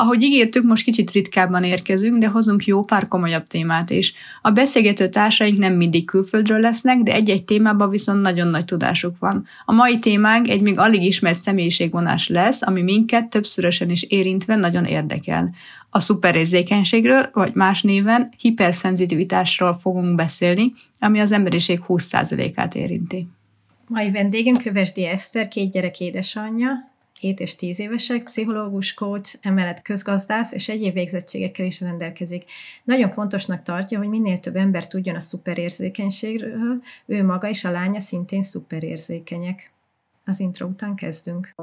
Ahogy ígértük, most kicsit ritkábban érkezünk, de hozunk jó pár komolyabb témát is. A beszélgető társaink nem mindig külföldről lesznek, de egy-egy témában viszont nagyon nagy tudásuk van. A mai témánk egy még alig ismert személyiségvonás lesz, ami minket többszörösen is érintve nagyon érdekel. A szuperérzékenységről, vagy más néven hiperszenzitivitásról fogunk beszélni, ami az emberiség 20%-át érinti. Mai vendégünk Kövesdi Eszter, két gyerek édesanyja, 7 és 10 évesek, pszichológus, coach, emellett közgazdász és egyéb végzettségekkel is rendelkezik. Nagyon fontosnak tartja, hogy minél több ember tudjon a szuperérzékenységről, ő maga és a lánya szintén szuperérzékenyek. Az intro után kezdünk.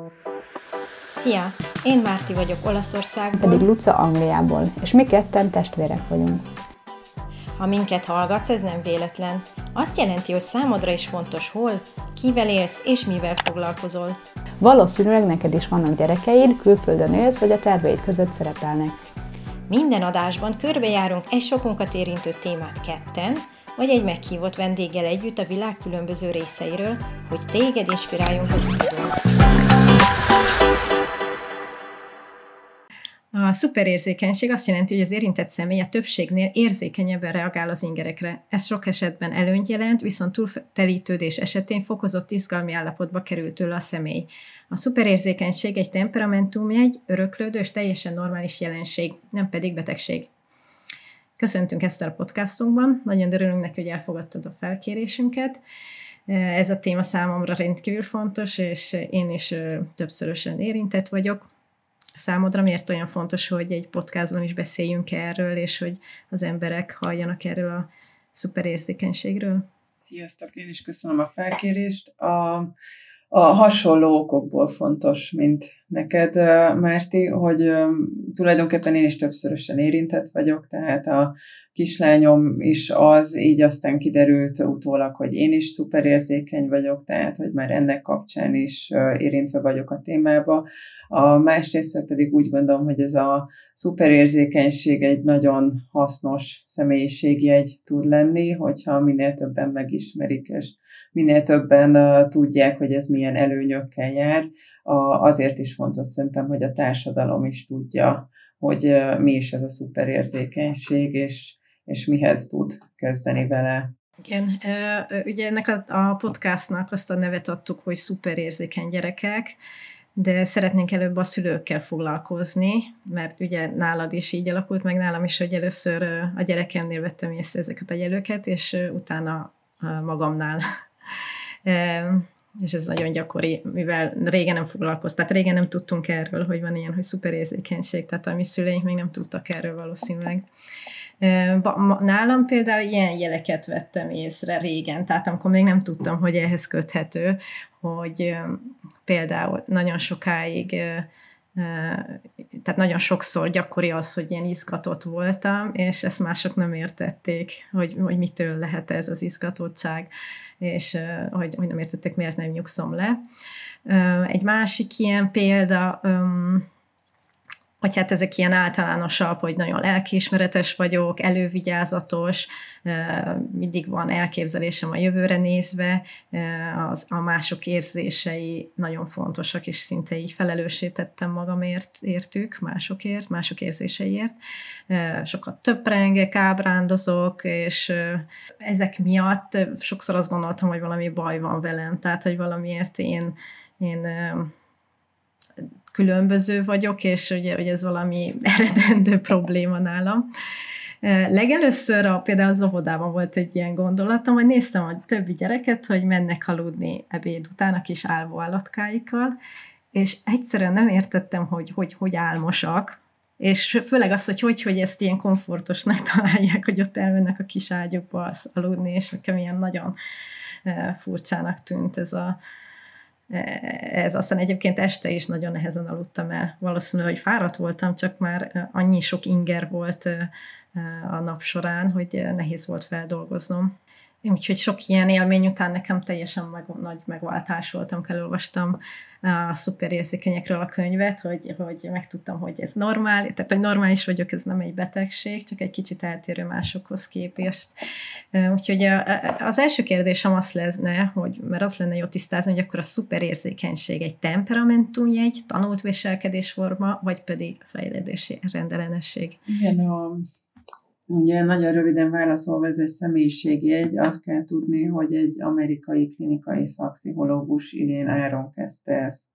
Szia! Én Márti vagyok Olaszországból. Pedig Luca Angliából, és mi ketten testvérek vagyunk. Ha minket hallgatsz, ez nem véletlen. Azt jelenti, hogy számodra is fontos hol, kivel élsz és mivel foglalkozol. Valószínűleg neked is vannak gyerekeid, külföldön élsz, vagy a terveid között szerepelnek. Minden adásban körbejárunk egy sokunkat érintő témát ketten, vagy egy meghívott vendéggel együtt a világ különböző részeiről, hogy téged inspiráljunk az utadon. A szuperérzékenység azt jelenti, hogy az érintett személy a többségnél érzékenyebben reagál az ingerekre. Ez sok esetben előnyt jelent, viszont túltelítődés esetén fokozott izgalmi állapotba kerül tőle a személy. A szuperérzékenység egy temperamentumjegy, öröklődő és teljesen normális jelenség, nem pedig betegség. Köszöntünk ezt a podcastunkban, nagyon örülünk neki, hogy elfogadtad a felkérésünket. Ez a téma számomra rendkívül fontos, és én is többszörösen érintett vagyok számodra miért olyan fontos, hogy egy podcastban is beszéljünk erről, és hogy az emberek halljanak erről a szuperérzékenységről? Sziasztok, én is köszönöm a felkérést. A, a hasonló okokból fontos, mint neked, Márti, hogy tulajdonképpen én is többszörösen érintett vagyok, tehát a kislányom is az, így aztán kiderült utólag, hogy én is szuperérzékeny vagyok, tehát hogy már ennek kapcsán is érintve vagyok a témába. A másrészt pedig úgy gondolom, hogy ez a szuperérzékenység egy nagyon hasznos személyiségjegy tud lenni, hogyha minél többen megismerik, és minél többen tudják, hogy ez milyen előnyökkel jár, azért is fontos szerintem, hogy a társadalom is tudja, hogy mi is ez a szuperérzékenység, és, és mihez tud kezdeni vele. Igen, ugye ennek a, a podcastnak azt a nevet adtuk, hogy szuperérzékeny gyerekek, de szeretnénk előbb a szülőkkel foglalkozni, mert ugye nálad is így alakult, meg nálam is, hogy először a gyerekemnél vettem észre ezeket a jelöket, és utána magamnál és ez nagyon gyakori, mivel régen nem foglalkoztunk, tehát régen nem tudtunk erről, hogy van ilyen, hogy szuperérzékenység, tehát a mi szüleink még nem tudtak erről valószínűleg. Nálam például ilyen jeleket vettem észre régen, tehát amikor még nem tudtam, hogy ehhez köthető, hogy például nagyon sokáig tehát nagyon sokszor gyakori az, hogy ilyen izgatott voltam, és ezt mások nem értették, hogy, hogy mitől lehet ez az izgatottság, és hogy, hogy nem értették, miért nem nyugszom le. Egy másik ilyen példa, hogy hát ezek ilyen általánosabb, hogy nagyon lelkiismeretes vagyok, elővigyázatos, mindig van elképzelésem a jövőre nézve, az, a mások érzései nagyon fontosak, és szinte így felelősítettem magamért, értük, másokért, mások érzéseiért. Sokat töprengek, ábrándozok, és ezek miatt sokszor azt gondoltam, hogy valami baj van velem, tehát, hogy valamiért én, én különböző vagyok, és ugye, hogy ez valami eredendő probléma nálam. Legelőször a, például az óvodában volt egy ilyen gondolatom, hogy néztem a többi gyereket, hogy mennek aludni ebéd után a kis álvó állatkáikkal, és egyszerűen nem értettem, hogy hogy, hogy álmosak, és főleg az, hogy, hogy hogy ezt ilyen komfortosnak találják, hogy ott elmennek a kis ágyukba aludni, és nekem ilyen nagyon furcsának tűnt ez a, ez aztán egyébként este is nagyon nehezen aludtam el. Valószínű, hogy fáradt voltam, csak már annyi sok inger volt a nap során, hogy nehéz volt feldolgoznom. Úgyhogy sok ilyen élmény után nekem teljesen meg, nagy megváltás volt, amikor elolvastam a szuperérzékenyekről a könyvet, hogy, hogy megtudtam, hogy ez normál, tehát hogy normális vagyok, ez nem egy betegség, csak egy kicsit eltérő másokhoz képest. Úgyhogy az első kérdésem az lenne, hogy, mert az lenne jó tisztázni, hogy akkor a szuperérzékenység egy temperamentumjegy, tanult viselkedésforma, vagy pedig fejlődési rendellenesség. Igen, a Ugye nagyon röviden válaszolva, ez egy személyiségi egy, azt kell tudni, hogy egy amerikai klinikai szakpszichológus idén áron kezdte ezt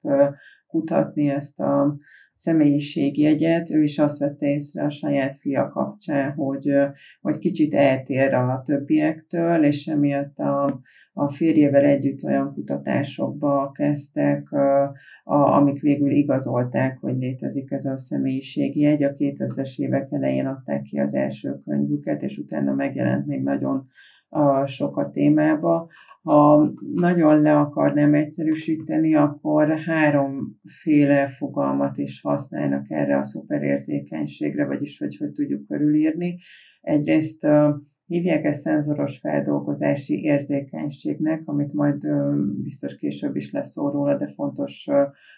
kutatni, ezt a személyiségi egyet, ő is azt vette észre a saját fia kapcsán, hogy, hogy kicsit eltér a többiektől, és emiatt a, a férjével együtt olyan kutatásokba kezdtek, a, amik végül igazolták, hogy létezik ez a személyiségi egy. A 2000-es évek elején adták ki az első könyvüket, és utána megjelent még nagyon a sok témába. Ha nagyon le akarnám egyszerűsíteni, akkor háromféle fogalmat is használnak erre a szuperérzékenységre, vagyis hogy hogy tudjuk körülírni. Egyrészt Hívják ezt szenzoros feldolgozási érzékenységnek, amit majd biztos később is lesz szó róla, de fontos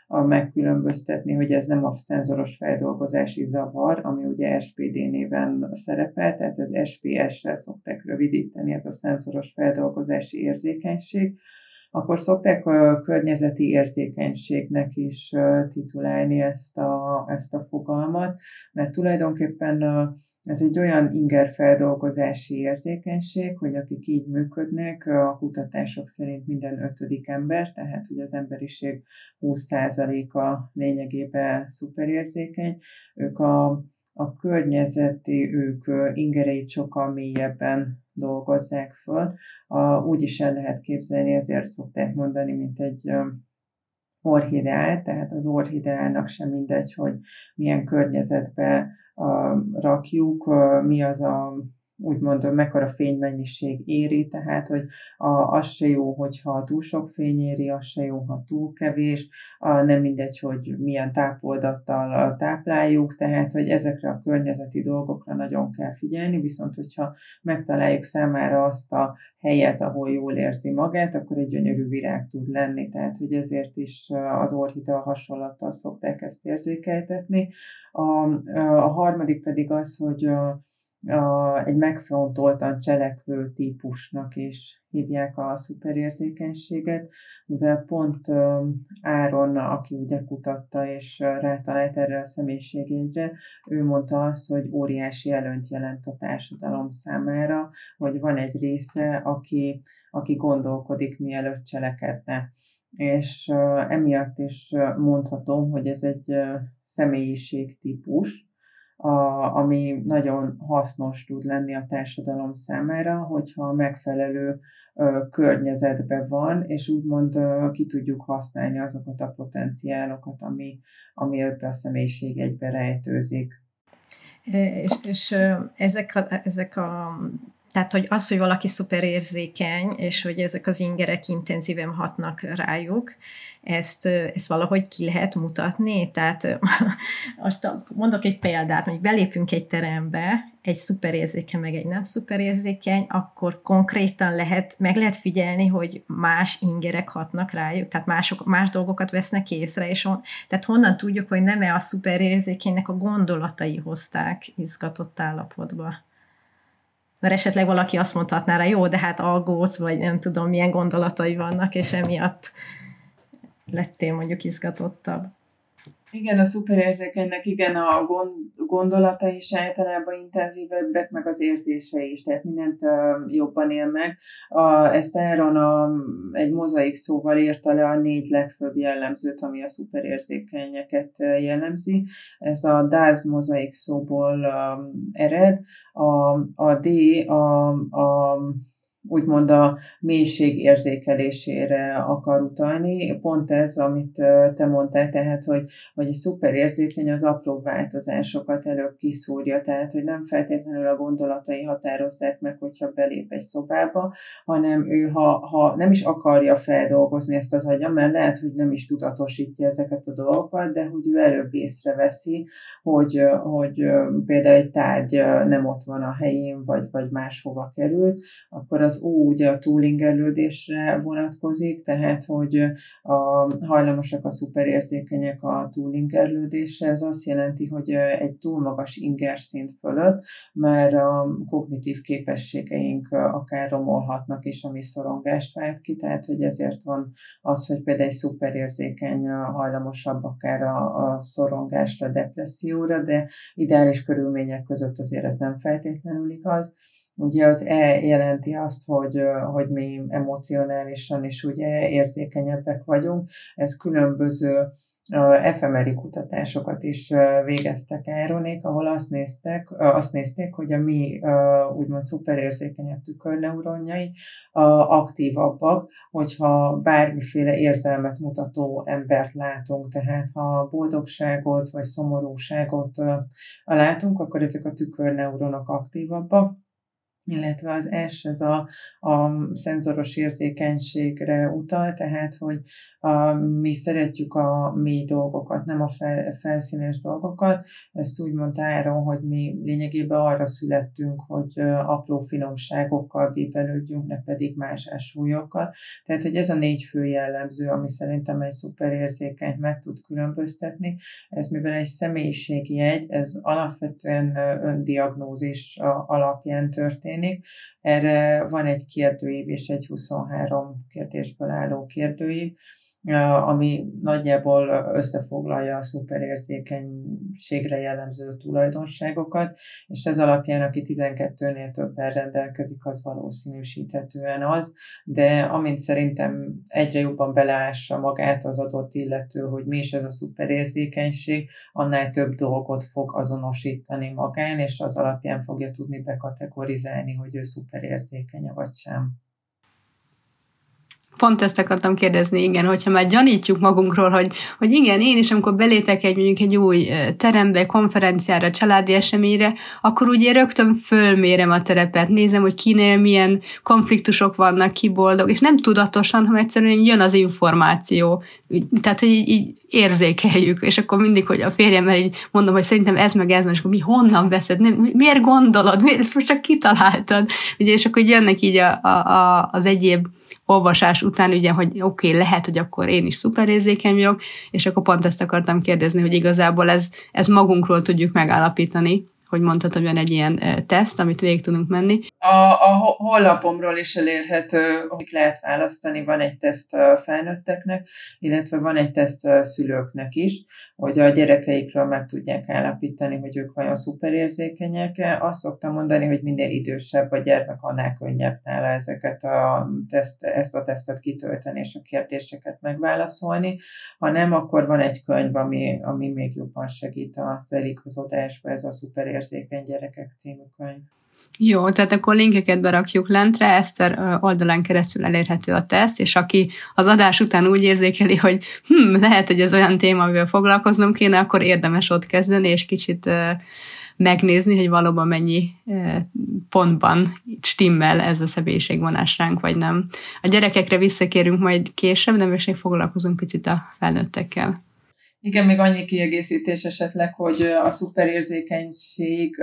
a megkülönböztetni, hogy ez nem a szenzoros feldolgozási zavar, ami ugye SPD néven szerepel, tehát ez SPS-sel szokták rövidíteni, ez a szenzoros feldolgozási érzékenység, akkor szokták a környezeti érzékenységnek is titulálni ezt a, ezt a fogalmat, mert tulajdonképpen ez egy olyan ingerfeldolgozási érzékenység, hogy akik így működnek, a kutatások szerint minden ötödik ember, tehát hogy az emberiség 20%-a lényegében szuperérzékeny, ők a, a környezeti, ők ingereit sokkal mélyebben dolgozzák föl. A, úgy is el lehet képzelni, ezért szokták mondani, mint egy orhideál, tehát az orhideálnak sem mindegy, hogy milyen környezetbe rakjuk, mi az a úgymond mekkora fénymennyiség éri, tehát hogy a, az se jó, hogyha túl sok fény éri, az se jó, ha túl kevés, a, nem mindegy, hogy milyen tápoldattal tápláljuk, tehát hogy ezekre a környezeti dolgokra nagyon kell figyelni, viszont hogyha megtaláljuk számára azt a helyet, ahol jól érzi magát, akkor egy gyönyörű virág tud lenni, tehát hogy ezért is az orhidea hasonlattal szokták ezt érzékeltetni. A, a harmadik pedig az, hogy a, egy megfontoltan cselekvő típusnak is hívják a szuperérzékenységet, mivel pont Áron, aki ugye kutatta és rátalált erre a személyiségényre, ő mondta azt, hogy óriási előnyt jelent a társadalom számára, hogy van egy része, aki, aki gondolkodik, mielőtt cselekedne. És emiatt is mondhatom, hogy ez egy személyiségtípus, a, ami nagyon hasznos tud lenni a társadalom számára, hogyha megfelelő ö, környezetben van, és úgymond ö, ki tudjuk használni azokat a potenciálokat, ami, ami ebbe a személyiség egybe rejtőzik. És, és ezek a, ezek a tehát, hogy az, hogy valaki szuperérzékeny, és hogy ezek az ingerek intenzíven hatnak rájuk, ezt, ezt valahogy ki lehet mutatni. Tehát most mondok egy példát, hogy belépünk egy terembe, egy szuperérzékeny, meg egy nem szuperérzékeny, akkor konkrétan lehet, meg lehet figyelni, hogy más ingerek hatnak rájuk, tehát mások, más dolgokat vesznek észre, és on, tehát honnan tudjuk, hogy nem-e a szuperérzékenynek a gondolatai hozták izgatott állapotba mert esetleg valaki azt mondhatná rá, jó, de hát aggódsz, vagy nem tudom, milyen gondolatai vannak, és emiatt lettél mondjuk izgatottabb. Igen, a szuperérzékenynek igen, a gondolata is általában intenzívebbek, meg az érzései is, tehát mindent uh, jobban él meg. A, ezt Aaron a, egy mozaik szóval írta le a négy legfőbb jellemzőt, ami a szuperérzékenyeket jellemzi. Ez a DAZ mozaik szóból uh, ered. A, a D a, a úgymond a mélység érzékelésére akar utalni. Pont ez, amit te mondtál, tehát, hogy, hogy egy szuper érzékeny az apró változásokat előbb kiszúrja, tehát, hogy nem feltétlenül a gondolatai határozzák meg, hogyha belép egy szobába, hanem ő, ha, ha nem is akarja feldolgozni ezt az agya, mert lehet, hogy nem is tudatosítja ezeket a dolgokat, de hogy ő előbb észreveszi, hogy, hogy például egy tárgy nem ott van a helyén, vagy, vagy máshova került, akkor az az ugye a túlingerlődésre vonatkozik, tehát hogy a hajlamosak a szuperérzékenyek a túlingerlődésre. Ez azt jelenti, hogy egy túl magas ingerszint fölött, mert a kognitív képességeink akár romolhatnak is, ami szorongást vált ki, tehát hogy ezért van az, hogy például egy szuperérzékeny hajlamosabb akár a, a szorongásra, depresszióra, de ideális körülmények között azért ez nem feltétlenül igaz. Ugye az E jelenti azt, hogy, hogy mi emocionálisan is ugye érzékenyebbek vagyunk. Ez különböző efemeri kutatásokat is végeztek Áronék, ahol azt néztek, azt nézték, hogy a mi úgymond szuperérzékenyebb tükörneuronjai aktívabbak, hogyha bármiféle érzelmet mutató embert látunk, tehát ha boldogságot vagy szomorúságot látunk, akkor ezek a tükörneuronok aktívabbak illetve az S, ez a, a szenzoros érzékenységre utal, tehát, hogy a, mi szeretjük a mély dolgokat, nem a fel, felszínes dolgokat. Ezt úgy mondta Áron, hogy mi lényegében arra születtünk, hogy apró finomságokkal bíbelődjünk, ne pedig más súlyokkal. Tehát, hogy ez a négy fő jellemző, ami szerintem egy szuperérzékenyt meg tud különböztetni. Ez mivel egy személyiségi jegy, ez alapvetően öndiagnózis alapján történik, történik. Erre van egy kérdőív és egy 23 kérdésből álló kérdőív, ami nagyjából összefoglalja a szuperérzékenységre jellemző tulajdonságokat, és ez alapján, aki 12-nél többen rendelkezik, az valószínűsíthetően az, de amint szerintem egyre jobban beleássa magát az adott illető, hogy mi is ez a szuperérzékenység, annál több dolgot fog azonosítani magán, és az alapján fogja tudni bekategorizálni, hogy ő szuperérzékeny vagy sem. Pont ezt akartam kérdezni, igen, hogyha már gyanítjuk magunkról, hogy, hogy igen, én is, amikor belépek egy mondjuk egy új terembe, konferenciára, családi eseményre, akkor ugye rögtön fölmérem a terepet, nézem, hogy kinél milyen konfliktusok vannak, ki boldog, és nem tudatosan, hanem egyszerűen jön az információ. Tehát, hogy így, így érzékeljük, és akkor mindig, hogy a férjemmel így mondom, hogy szerintem ez meg ez, és akkor mi honnan veszed, nem, miért gondolod, miért ezt most csak kitaláltad, ugye, és akkor jönnek így a, a, a, az egyéb olvasás után ugye, hogy oké, okay, lehet, hogy akkor én is szuperérzékeny vagyok, és akkor pont ezt akartam kérdezni, hogy igazából ez, ez magunkról tudjuk megállapítani, hogy mondtad, hogy van egy ilyen teszt, amit végig tudunk menni. A, a honlapomról is elérhető, hogy lehet választani, van egy teszt felnőtteknek, illetve van egy teszt szülőknek is, hogy a gyerekeikről meg tudják állapítani, hogy ők vajon szuperérzékenyek. Azt szoktam mondani, hogy minél idősebb a gyermek, annál könnyebb nála ezeket a teszt, ezt a tesztet kitölteni és a kérdéseket megválaszolni. Ha nem, akkor van egy könyv, ami, ami még jobban segít az eligazodásba, ez a szuperérzékenyek érzékeny gyerekek című könyv. Jó, tehát akkor linkeket berakjuk lentre, Eszter oldalán keresztül elérhető a teszt, és aki az adás után úgy érzékeli, hogy hm, lehet, hogy ez olyan téma, amivel foglalkoznom kéne, akkor érdemes ott kezdeni, és kicsit megnézni, hogy valóban mennyi pontban stimmel ez a személyiségvonás ránk, vagy nem. A gyerekekre visszakérünk majd később, de most még foglalkozunk picit a felnőttekkel. Igen, még annyi kiegészítés esetleg, hogy a szuperérzékenység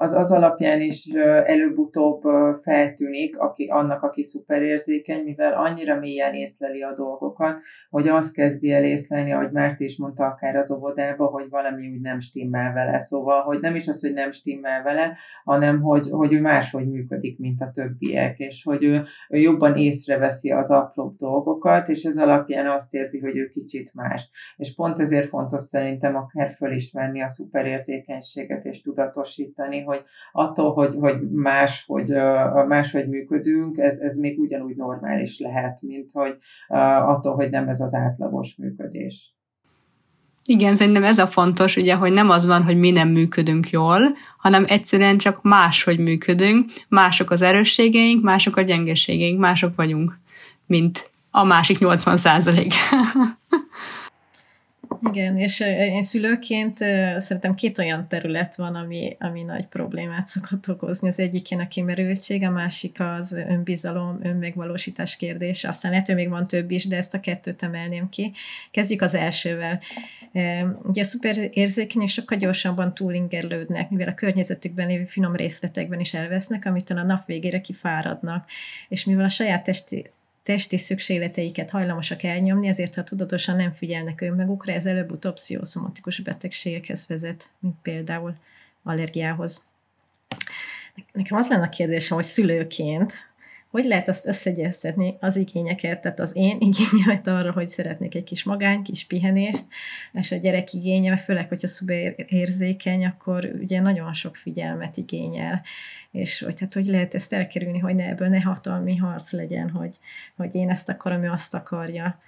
az az alapján is előbb-utóbb feltűnik aki, annak, aki szuperérzékeny, mivel annyira mélyen észleli a dolgokat, hogy azt kezdi el észlelni, ahogy Márti is mondta akár az óvodába, hogy valami úgy nem stimmel vele. Szóval, hogy nem is az, hogy nem stimmel vele, hanem hogy, hogy ő máshogy működik, mint a többiek, és hogy ő, ő jobban észreveszi az apróbb dolgokat, és ez alapján azt érzi, hogy ő kicsit más. És pont ezért fontos szerintem akár fölismerni a szuperérzékenységet és tudatosítani, hogy attól, hogy, hogy más, hogy, máshogy működünk, ez, ez még ugyanúgy normális lehet, mint hogy attól, hogy nem ez az átlagos működés. Igen, szerintem ez a fontos, ugye, hogy nem az van, hogy mi nem működünk jól, hanem egyszerűen csak máshogy működünk, mások az erősségeink, mások a gyengeségeink, mások vagyunk, mint a másik 80 százalék. Igen, és én szülőként szerintem két olyan terület van, ami, ami nagy problémát szokott okozni. Az egyik a kimerültség, a másik az önbizalom, önmegvalósítás kérdése. Aztán ettől még van több is, de ezt a kettőt emelném ki. Kezdjük az elsővel. Ugye a szuperérzékenyek sokkal gyorsabban túlingerlődnek, mivel a környezetükben lévő finom részletekben is elvesznek, amitől a nap végére kifáradnak. És mivel a saját testi testi szükségleteiket hajlamosak elnyomni, ezért ha tudatosan nem figyelnek önmagukra, ez előbb-utóbb pszichoszomatikus betegségekhez vezet, mint például allergiához. Nekem az lenne a kérdésem, hogy szülőként hogy lehet azt összegyeztetni az igényeket, tehát az én igényemet arra, hogy szeretnék egy kis magány, kis pihenést, és a gyerek igénye, főleg, hogyha szuberérzékeny, akkor ugye nagyon sok figyelmet igényel, és hogy, hát, hogy lehet ezt elkerülni, hogy ne, ebből ne hatalmi harc legyen, hogy, hogy én ezt akarom, ő azt akarja.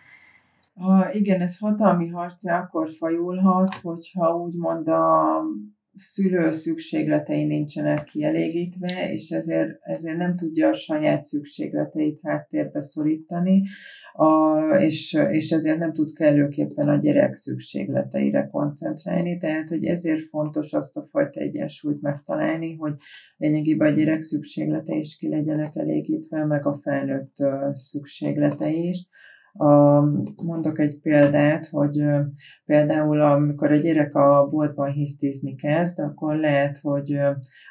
Ha, igen, ez hatalmi harc akkor fajulhat, hogyha úgymond a szülő szükségletei nincsenek kielégítve, és ezért, ezért nem tudja a saját szükségleteit háttérbe szorítani, a, és, és ezért nem tud kellőképpen a gyerek szükségleteire koncentrálni, tehát hogy ezért fontos azt a fajta egyensúlyt megtalálni, hogy lényegében a gyerek szükséglete is ki legyenek elégítve, meg a felnőtt szükséglete is a, mondok egy példát, hogy például amikor a gyerek a boltban hisztizni kezd, akkor lehet, hogy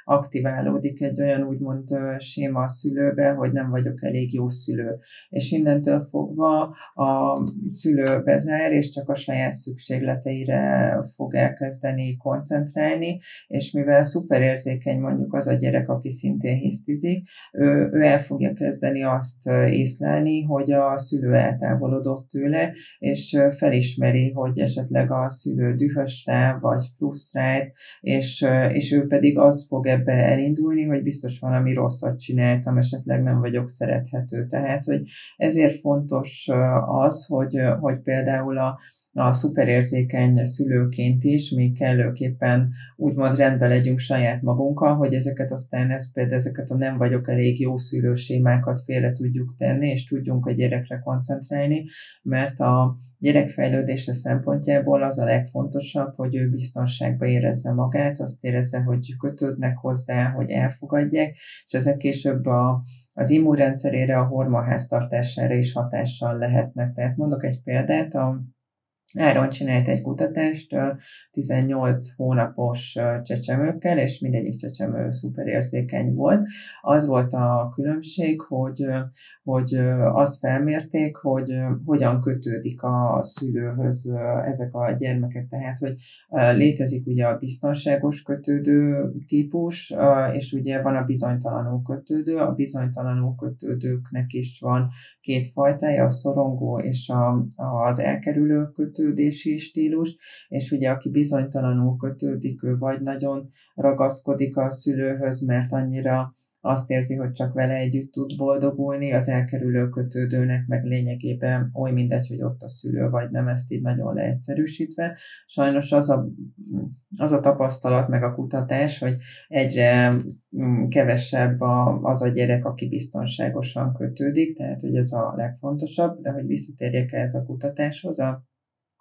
aktiválódik egy olyan úgymond séma a szülőbe, hogy nem vagyok elég jó szülő. És innentől fogva a szülő bezár, és csak a saját szükségleteire fog elkezdeni koncentrálni, és mivel szuperérzékeny mondjuk az a gyerek, aki szintén hisztizik, ő, ő el fogja kezdeni azt észlelni, hogy a szülő eltávolítja eltávolodott tőle, és felismeri, hogy esetleg a szülő dühös rá, vagy frusztrált, és, és ő pedig az fog ebbe elindulni, hogy biztos valami rosszat csináltam, esetleg nem vagyok szerethető. Tehát, hogy ezért fontos az, hogy, hogy például a, a szuperérzékeny szülőként is mi kellőképpen úgymond rendben legyünk saját magunkkal, hogy ezeket aztán ez, például ezeket a nem vagyok elég jó szülősémákat félre tudjuk tenni, és tudjunk a gyerekre koncentrálni, mert a gyerek fejlődése szempontjából az a legfontosabb, hogy ő biztonságban érezze magát, azt érezze, hogy kötődnek hozzá, hogy elfogadják, és ezek később a, az immunrendszerére, a hormonháztartására is hatással lehetnek. Tehát mondok egy példát, a Áron csinált egy kutatást 18 hónapos csecsemőkkel, és mindegyik csecsemő szuperérzékeny volt. Az volt a különbség, hogy, hogy azt felmérték, hogy hogyan kötődik a szülőhöz ezek a gyermekek. Tehát, hogy létezik ugye a biztonságos kötődő típus, és ugye van a bizonytalanul kötődő. A bizonytalanul kötődőknek is van két fajtája, a szorongó és a, az elkerülő kötődő kötődési stílus, és ugye aki bizonytalanul kötődik, ő vagy nagyon ragaszkodik a szülőhöz, mert annyira azt érzi, hogy csak vele együtt tud boldogulni, az elkerülő kötődőnek meg lényegében oly mindegy, hogy ott a szülő vagy nem, ezt így nagyon leegyszerűsítve. Sajnos az a, az a tapasztalat, meg a kutatás, hogy egyre mm, kevesebb a, az a gyerek, aki biztonságosan kötődik, tehát hogy ez a legfontosabb, de hogy visszatérjek ez a kutatáshoz, a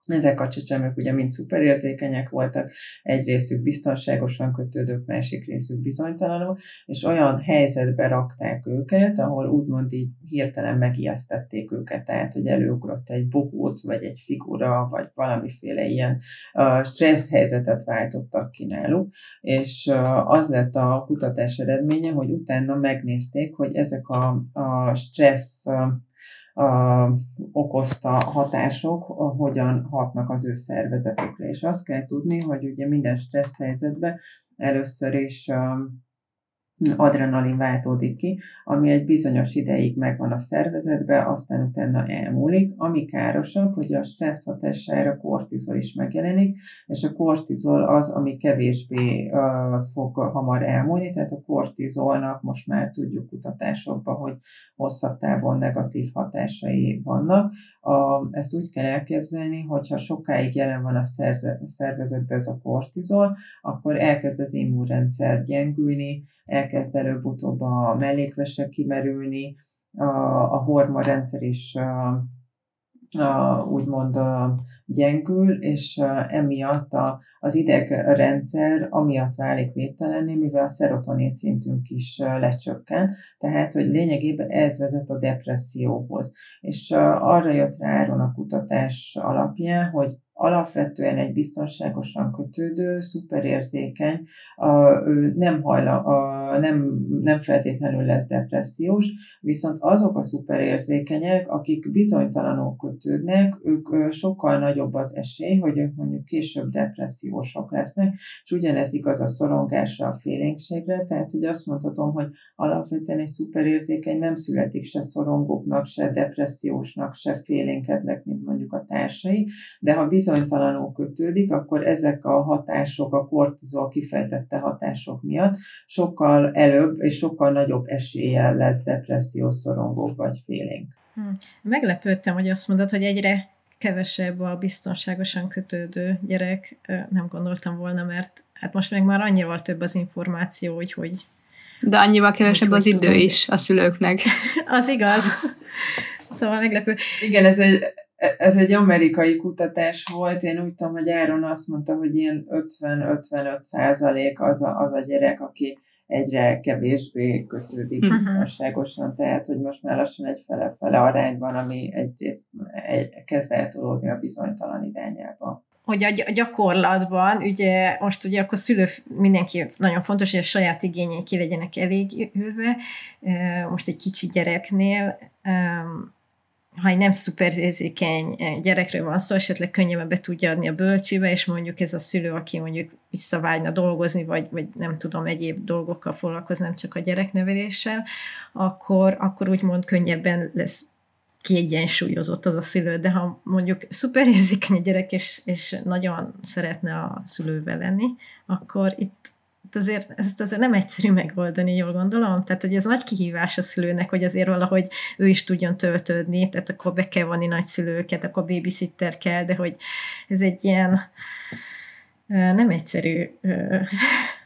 ezek a csecsemők ugye mind szuperérzékenyek voltak, egy részük biztonságosan kötődők, másik részük bizonytalanul, és olyan helyzetbe rakták őket, ahol úgymond így hirtelen megijesztették őket, tehát hogy előugrott egy bohóc, vagy egy figura, vagy valamiféle ilyen uh, stressz helyzetet váltottak ki náluk, és uh, az lett a kutatás eredménye, hogy utána megnézték, hogy ezek a, a stressz uh, okozta hatások hogyan hatnak az ő szervezetükre. És azt kell tudni, hogy ugye minden stressz helyzetben először is adrenalin váltódik ki, ami egy bizonyos ideig megvan a szervezetbe, aztán utána elmúlik. Ami károsabb, hogy a stressz hatására kortizol is megjelenik, és a kortizol az, ami kevésbé uh, fog hamar elmúlni, tehát a kortizolnak most már tudjuk kutatásokban, hogy hosszabb távon negatív hatásai vannak. A, ezt úgy kell elképzelni, hogyha sokáig jelen van a szervezetben ez a kortizol, akkor elkezd az immunrendszer gyengülni, elkezd előbb-utóbb a mellékvese kimerülni, a, a hormonrendszer is a, úgymond gyengül, és emiatt a, az idegrendszer amiatt válik védtelenné, mivel a szerotonin szintünk is lecsökken, tehát, hogy lényegében ez vezet a depresszióhoz. És arra jött rá Áron a kutatás alapján, hogy alapvetően egy biztonságosan kötődő, szuperérzékeny, ő nem, hajla, a, nem, nem feltétlenül lesz depressziós, viszont azok a szuperérzékenyek, akik bizonytalanul kötődnek, ők sokkal nagyobb az esély, hogy ők mondjuk később depressziósok lesznek, és ugyanez igaz a szorongásra, a félénkségre, tehát hogy azt mondhatom, hogy alapvetően egy szuperérzékeny nem születik se szorongóknak, se depressziósnak, se félénkednek, mint mondjuk a társai, de ha bizony bizonytalanul kötődik, akkor ezek a hatások, a kortizol kifejtette hatások miatt sokkal előbb és sokkal nagyobb eséllyel lesz depressziós szorongók vagy félénk. Hm. Meglepődtem, hogy azt mondod, hogy egyre kevesebb a biztonságosan kötődő gyerek. Nem gondoltam volna, mert hát most meg már annyira több az információ, hogy hogy de annyival kevesebb az idő is a szülőknek. az igaz. Szóval meglepő. Igen, ez egy ez egy amerikai kutatás volt, én úgy tudom, hogy Áron azt mondta, hogy ilyen 50-55 százalék az a, az a gyerek, aki egyre kevésbé kötődik uh-huh. biztonságosan, tehát hogy most már lassan egy fele-fele arányban, ami egyrészt egy, kezd eltolódni a bizonytalan irányába hogy a gyakorlatban, ugye most ugye akkor szülő mindenki nagyon fontos, hogy a saját igényei ki legyenek elégülve. Most egy kicsi gyereknél ha egy nem szuperérzékeny eh, gyerekről van szó, esetleg könnyebben be tudja adni a bölcsibe, és mondjuk ez a szülő, aki mondjuk visszavágyna dolgozni, vagy, vagy nem tudom, egyéb dolgokkal foglalkozni, nem csak a gyerekneveléssel, akkor, akkor úgymond könnyebben lesz kiegyensúlyozott az a szülő, de ha mondjuk szuperérzékeny a gyerek, és, és nagyon szeretne a szülővel lenni, akkor itt azért, ezt azért nem egyszerű megoldani, jól gondolom. Tehát, hogy ez nagy kihívás a szülőnek, hogy azért valahogy ő is tudjon töltődni, tehát akkor be kell vonni nagyszülőket, akkor babysitter kell, de hogy ez egy ilyen nem egyszerű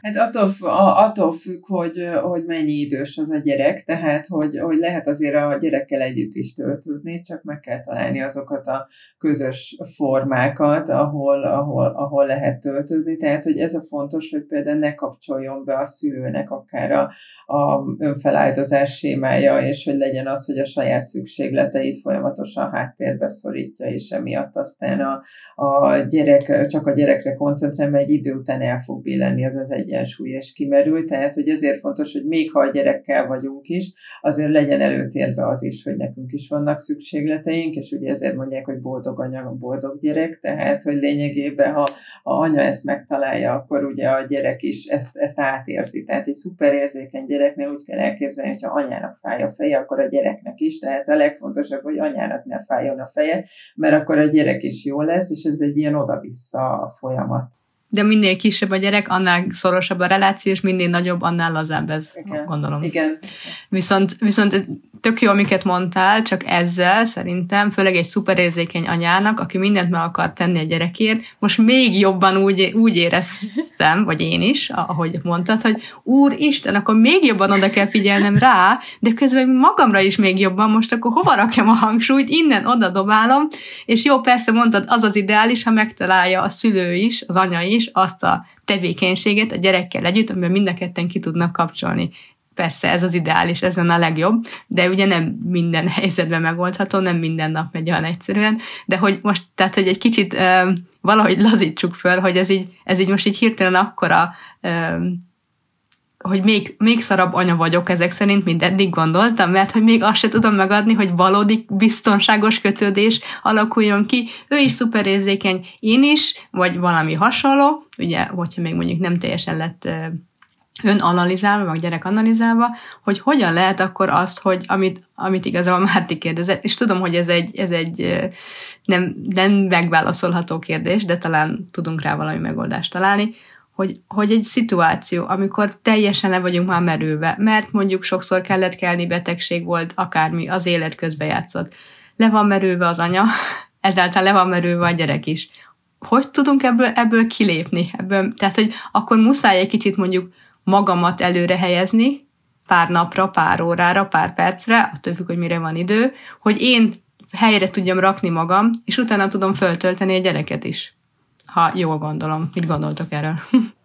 Hát attól, attól függ, hogy, hogy mennyi idős az a gyerek, tehát hogy, hogy lehet azért a gyerekkel együtt is töltődni, csak meg kell találni azokat a közös formákat, ahol, ahol, ahol lehet töltődni. Tehát, hogy ez a fontos, hogy például ne kapcsoljon be a szülőnek akár a, a önfeláldozás sémája, és hogy legyen az, hogy a saját szükségleteit folyamatosan háttérbe szorítja, és emiatt aztán a, a gyerek, csak a gyerekre koncentrál, mert egy idő után el fog billenni az az egy egyensúly és kimerül, tehát hogy ezért fontos, hogy még ha a gyerekkel vagyunk is, azért legyen előtérbe az is, hogy nekünk is vannak szükségleteink, és ugye ezért mondják, hogy boldog anya, boldog gyerek, tehát hogy lényegében, ha a anya ezt megtalálja, akkor ugye a gyerek is ezt, ezt átérzi. Tehát egy szuperérzékeny gyereknél úgy kell elképzelni, hogy ha anyának fáj a feje, akkor a gyereknek is, tehát a legfontosabb, hogy anyának ne fájjon a feje, mert akkor a gyerek is jó lesz, és ez egy ilyen oda-vissza folyamat de minél kisebb a gyerek, annál szorosabb a reláció, és minél nagyobb, annál lazább ez, Igen. gondolom. Igen. Viszont, viszont ez tök jó, amiket mondtál, csak ezzel szerintem, főleg egy szuperérzékeny anyának, aki mindent meg akar tenni a gyerekért, most még jobban úgy, úgy éreztem, vagy én is, ahogy mondtad, hogy Úristen, akkor még jobban oda kell figyelnem rá, de közben magamra is még jobban, most akkor hova rakjam a hangsúlyt, innen oda dobálom, és jó, persze mondtad, az az ideális, ha megtalálja a szülő is, az anya is azt a tevékenységet a gyerekkel együtt, amiben mind a ketten ki tudnak kapcsolni. Persze ez az ideális, ez a legjobb, de ugye nem minden helyzetben megoldható, nem minden nap megy olyan egyszerűen, de hogy most, tehát, hogy egy kicsit ö, valahogy lazítsuk föl, hogy ez így, ez így most így hirtelen akkora ö, hogy még, még szarabb anya vagyok ezek szerint, mint eddig gondoltam, mert hogy még azt se tudom megadni, hogy valódi biztonságos kötődés alakuljon ki. Ő is szuperérzékeny, én is, vagy valami hasonló, ugye, hogyha még mondjuk nem teljesen lett ön analizálva, vagy gyerek analizálva, hogy hogyan lehet akkor azt, hogy amit, amit igazából Márti kérdezett, és tudom, hogy ez egy, ez egy nem, nem megválaszolható kérdés, de talán tudunk rá valami megoldást találni, hogy, hogy egy szituáció, amikor teljesen le vagyunk már merülve, mert mondjuk sokszor kellett kelni, betegség volt, akármi, az élet közbe játszott. Le van merülve az anya, ezáltal le van merülve a gyerek is. Hogy tudunk ebből, ebből kilépni? Ebből, tehát, hogy akkor muszáj egy kicsit mondjuk magamat előre helyezni, pár napra, pár órára, pár percre, attól függ, hogy mire van idő, hogy én helyre tudjam rakni magam, és utána tudom föltölteni a gyereket is. Ha jól gondolom. Mit gondoltok erről?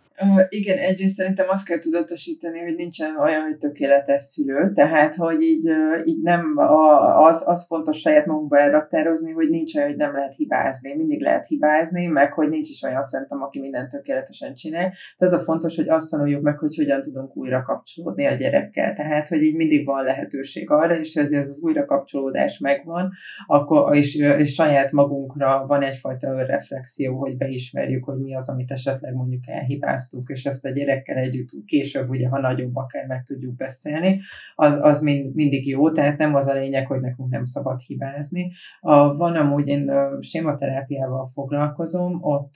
Igen, egyrészt szerintem azt kell tudatosítani, hogy nincsen olyan, hogy tökéletes szülő, tehát, hogy így, így nem a, az, az fontos saját magunkba elraktározni, hogy nincs olyan, hogy nem lehet hibázni, mindig lehet hibázni, meg hogy nincs is olyan szerintem, aki mindent tökéletesen csinál. Tehát az a fontos, hogy azt tanuljuk meg, hogy hogyan tudunk újra kapcsolódni a gyerekkel. Tehát, hogy így mindig van lehetőség arra, és ez, az újra kapcsolódás megvan, akkor, és, és saját magunkra van egyfajta reflexió, hogy beismerjük, hogy mi az, amit esetleg mondjuk elhibáz választunk, és ezt a gyerekkel együtt később, ugye, ha nagyobb akár meg tudjuk beszélni, az, az mind, mindig jó, tehát nem az a lényeg, hogy nekünk nem szabad hibázni. A, van amúgy, én sématerápiával foglalkozom, ott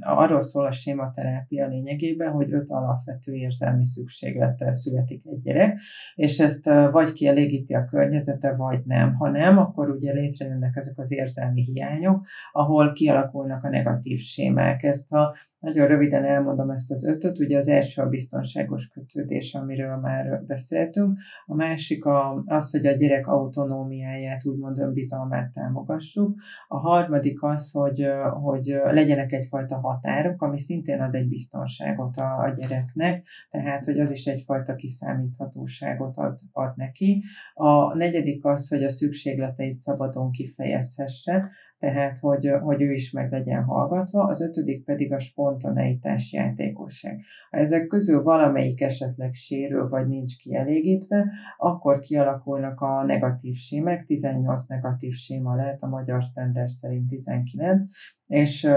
arról szól a sématerápia lényegében, hogy öt alapvető érzelmi szükséglettel születik egy gyerek, és ezt vagy kielégíti a környezete, vagy nem. Ha nem, akkor ugye létrejönnek ezek az érzelmi hiányok, ahol kialakulnak a negatív sémák. Ezt a nagyon röviden elmondom ezt az ötöt. Ugye az első a biztonságos kötődés, amiről már beszéltünk. A másik a, az, hogy a gyerek autonómiáját, úgymond önbizalmát támogassuk. A harmadik az, hogy, hogy legyenek egyfajta határok, ami szintén ad egy biztonságot a, a gyereknek, tehát hogy az is egyfajta kiszámíthatóságot ad, ad neki. A negyedik az, hogy a szükségleteit szabadon kifejezhesse, tehát hogy, hogy ő is meg legyen hallgatva, az ötödik pedig a spontaneitás játékosság. Ha ezek közül valamelyik esetleg sérül, vagy nincs kielégítve, akkor kialakulnak a negatív sémek, 18 negatív séma lehet, a magyar standard szerint 19, és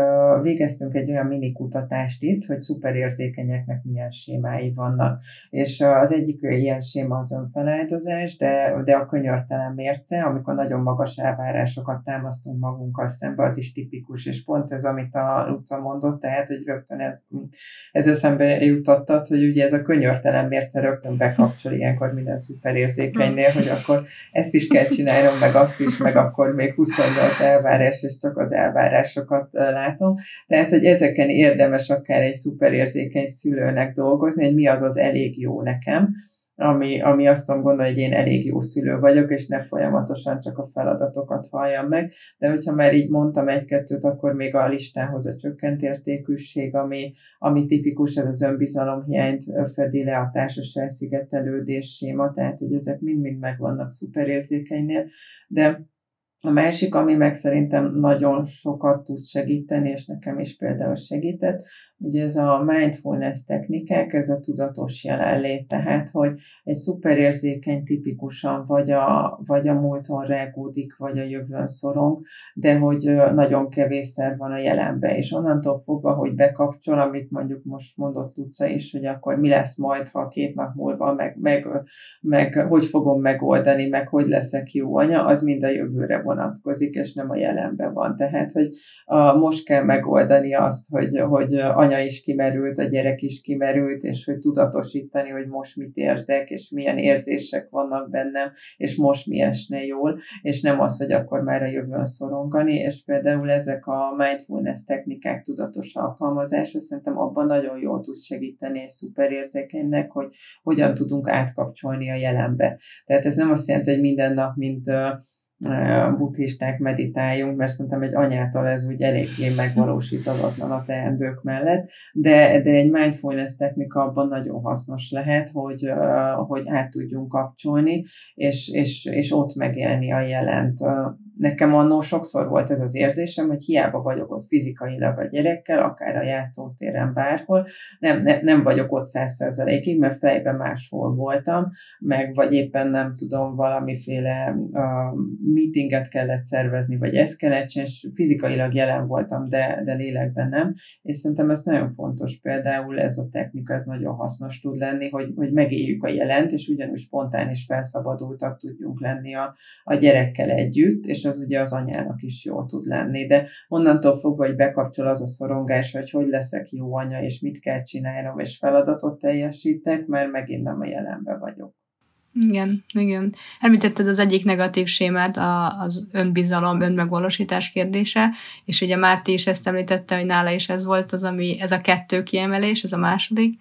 végeztünk egy olyan mini kutatást itt, hogy szuperérzékenyeknek milyen sémái vannak. És az egyik ilyen séma az önfeláldozás, de, de a könyörtelen mérce, amikor nagyon magas elvárásokat támasztunk magunkkal szembe, az is tipikus, és pont ez, amit a Luca mondott, tehát, hogy rögtön ez, ez eszembe jutottad, hogy ugye ez a könyörtelen mérce rögtön bekapcsol ilyenkor minden szuperérzékenynél, hogy akkor ezt is kell csinálnom, meg azt is, meg akkor még 28 elvárás, és csak az elvárásokat sokat látom. Tehát, hogy ezeken érdemes akár egy szuperérzékeny szülőnek dolgozni, hogy mi az az elég jó nekem, ami, ami azt tudom gondolni, hogy én elég jó szülő vagyok, és ne folyamatosan csak a feladatokat halljam meg. De hogyha már így mondtam egy-kettőt, akkor még a listához a csökkent értékűség, ami, ami tipikus, ez az önbizalomhiányt fedi le a társas elszigetelődés séma, tehát hogy ezek mind-mind megvannak szuperérzékenynél, de a másik, ami meg szerintem nagyon sokat tud segíteni, és nekem is például segített, ugye ez a mindfulness technikák, ez a tudatos jelenlét, tehát, hogy egy szuperérzékeny tipikusan vagy a, vagy a múlton rágódik, vagy a jövőn szorong, de hogy nagyon kevésszer van a jelenben, és onnantól fogva, hogy bekapcsol, amit mondjuk most mondott Luca is, hogy akkor mi lesz majd, ha két nap múlva, meg, meg, meg hogy fogom megoldani, meg hogy leszek jó anya, az mind a jövőre vonatkozik, és nem a jelenben van. Tehát, hogy a, most kell megoldani azt, hogy, hogy anya is kimerült, a gyerek is kimerült, és hogy tudatosítani, hogy most mit érzek, és milyen érzések vannak bennem, és most mi esne jól, és nem az, hogy akkor már a jövőn szorongani, és például ezek a mindfulness technikák tudatos alkalmazása szerintem abban nagyon jól tud segíteni egy szuperérzékenynek, hogy hogyan tudunk átkapcsolni a jelenbe. Tehát ez nem azt jelenti, hogy minden nap, mint buddhisták meditáljunk, mert szerintem egy anyától ez úgy eléggé megvalósítatlan a teendők mellett, de, de egy mindfulness technika abban nagyon hasznos lehet, hogy, hogy át tudjunk kapcsolni, és, és, és ott megélni a jelent nekem annó sokszor volt ez az érzésem, hogy hiába vagyok ott fizikailag a gyerekkel, akár a játszótéren bárhol, nem, ne, nem vagyok ott száz mert fejben máshol voltam, meg vagy éppen nem tudom, valamiféle uh, meetinget kellett szervezni, vagy ezt kellett csinálni, és fizikailag jelen voltam, de, de lélekben nem, és szerintem ez nagyon fontos, például ez a technika, ez nagyon hasznos tud lenni, hogy, hogy megéljük a jelent, és ugyanúgy spontán és felszabadultak tudjunk lenni a, a gyerekkel együtt, és az ugye az anyának is jó tud lenni, de onnantól fogva, hogy bekapcsol az a szorongás, hogy hogy leszek jó anya, és mit kell csinálnom, és feladatot teljesítek, mert megint nem a jelenbe vagyok. Igen, igen. Említetted az egyik negatív sémát, a, az önbizalom, önmegvalósítás kérdése, és ugye Márti is ezt említette, hogy nála is ez volt az, ami, ez a kettő kiemelés, ez a második,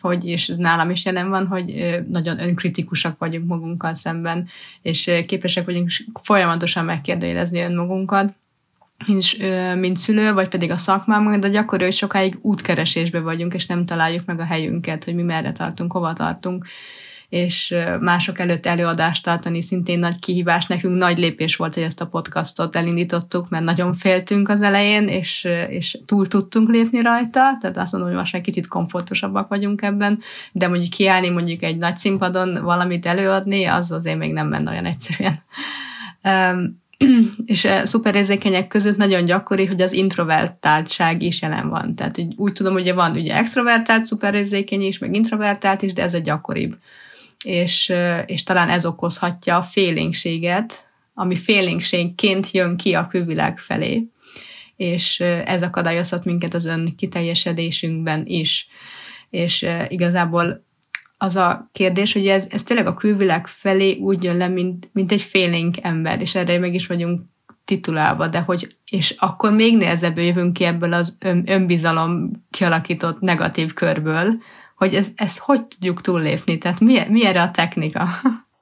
hogy, és ez nálam is jelen van, hogy nagyon önkritikusak vagyunk magunkkal szemben, és képesek vagyunk folyamatosan megkérdőjelezni önmagunkat, és, mint szülő, vagy pedig a szakmám, de gyakori, hogy sokáig útkeresésbe vagyunk, és nem találjuk meg a helyünket, hogy mi merre tartunk, hova tartunk és mások előtt előadást tartani szintén nagy kihívás. Nekünk nagy lépés volt, hogy ezt a podcastot elindítottuk, mert nagyon féltünk az elején, és, és túl tudtunk lépni rajta, tehát azt mondom, hogy most egy kicsit komfortosabbak vagyunk ebben, de mondjuk kiállni mondjuk egy nagy színpadon valamit előadni, az azért még nem menne olyan egyszerűen. Um, és szuperérzékenyek között nagyon gyakori, hogy az introvertáltság is jelen van. Tehát úgy, úgy tudom, hogy van ugye extrovertált szuperérzékeny is, meg introvertált is, de ez a gyakoribb és, és talán ez okozhatja a félénkséget, ami félénkségként jön ki a külvilág felé, és ez akadályozhat minket az ön kiteljesedésünkben is. És igazából az a kérdés, hogy ez, ez tényleg a külvilág felé úgy jön le, mint, mint egy félénk ember, és erre meg is vagyunk titulálva, de hogy, és akkor még nehezebb jövünk ki ebből az ön, önbizalom kialakított negatív körből, hogy ez, ez hogy tudjuk túllépni? Tehát mi, mi erre a technika?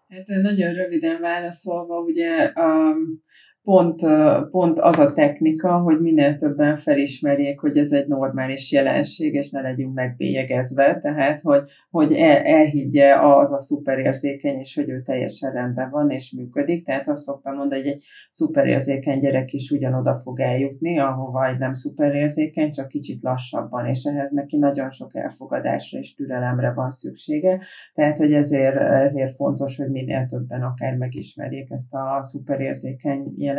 Hát nagyon röviden válaszolva, ugye um, pont, pont az a technika, hogy minél többen felismerjék, hogy ez egy normális jelenség, és ne legyünk megbélyegezve, tehát, hogy, hogy el, elhiggye az a szuperérzékeny, és hogy ő teljesen rendben van, és működik. Tehát azt szoktam mondani, hogy egy szuperérzékeny gyerek is ugyanoda fog eljutni, ahova egy nem szuperérzékeny, csak kicsit lassabban, és ehhez neki nagyon sok elfogadásra és türelemre van szüksége. Tehát, hogy ezért, ezért fontos, hogy minél többen akár megismerjék ezt a szuperérzékeny jelenséget.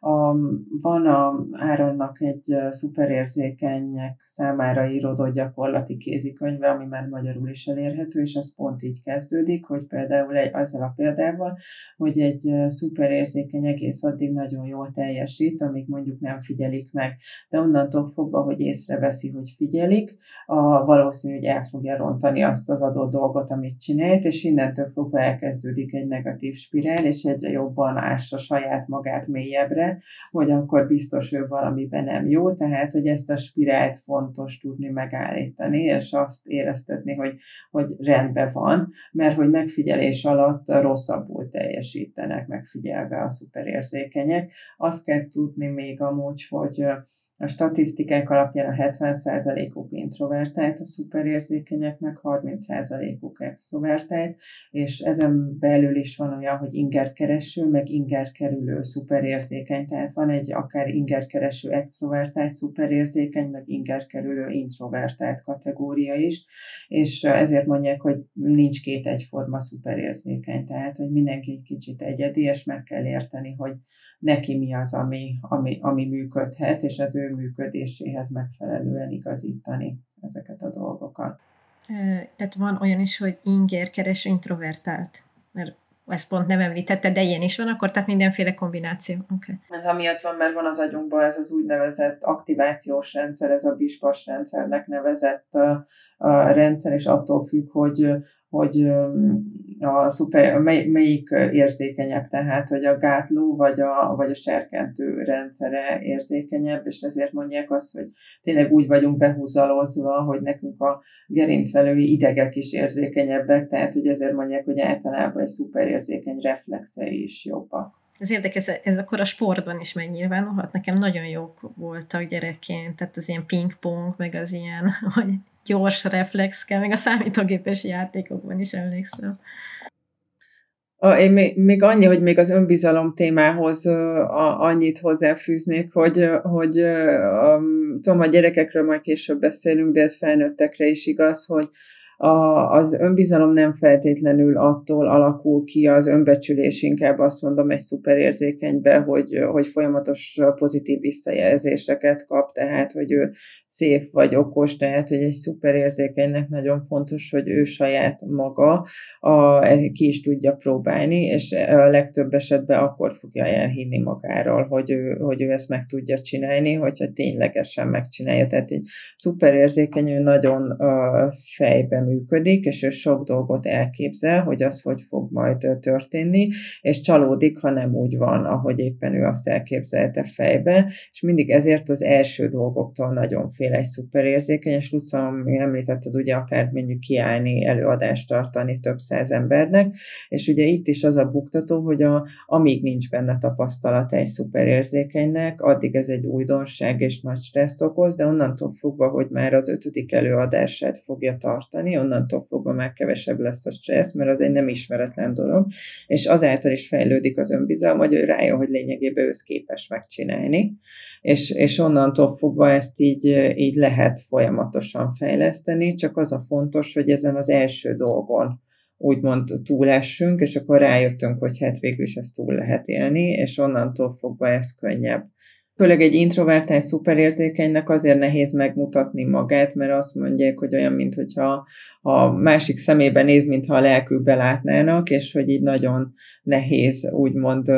A, van a Áronnak egy szuperérzékenyek számára íródott gyakorlati kézikönyve, ami már magyarul is elérhető, és az pont így kezdődik, hogy például egy, azzal a példával, hogy egy szuperérzékeny egész addig nagyon jól teljesít, amíg mondjuk nem figyelik meg. De onnantól fogva, hogy észreveszi, hogy figyelik, a valószínű, hogy el fogja rontani azt az adott dolgot, amit csinált, és innentől fogva elkezdődik egy negatív spirál, és egyre jobban ássa saját saját magát mélyebbre, hogy akkor biztos ő valamiben nem jó, tehát hogy ezt a spirált fontos tudni megállítani, és azt éreztetni, hogy, hogy rendben van, mert hogy megfigyelés alatt rosszabbul teljesítenek megfigyelve a szuperérzékenyek. Azt kell tudni még amúgy, hogy a statisztikák alapján a 70%-uk introvertált, a szuperérzékenyeknek 30%-uk extrovertált, és ezen belül is van olyan, hogy ingerkereső, meg ingerkerülő szuperérzékeny, tehát van egy akár ingerkereső extrovertált szuperérzékeny, meg ingerkerülő introvertált kategória is, és ezért mondják, hogy nincs két egyforma szuperérzékeny, tehát hogy mindenki egy kicsit egyedi, és meg kell érteni, hogy neki mi az, ami, ami, ami működhet, és az ő működéséhez megfelelően igazítani ezeket a dolgokat. Tehát van olyan is, hogy inger keres introvertált, mert ezt pont nem említette, de ilyen is van, akkor tehát mindenféle kombináció. Okay. Ez amiatt van, mert van az agyunkban ez az úgynevezett aktivációs rendszer, ez a bispas rendszernek nevezett a, a rendszer, és attól függ, hogy hogy a szuper, mely, melyik érzékenyebb, tehát hogy a gátló vagy a, vagy a serkentő rendszere érzékenyebb, és ezért mondják azt, hogy tényleg úgy vagyunk behúzalozva, hogy nekünk a gerincvelői idegek is érzékenyebbek, tehát hogy ezért mondják, hogy általában egy szuperérzékeny reflexei is jobbak. Ez érdekes, ez akkor a sportban is megnyilvánulhat. Nekem nagyon jók voltak gyerekként, tehát az ilyen pingpong, meg az ilyen, hogy gyors reflex kell, meg a számítógépes játékokban is emlékszem. Én még, még annyi, hogy még az önbizalom témához a, annyit hozzáfűznék, hogy, hogy um, tudom, a gyerekekről majd később beszélünk, de ez felnőttekre is igaz, hogy a, az önbizalom nem feltétlenül attól alakul ki az önbecsülés, inkább azt mondom egy szuperérzékenybe, hogy, hogy folyamatos pozitív visszajelzéseket kap, tehát hogy ő szép vagy okos, tehát hogy egy szuperérzékenynek nagyon fontos, hogy ő saját maga a, ki is tudja próbálni, és a legtöbb esetben akkor fogja elhinni magáról, hogy ő, hogy ő ezt meg tudja csinálni, hogyha ténylegesen megcsinálja. Tehát egy szuperérzékeny, ő nagyon uh, fejben működik, és ő sok dolgot elképzel, hogy az hogy fog majd történni, és csalódik, ha nem úgy van, ahogy éppen ő azt elképzelte fejbe, és mindig ezért az első dolgoktól nagyon fél egy szuperérzékeny, és Luca, említetted ugye akár mondjuk kiállni, előadást tartani több száz embernek, és ugye itt is az a buktató, hogy a, amíg nincs benne tapasztalat egy szuperérzékenynek, addig ez egy újdonság és nagy stresszt okoz, de onnantól fogva, hogy már az ötödik előadását fogja tartani, onnantól fogva már kevesebb lesz a stressz, mert az egy nem ismeretlen dolog, és azáltal is fejlődik az önbizalma, hogy ő rájön, hogy lényegében ő képes megcsinálni, és, és onnantól fogva ezt így, így lehet folyamatosan fejleszteni, csak az a fontos, hogy ezen az első dolgon úgymond túlessünk, és akkor rájöttünk, hogy hát végül is ezt túl lehet élni, és onnantól fogva ez könnyebb. Főleg egy introvertált szuperérzékenynek azért nehéz megmutatni magát, mert azt mondják, hogy olyan, mintha a másik szemébe néz, mintha a lelkükbe látnának, és hogy így nagyon nehéz úgymond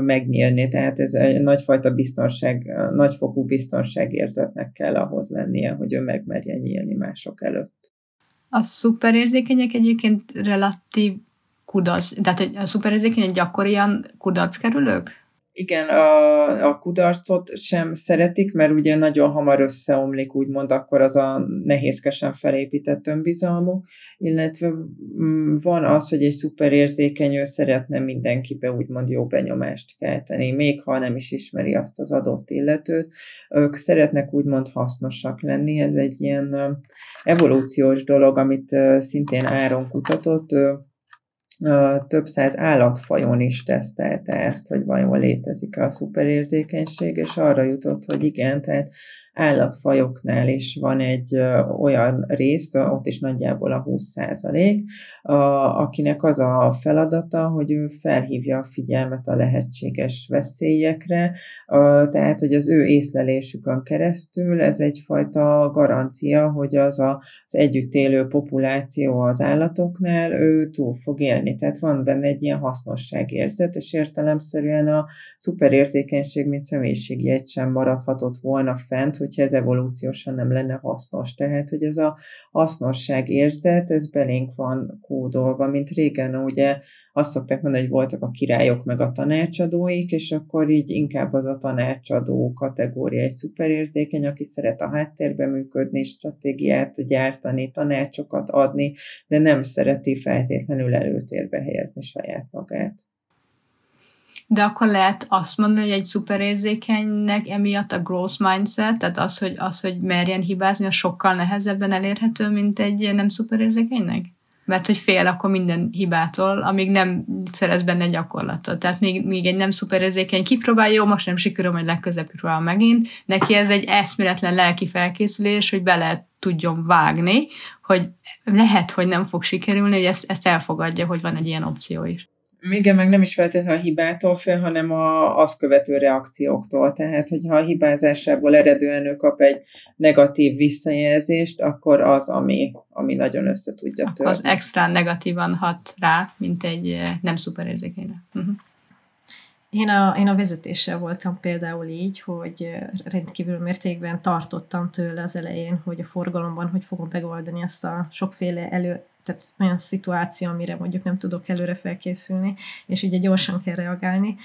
megnyílni. Tehát ez egy nagyfajta biztonság, nagyfokú biztonságérzetnek kell ahhoz lennie, hogy ő megmerjen nyílni mások előtt. A szuperérzékenyek egyébként relatív kudarc, tehát a szuperérzékenyek gyakorian kudarckerülők? Igen, a, a kudarcot sem szeretik, mert ugye nagyon hamar összeomlik, úgymond akkor az a nehézkesen felépített önbizalmuk, illetve mm, van az, hogy egy szuperérzékeny ő szeretne mindenkibe úgymond jó benyomást kelteni, még ha nem is ismeri azt az adott illetőt. Ők szeretnek úgymond hasznosak lenni, ez egy ilyen evolúciós dolog, amit szintén Áron kutatott, több száz állatfajon is tesztelte ezt, hogy vajon létezik a szuperérzékenység, és arra jutott, hogy igen, tehát állatfajoknál is van egy olyan rész, ott is nagyjából a 20 százalék, akinek az a feladata, hogy ő felhívja a figyelmet a lehetséges veszélyekre, tehát, hogy az ő észlelésükön keresztül ez egyfajta garancia, hogy az a, az együtt élő populáció az állatoknál ő túl fog élni. Tehát van benne egy ilyen hasznosságérzet, és értelemszerűen a szuperérzékenység, mint személyiségjegy sem maradhatott volna fent, hogy hogyha ez evolúciósan nem lenne hasznos. Tehát, hogy ez a hasznosság érzet, ez belénk van kódolva, mint régen ugye azt szokták mondani, hogy voltak a királyok meg a tanácsadóik, és akkor így inkább az a tanácsadó kategória egy szuperérzékeny, aki szeret a háttérbe működni, stratégiát gyártani, tanácsokat adni, de nem szereti feltétlenül előtérbe helyezni saját magát. De akkor lehet azt mondani, hogy egy szuperérzékenynek emiatt a growth mindset, tehát az, hogy, az, hogy merjen hibázni, az sokkal nehezebben elérhető, mint egy nem szuperérzékenynek? Mert hogy fél akkor minden hibától, amíg nem szerez benne gyakorlatot. Tehát még, még egy nem szuperérzékeny kipróbálja, jó, most nem sikerül, majd legközebb próbál megint. Neki ez egy eszméletlen lelki felkészülés, hogy bele tudjon vágni, hogy lehet, hogy nem fog sikerülni, hogy ezt, ezt elfogadja, hogy van egy ilyen opció is. Igen, meg nem is feltétlenül a hibától fél, hanem a, az követő reakcióktól. Tehát, hogyha a hibázásából eredően ő kap egy negatív visszajelzést, akkor az, ami, ami nagyon össze tudja törni. Az extra negatívan hat rá, mint egy eh, nem szuperérzékenyre. Uh-huh. Én a, én a vezetéssel voltam például így, hogy eh, rendkívül mértékben tartottam tőle az elején, hogy a forgalomban hogy fogom megoldani ezt a sokféle elő, tehát olyan szituáció, amire mondjuk nem tudok előre felkészülni, és ugye gyorsan kell reagálni.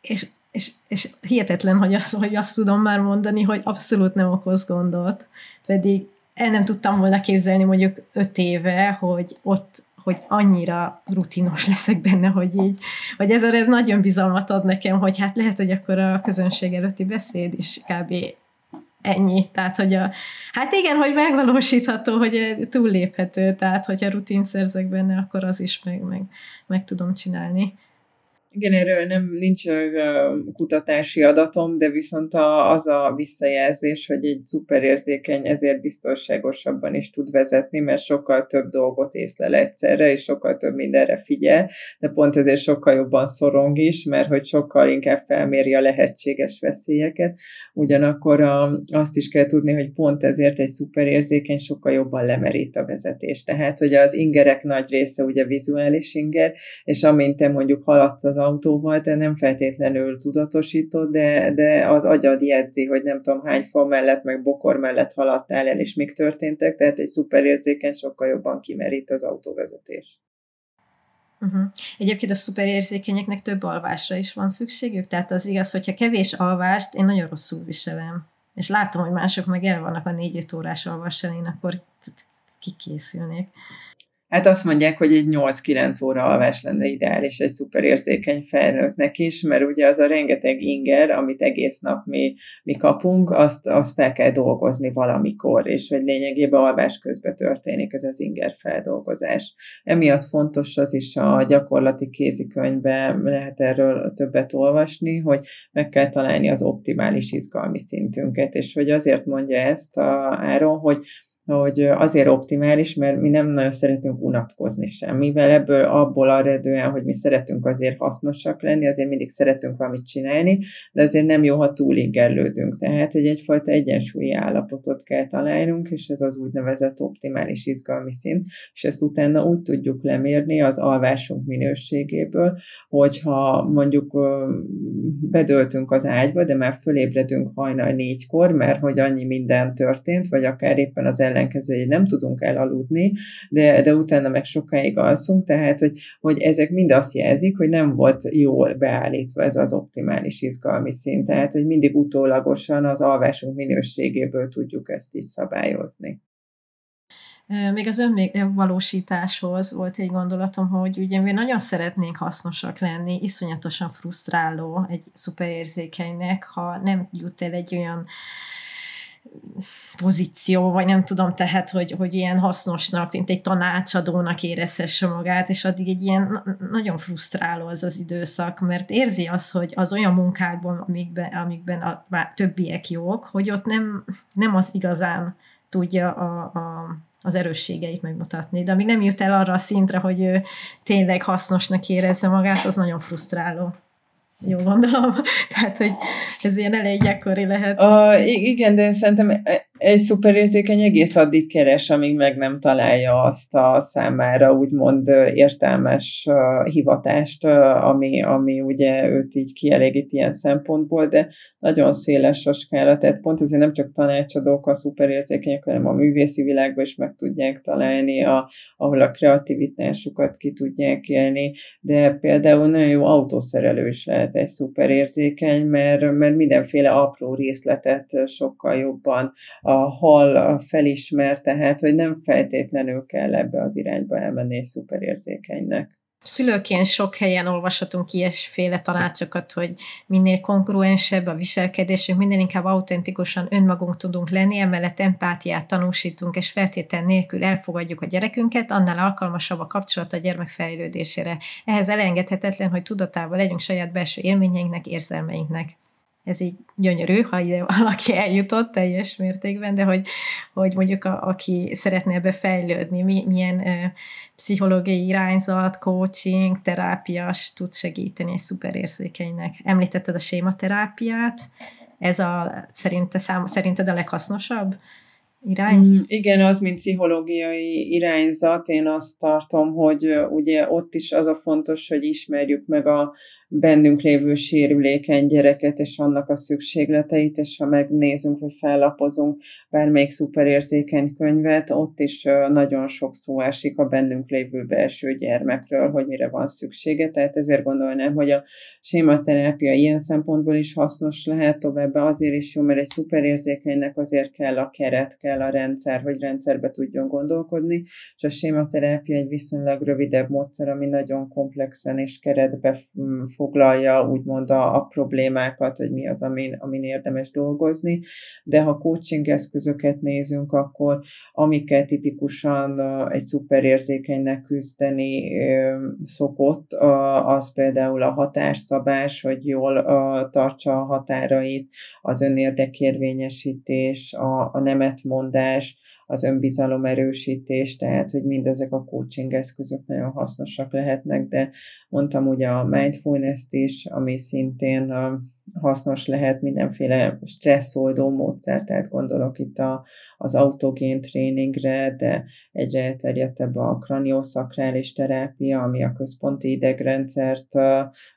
És, és, és hihetetlen, hogy, az, hogy azt tudom már mondani, hogy abszolút nem okoz gondot, pedig el nem tudtam volna képzelni mondjuk öt éve, hogy ott hogy annyira rutinos leszek benne, hogy így, vagy ez, ez nagyon bizalmat ad nekem, hogy hát lehet, hogy akkor a közönség előtti beszéd is kb ennyi. Tehát, hogy a, hát igen, hogy megvalósítható, hogy túlléphető, tehát, hogyha rutin szerzek benne, akkor az is meg, meg, meg tudom csinálni. Igen, erről nem nincs kutatási adatom, de viszont a, az a visszajelzés, hogy egy szuperérzékeny ezért biztonságosabban is tud vezetni, mert sokkal több dolgot észlel egyszerre, és sokkal több mindenre figyel, de pont ezért sokkal jobban szorong is, mert hogy sokkal inkább felméri a lehetséges veszélyeket. Ugyanakkor a, azt is kell tudni, hogy pont ezért egy szuperérzékeny sokkal jobban lemerít a vezetést. Tehát, hogy az ingerek nagy része ugye vizuális inger, és amint te mondjuk haladsz az autóval, te nem feltétlenül tudatosítod, de, de az agyad jegyzi, hogy nem tudom hány fa mellett, meg bokor mellett haladtál el, és mik történtek, tehát egy szuperérzékeny sokkal jobban kimerít az autóvezetés. Uh-huh. Egyébként a szuperérzékenyeknek több alvásra is van szükségük, tehát az igaz, hogyha kevés alvást, én nagyon rosszul viselem. És látom, hogy mások meg el vannak a négy-öt órás alvással, én akkor kikészülnék. Hát azt mondják, hogy egy 8-9 óra alvás lenne ideális egy szuperérzékeny felnőttnek is, mert ugye az a rengeteg inger, amit egész nap mi, mi kapunk, azt, azt fel kell dolgozni valamikor, és hogy lényegében alvás közben történik ez az inger feldolgozás. Emiatt fontos az is a gyakorlati kézikönyvben lehet erről többet olvasni, hogy meg kell találni az optimális izgalmi szintünket, és hogy azért mondja ezt a Áron, hogy hogy azért optimális, mert mi nem nagyon szeretünk unatkozni sem. Mivel ebből abból eredően, hogy mi szeretünk azért hasznosak lenni, azért mindig szeretünk valamit csinálni, de azért nem jó, ha túlingerlődünk. Tehát, hogy egyfajta egyensúlyi állapotot kell találnunk, és ez az úgynevezett optimális izgalmi szint, és ezt utána úgy tudjuk lemérni az alvásunk minőségéből, hogyha mondjuk bedöltünk az ágyba, de már fölébredünk hajnal négykor, mert hogy annyi minden történt, vagy akár éppen az ellenkezőjét nem tudunk elaludni, de, de utána meg sokáig alszunk, tehát hogy, hogy ezek mind azt jelzik, hogy nem volt jól beállítva ez az optimális izgalmi szint, tehát hogy mindig utólagosan az alvásunk minőségéből tudjuk ezt is szabályozni. Még az önvalósításhoz volt egy gondolatom, hogy ugye mi nagyon szeretnénk hasznosak lenni, iszonyatosan frusztráló egy szuperérzékenynek, ha nem jut el egy olyan pozíció, vagy nem tudom, tehát, hogy, hogy ilyen hasznosnak, mint egy tanácsadónak érezhesse magát, és addig egy ilyen nagyon frusztráló az az időszak, mert érzi az, hogy az olyan munkákban, amikben, amikben a, a többiek jók, hogy ott nem, nem az igazán tudja a, a az erősségeit megmutatni. De amíg nem jut el arra a szintre, hogy ő tényleg hasznosnak érezze magát, az nagyon frusztráló. Jó gondolom. Tehát, hogy ez ilyen elég gyakori lehet. Uh, igen, de szerintem egy szuperérzékeny egész addig keres, amíg meg nem találja azt a számára úgymond értelmes hivatást, ami, ami ugye őt így kielégít ilyen szempontból, de nagyon széles a skála, tehát pont azért nem csak tanácsadók a szuperérzékenyek, hanem a művészi világban is meg tudják találni, a, ahol a kreativitásukat ki tudják élni, de például nagyon jó autószerelő is lehet egy szuperérzékeny, mert, mert mindenféle apró részletet sokkal jobban a hal felismer, tehát hogy nem feltétlenül kell ebbe az irányba elmenni egy szuperérzékenynek. Szülőként sok helyen olvashatunk ilyesféle tanácsokat, hogy minél kongruensebb a viselkedésünk, minél inkább autentikusan önmagunk tudunk lenni, emellett empátiát tanúsítunk, és feltétel nélkül elfogadjuk a gyerekünket, annál alkalmasabb a kapcsolat a gyermek fejlődésére. Ehhez elengedhetetlen, hogy tudatában legyünk saját belső élményeinknek, érzelmeinknek ez így gyönyörű, ha ide valaki eljutott teljes mértékben, de hogy, hogy mondjuk a, aki szeretne ebbe fejlődni, mi, milyen ö, pszichológiai irányzat, coaching, terápiás tud segíteni egy szuperérzékenynek. Említetted a sématerápiát, ez a szerinte, szám, szerinted a leghasznosabb? Irány? Mm, igen, az, mint pszichológiai irányzat, én azt tartom, hogy ugye ott is az a fontos, hogy ismerjük meg a bennünk lévő sérülékeny gyereket és annak a szükségleteit, és ha megnézünk, vagy fellapozunk bármelyik szuperérzékeny könyvet, ott is nagyon sok szó esik a bennünk lévő belső gyermekről, hogy mire van szüksége, tehát ezért gondolnám, hogy a sématerápia ilyen szempontból is hasznos lehet, továbbá azért is jó, mert egy szuperérzékenynek azért kell a keret, kell a rendszer, hogy rendszerbe tudjon gondolkodni, és a sématerápia egy viszonylag rövidebb módszer, ami nagyon komplexen és keretbe mm, foglalja úgymond a, a problémákat, hogy mi az, amin, amin érdemes dolgozni, de ha coaching eszközöket nézünk, akkor amikkel tipikusan egy szuperérzékenynek küzdeni szokott, az például a határszabás, hogy jól tartsa a határait, az önérdekérvényesítés, a, a nemetmondás, az önbizalom erősítés, tehát hogy mindezek a coaching eszközök nagyon hasznosak lehetnek, de mondtam ugye a mindfulness-t is, ami szintén hasznos lehet mindenféle stresszoldó módszer, tehát gondolok itt a, az autogén tréningre, de egyre elterjedtebb a kranioszakrális terápia, ami a központi idegrendszert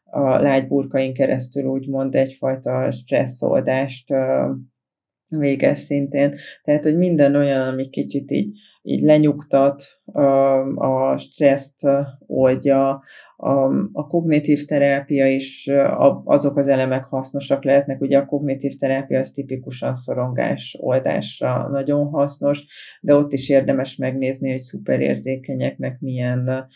a lágyburkain keresztül úgymond egyfajta stresszoldást végez szintén. Tehát, hogy minden olyan, ami kicsit így így lenyugtat, a stresszt oldja, a, a kognitív terápia is azok az elemek hasznosak lehetnek. Ugye a kognitív terápia az tipikusan szorongás oldásra nagyon hasznos, de ott is érdemes megnézni, hogy szuperérzékenyeknek milyen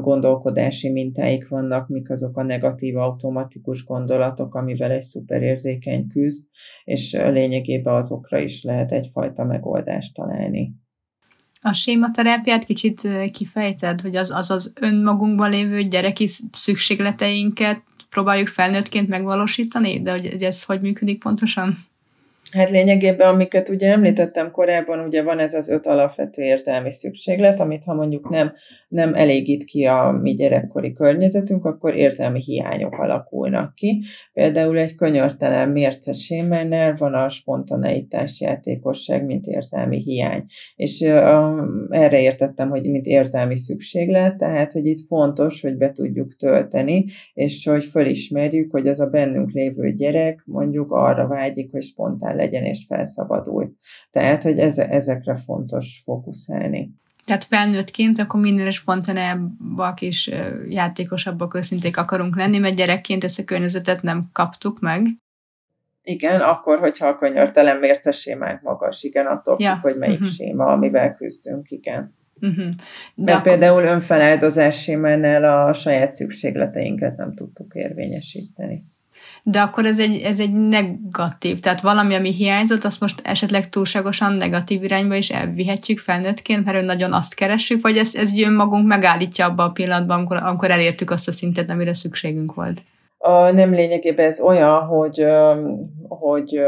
gondolkodási mintáik vannak, mik azok a negatív automatikus gondolatok, amivel egy szuperérzékeny küzd, és lényegében azokra is lehet egyfajta megoldást találni. A sématerápiát kicsit kifejted, hogy az az, az önmagunkban lévő gyereki szükségleteinket próbáljuk felnőttként megvalósítani, de hogy, ez hogy működik pontosan? Hát lényegében, amiket ugye említettem korábban, ugye van ez az öt alapvető érzelmi szükséglet, amit ha mondjuk nem, nem elégít ki a mi gyerekkori környezetünk, akkor érzelmi hiányok alakulnak ki. Például egy könyörtelen mércesémennel van a spontaneitás játékosság, mint érzelmi hiány. És uh, erre értettem, hogy mint érzelmi szükséglet, tehát, hogy itt fontos, hogy be tudjuk tölteni, és hogy fölismerjük, hogy az a bennünk lévő gyerek mondjuk arra vágyik, hogy spontán legyen és felszabadulj. Tehát, hogy ezekre fontos fókuszálni. Tehát felnőttként akkor minél spontanábbak és játékosabbak, őszinték akarunk lenni, mert gyerekként ezt a környezetet nem kaptuk meg. Igen, akkor, hogyha a könyörtelen mérce sémánk magas, igen, attól ja. függ, hogy melyik uh-huh. séma, amivel küzdünk, igen. Uh-huh. De, De akkor... például önfeláldozás sémánnál a saját szükségleteinket nem tudtuk érvényesíteni de akkor ez egy, ez egy negatív, tehát valami, ami hiányzott, azt most esetleg túlságosan negatív irányba is elvihetjük felnőttként, mert nagyon azt keressük, vagy ez, ez jön magunk megállítja abba a pillanatban, amikor, amikor elértük azt a szintet, amire szükségünk volt. Nem lényegében ez olyan, hogy, hogy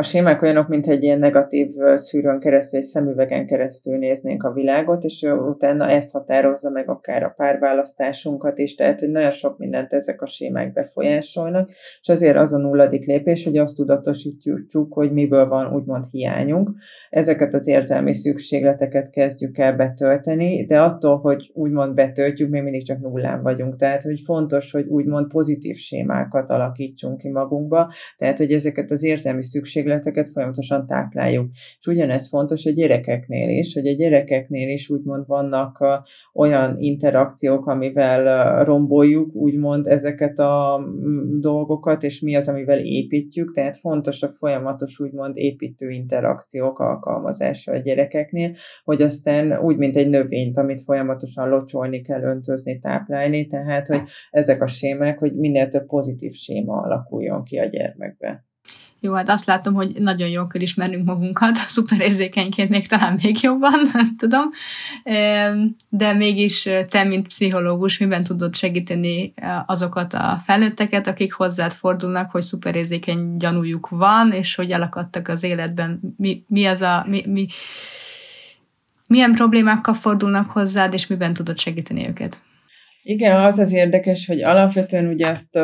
a sémák olyanok, mint egy ilyen negatív szűrőn keresztül, egy szemüvegen keresztül néznénk a világot, és utána ez határozza meg akár a párválasztásunkat is, tehát, hogy nagyon sok mindent ezek a sémák befolyásolnak, és azért az a nulladik lépés, hogy azt tudatosítjuk, hogy miből van úgymond hiányunk. Ezeket az érzelmi szükségleteket kezdjük el betölteni, de attól, hogy úgymond betöltjük, még mindig csak nullán vagyunk. Tehát, hogy fontos, hogy úgymond pozitív sémákat alakítsunk ki magunkba, tehát, hogy ezeket az érzelmi szükségleteket szükségleteket folyamatosan tápláljuk. És ugyanez fontos a gyerekeknél is, hogy a gyerekeknél is úgymond vannak olyan interakciók, amivel romboljuk úgymond ezeket a dolgokat, és mi az, amivel építjük, tehát fontos a folyamatos úgymond építő interakciók alkalmazása a gyerekeknél, hogy aztán úgy, mint egy növényt, amit folyamatosan locsolni kell, öntözni, táplálni, tehát, hogy ezek a sémák, hogy minél több pozitív séma alakuljon ki a gyermekbe. Jó, hát azt látom, hogy nagyon jól kell ismernünk magunkat, szuperérzékenyként még talán még jobban, nem tudom. De mégis te, mint pszichológus, miben tudod segíteni azokat a felnőtteket, akik hozzád fordulnak, hogy szuperérzékeny gyanújuk van, és hogy elakadtak az életben. Mi, mi az a... Mi, mi, milyen problémákkal fordulnak hozzád, és miben tudod segíteni őket? Igen, az az érdekes, hogy alapvetően ugye ezt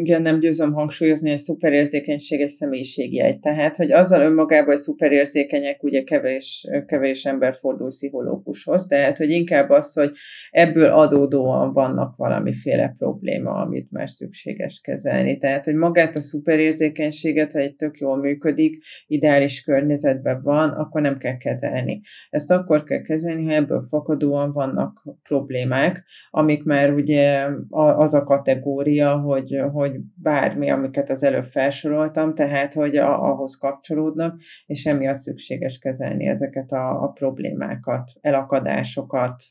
igen, nem győzöm hangsúlyozni, hogy szuperérzékenység egy személyiségjegy. Tehát, hogy azzal önmagában, hogy szuperérzékenyek, ugye kevés, kevés ember fordul pszichológushoz, tehát, hogy inkább az, hogy ebből adódóan vannak valamiféle probléma, amit már szükséges kezelni. Tehát, hogy magát a szuperérzékenységet, ha egy tök jól működik, ideális környezetben van, akkor nem kell kezelni. Ezt akkor kell kezelni, ha ebből fakadóan vannak problémák, amik amik már ugye az a kategória, hogy, hogy bármi, amiket az előbb felsoroltam, tehát hogy a, ahhoz kapcsolódnak, és emiatt szükséges kezelni ezeket a, a problémákat, elakadásokat,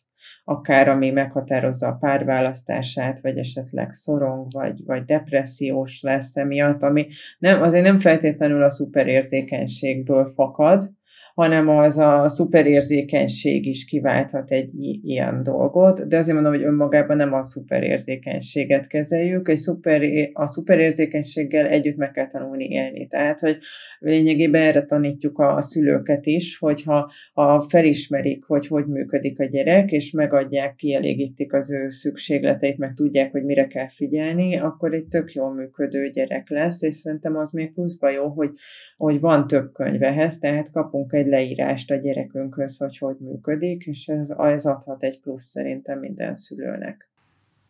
akár ami meghatározza a párválasztását, vagy esetleg szorong, vagy, vagy depressziós lesz emiatt, ami nem, azért nem feltétlenül a szuperérzékenységből fakad, hanem az a szuperérzékenység is kiválthat egy ilyen dolgot, de azért mondom, hogy önmagában nem a szuperérzékenységet kezeljük, egy szuper, a szuperérzékenységgel együtt meg kell tanulni élni. Tehát, hogy lényegében erre tanítjuk a, a szülőket is, hogyha a felismerik, hogy hogy működik a gyerek, és megadják, kielégítik az ő szükségleteit, meg tudják, hogy mire kell figyelni, akkor egy tök jól működő gyerek lesz, és szerintem az még pluszba jó, hogy, hogy van több könyvehez, tehát kapunk egy leírást a gyerekünkhöz, hogy hogy működik, és ez, ez adhat egy plusz szerintem minden szülőnek.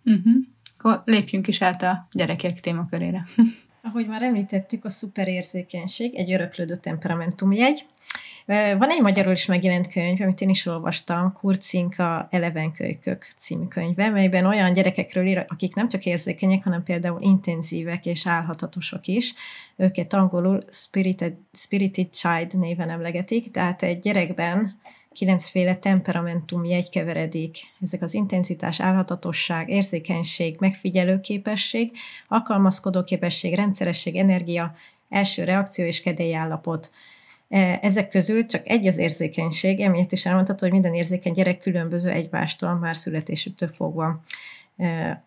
Uh-huh. Akkor lépjünk is át a gyerekek témakörére. Ahogy már említettük, a szuperérzékenység egy öröklődő temperamentumjegy. Van egy magyarul is megjelent könyv, amit én is olvastam, Kurcinka Elevenkölykök című könyve, melyben olyan gyerekekről ír, akik nem csak érzékenyek, hanem például intenzívek és álhatatosok is. Őket angolul Spirited, Spirited Child néven emlegetik, tehát egy gyerekben kilencféle temperamentum jegy keveredik. Ezek az intenzitás, álhatatosság, érzékenység, megfigyelőképesség, alkalmazkodó képesség, rendszeresség, energia, első reakció és kedélyállapot. E, ezek közül csak egy az érzékenység, emiatt is elmondható, hogy minden érzékeny gyerek különböző egymástól már születésüktől fogva. E,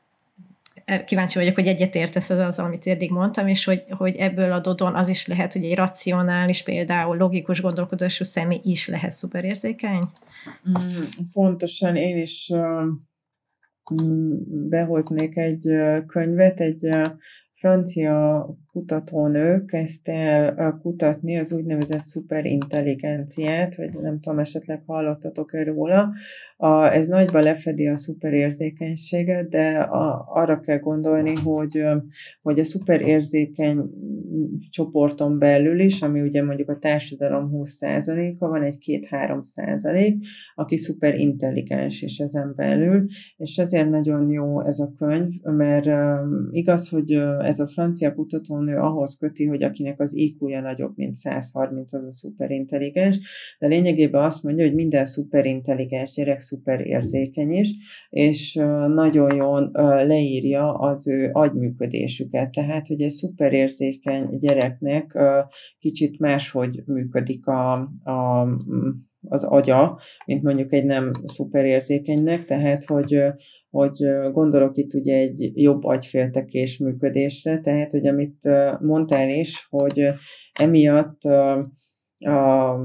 e, kíváncsi vagyok, hogy egyetértesz az, az, amit eddig mondtam, és hogy, hogy ebből a dodon az is lehet, hogy egy racionális, például logikus gondolkodású személy is lehet szuperérzékeny? Mm, pontosan én is mm, behoznék egy könyvet, egy francia kutatónő kezdte el kutatni az úgynevezett szuperintelligenciát, vagy nem tudom, esetleg hallottatok-e róla. A, ez nagyban lefedi a szuperérzékenységet, de a, arra kell gondolni, hogy, hogy a szuperérzékeny csoporton belül is, ami ugye mondjuk a társadalom 20%-a, van egy 2-3%, aki szuperintelligens is ezen belül, és ezért nagyon jó ez a könyv, mert igaz, hogy ez a francia kutató nő ahhoz köti, hogy akinek az IQ-ja nagyobb, mint 130, az a szuperintelligens, de lényegében azt mondja, hogy minden szuperintelligens gyerek szuperérzékeny is, és nagyon jól leírja az ő agyműködésüket. Tehát, hogy egy szuperérzékeny gyereknek kicsit máshogy működik a, a az agya, mint mondjuk egy nem szuperérzékenynek, tehát hogy, hogy gondolok itt ugye egy jobb agyféltekés működésre, tehát hogy amit mondtál is, hogy emiatt a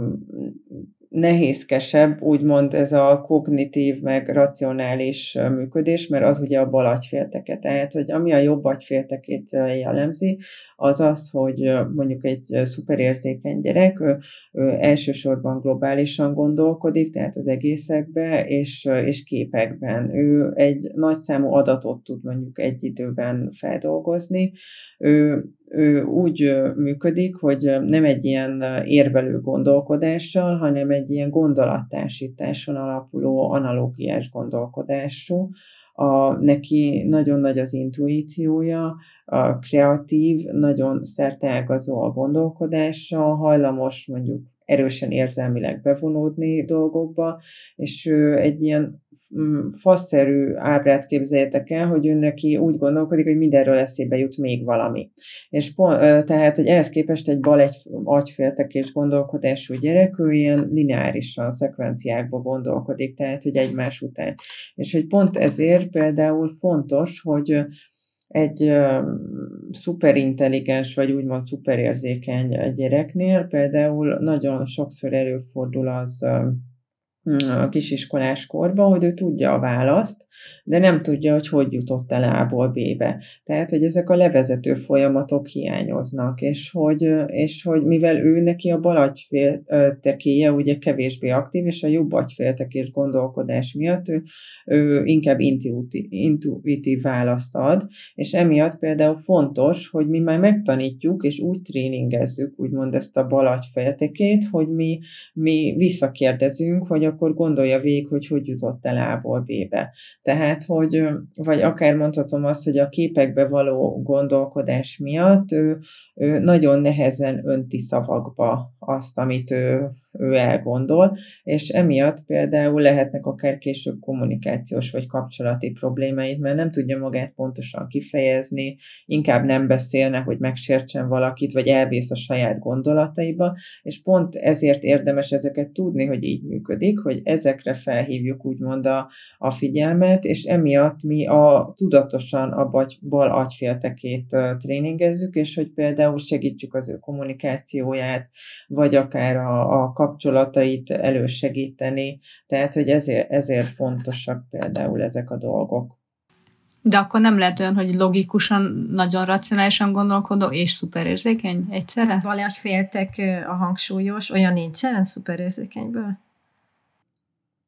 nehézkesebb, úgymond ez a kognitív, meg racionális működés, mert az ugye a bal agyfélteke. Tehát, hogy ami a jobb agyféltekét jellemzi, az az, hogy mondjuk egy szuperérzékeny gyerek, ő, ő elsősorban globálisan gondolkodik, tehát az egészekbe és, és képekben. Ő egy nagyszámú adatot tud mondjuk egy időben feldolgozni. Ő ő úgy működik, hogy nem egy ilyen érvelő gondolkodással, hanem egy ilyen gondolattársításon alapuló analógiás gondolkodású. A, neki nagyon nagy az intuíciója, a kreatív, nagyon szerteágazó a gondolkodása, hajlamos mondjuk erősen érzelmileg bevonódni dolgokba, és ő egy ilyen faszerű ábrát képzeljétek el, hogy ő neki úgy gondolkodik, hogy mindenről eszébe jut még valami. És pont, tehát, hogy ehhez képest egy bal egy agyféltekés gondolkodású gyerek, ő ilyen lineárisan, szekvenciákba gondolkodik, tehát, hogy egymás után. És hogy pont ezért például fontos, hogy egy uh, szuperintelligens, vagy úgymond szuperérzékeny gyereknél például nagyon sokszor előfordul az uh, a kisiskolás korban, hogy ő tudja a választ, de nem tudja, hogy hogy jutott el A-ból B-be. Tehát, hogy ezek a levezető folyamatok hiányoznak, és hogy, és hogy mivel ő neki a bal agyféltekéje ugye kevésbé aktív, és a jobb agyféltekés gondolkodás miatt ő, ő inkább intuitív, intuitív választ ad, és emiatt például fontos, hogy mi már megtanítjuk, és úgy tréningezzük, úgymond ezt a bal agyféltekét, hogy mi, mi visszakérdezünk, hogy akkor gondolja végig, hogy hogy jutott el A-ból B-be. Tehát, hogy, vagy akár mondhatom azt, hogy a képekbe való gondolkodás miatt ő, ő nagyon nehezen önti szavakba azt, amit ő ő elgondol, és emiatt például lehetnek akár később kommunikációs vagy kapcsolati problémáit, mert nem tudja magát pontosan kifejezni, inkább nem beszélne, hogy megsértsen valakit, vagy elvész a saját gondolataiba, és pont ezért érdemes ezeket tudni, hogy így működik, hogy ezekre felhívjuk úgymond a, a figyelmet, és emiatt mi a tudatosan a bal agyféltekét tréningezzük, és hogy például segítsük az ő kommunikációját, vagy akár a, a kapcsolatait elősegíteni, tehát hogy ezért, ezért fontosak például ezek a dolgok. De akkor nem lehet olyan, hogy logikusan, nagyon racionálisan gondolkodó és szuperérzékeny egyszerre? Valahogy féltek a hangsúlyos, olyan nincsen szuperérzékenyből?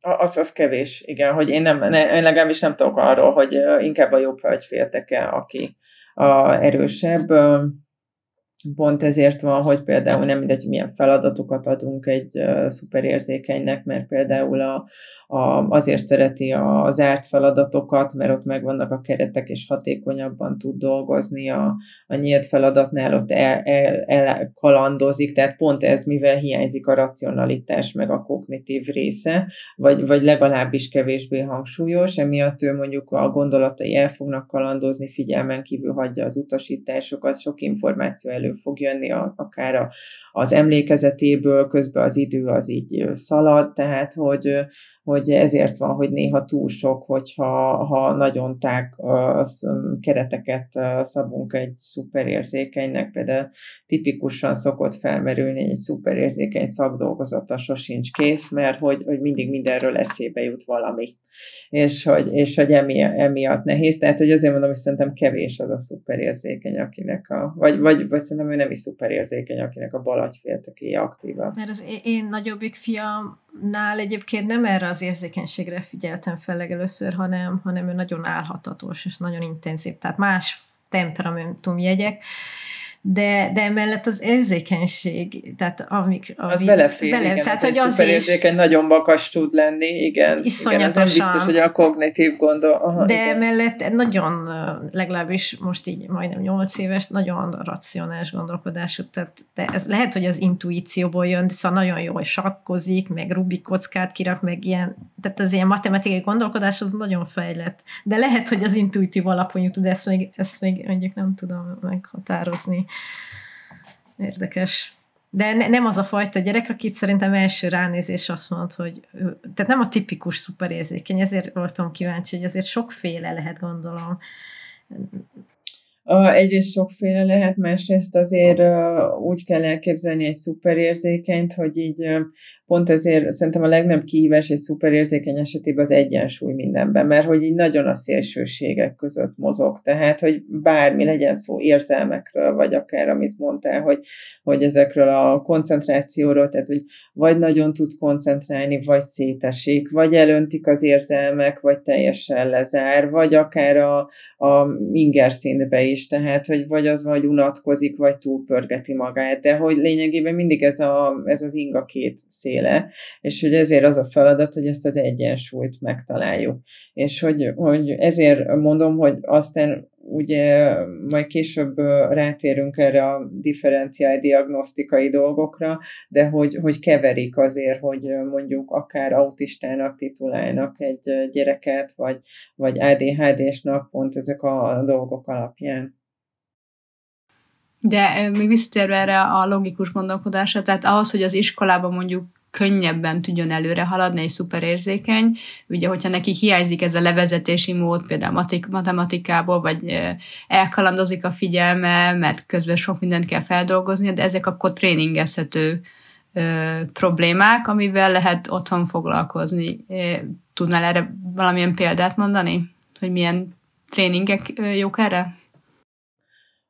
Az, az kevés, igen, hogy én, nem, ne, én legalábbis nem tudok arról, hogy inkább a jobb vagy féltek-e, aki a erősebb pont ezért van, hogy például nem mindegy, milyen feladatokat adunk egy uh, szuperérzékenynek, mert például a, a, azért szereti a zárt feladatokat, mert ott megvannak a keretek, és hatékonyabban tud dolgozni. A, a nyílt feladatnál ott el, el, el kalandozik, tehát pont ez, mivel hiányzik a racionalitás, meg a kognitív része, vagy, vagy legalábbis kevésbé hangsúlyos, emiatt ő mondjuk a gondolatai el fognak kalandozni, figyelmen kívül hagyja az utasításokat, sok információ elő fog jönni a, akár a, az emlékezetéből, közben az idő az így szalad, tehát hogy, hogy ezért van, hogy néha túl sok, hogyha ha nagyon tág az, kereteket szabunk egy szuperérzékenynek, például tipikusan szokott felmerülni egy szuperérzékeny szakdolgozata sosincs kész, mert hogy, hogy mindig mindenről eszébe jut valami, és hogy, és hogy emiatt, nehéz, tehát hogy azért mondom, hogy szerintem kevés az a szuperérzékeny, akinek a, vagy, vagy, vagy szerintem ő nem is szuperérzékeny, akinek a bal agyféltekéje aktívabb. Mert az én nagyobbik fiamnál egyébként nem erre az érzékenységre figyeltem fel legelőször, hanem, hanem ő nagyon állhatatos és nagyon intenzív, tehát más temperamentum jegyek, de, de emellett az érzékenység, tehát amik... Ami, az belefér, bele, igen, tehát, hogy az is, nagyon bakas tud lenni, igen. Iszonyatosan. Igen, nem biztos, hogy a kognitív gondol. Aha, de igen. emellett nagyon, legalábbis most így majdnem nyolc éves, nagyon racionális gondolkodású, tehát de ez lehet, hogy az intuícióból jön, de szóval nagyon jó, hogy sakkozik, meg Rubik kockát kirak, meg ilyen, tehát az ilyen matematikai gondolkodás az nagyon fejlett, de lehet, hogy az intuitív alapon jut, de ezt még, ezt még mondjuk nem tudom meghatározni. Érdekes. De ne, nem az a fajta gyerek, akit szerintem első ránézés azt mond, hogy tehát nem a tipikus szuperérzékeny, ezért voltam kíváncsi, hogy azért sokféle lehet, gondolom. Egyrészt sokféle lehet, másrészt azért úgy kell elképzelni egy szuperérzékenyt, hogy így pont ezért szerintem a legnagyobb kihívás egy szuperérzékeny esetében az egyensúly mindenben, mert hogy így nagyon a szélsőségek között mozog, tehát hogy bármi legyen szó érzelmekről, vagy akár amit mondtál, hogy, hogy ezekről a koncentrációról, tehát hogy vagy nagyon tud koncentrálni, vagy szétesik, vagy elöntik az érzelmek, vagy teljesen lezár, vagy akár a, a inger színbe is, tehát hogy vagy az vagy unatkozik, vagy túlpörgeti magát, de hogy lényegében mindig ez, a, ez az inga két szél féle, és hogy ezért az a feladat, hogy ezt az egyensúlyt megtaláljuk. És hogy, hogy ezért mondom, hogy aztán ugye majd később rátérünk erre a differenciál diagnosztikai dolgokra, de hogy, hogy keverik azért, hogy mondjuk akár autistának titulálnak egy gyereket, vagy, vagy ADHD-snak pont ezek a dolgok alapján. De még visszatérve erre a logikus gondolkodásra, tehát ahhoz, hogy az iskolában mondjuk könnyebben tudjon előre haladni, egy szuperérzékeny. Ugye, hogyha neki hiányzik ez a levezetési mód, például matematikából, vagy elkalandozik a figyelme, mert közben sok mindent kell feldolgozni, de ezek akkor tréningezhető problémák, amivel lehet otthon foglalkozni. Tudnál erre valamilyen példát mondani? Hogy milyen tréningek jók erre?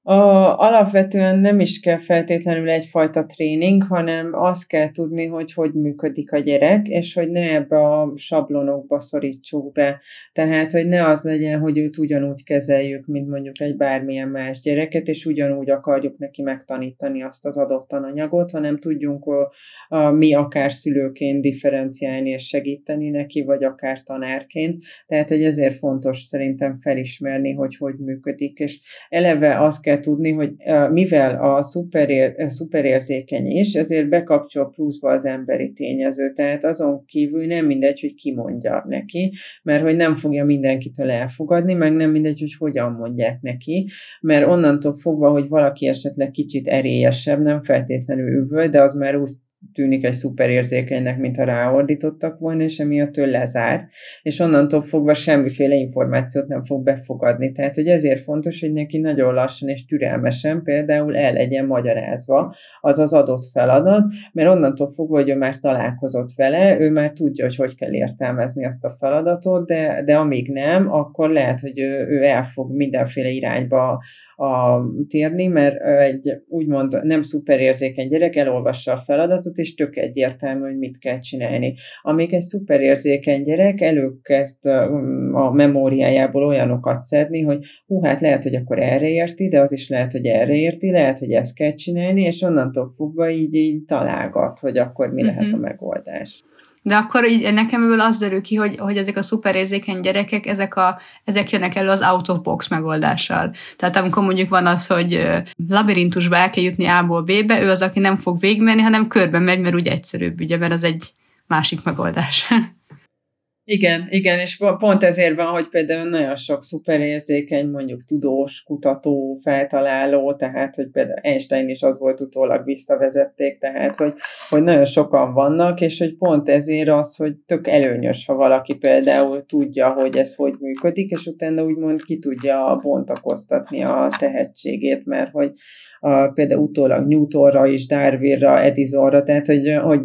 A, alapvetően nem is kell feltétlenül egyfajta tréning, hanem azt kell tudni, hogy hogy működik a gyerek, és hogy ne ebbe a sablonokba szorítsuk be. Tehát, hogy ne az legyen, hogy őt ugyanúgy kezeljük, mint mondjuk egy bármilyen más gyereket, és ugyanúgy akarjuk neki megtanítani azt az adott tananyagot, hanem tudjunk a, a, mi akár szülőként differenciálni és segíteni neki, vagy akár tanárként. Tehát, hogy ezért fontos szerintem felismerni, hogy hogy működik, és eleve azt kell kell tudni, hogy mivel a szuperér, szuperérzékeny is, ezért bekapcsol pluszba az emberi tényező. Tehát azon kívül nem mindegy, hogy ki mondja neki, mert hogy nem fogja mindenkitől elfogadni, meg nem mindegy, hogy hogyan mondják neki, mert onnantól fogva, hogy valaki esetleg kicsit erélyesebb, nem feltétlenül üvöl, de az már tűnik egy szuperérzékenynek, mintha ráordítottak volna, és emiatt ő lezár, és onnantól fogva semmiféle információt nem fog befogadni. Tehát, hogy ezért fontos, hogy neki nagyon lassan és türelmesen például el legyen magyarázva az az adott feladat, mert onnantól fogva, hogy ő már találkozott vele, ő már tudja, hogy hogy kell értelmezni azt a feladatot, de, de amíg nem, akkor lehet, hogy ő, ő el fog mindenféle irányba a, térni, mert egy úgymond nem szuperérzékeny gyerek elolvassa a feladatot, és tök egyértelmű, hogy mit kell csinálni. Amíg egy szuperérzékeny gyerek előkezd a memóriájából olyanokat szedni, hogy hú, hát lehet, hogy akkor erre érti, de az is lehet, hogy erre érti, lehet, hogy ezt kell csinálni, és onnantól fogva így, így találgat, hogy akkor mi uh-huh. lehet a mhm. megoldás. De akkor így nekem ebből az derül ki, hogy, hogy ezek a szuperérzékeny gyerekek, ezek, a, ezek jönnek elő az out of box megoldással. Tehát amikor mondjuk van az, hogy labirintusba el kell jutni A-ból B-be, ő az, aki nem fog végigmenni, hanem körben megy, mert úgy egyszerűbb, ugye, mert az egy másik megoldás. Igen, igen, és pont ezért van, hogy például nagyon sok szuperérzékeny, mondjuk tudós, kutató, feltaláló, tehát, hogy például Einstein is az volt utólag visszavezették, tehát, hogy, hogy nagyon sokan vannak, és hogy pont ezért az, hogy tök előnyös, ha valaki például tudja, hogy ez hogy működik, és utána úgymond ki tudja bontakoztatni a tehetségét, mert hogy a, például utólag Newtonra is, Darwinra, Edisonra, tehát hogy, hogy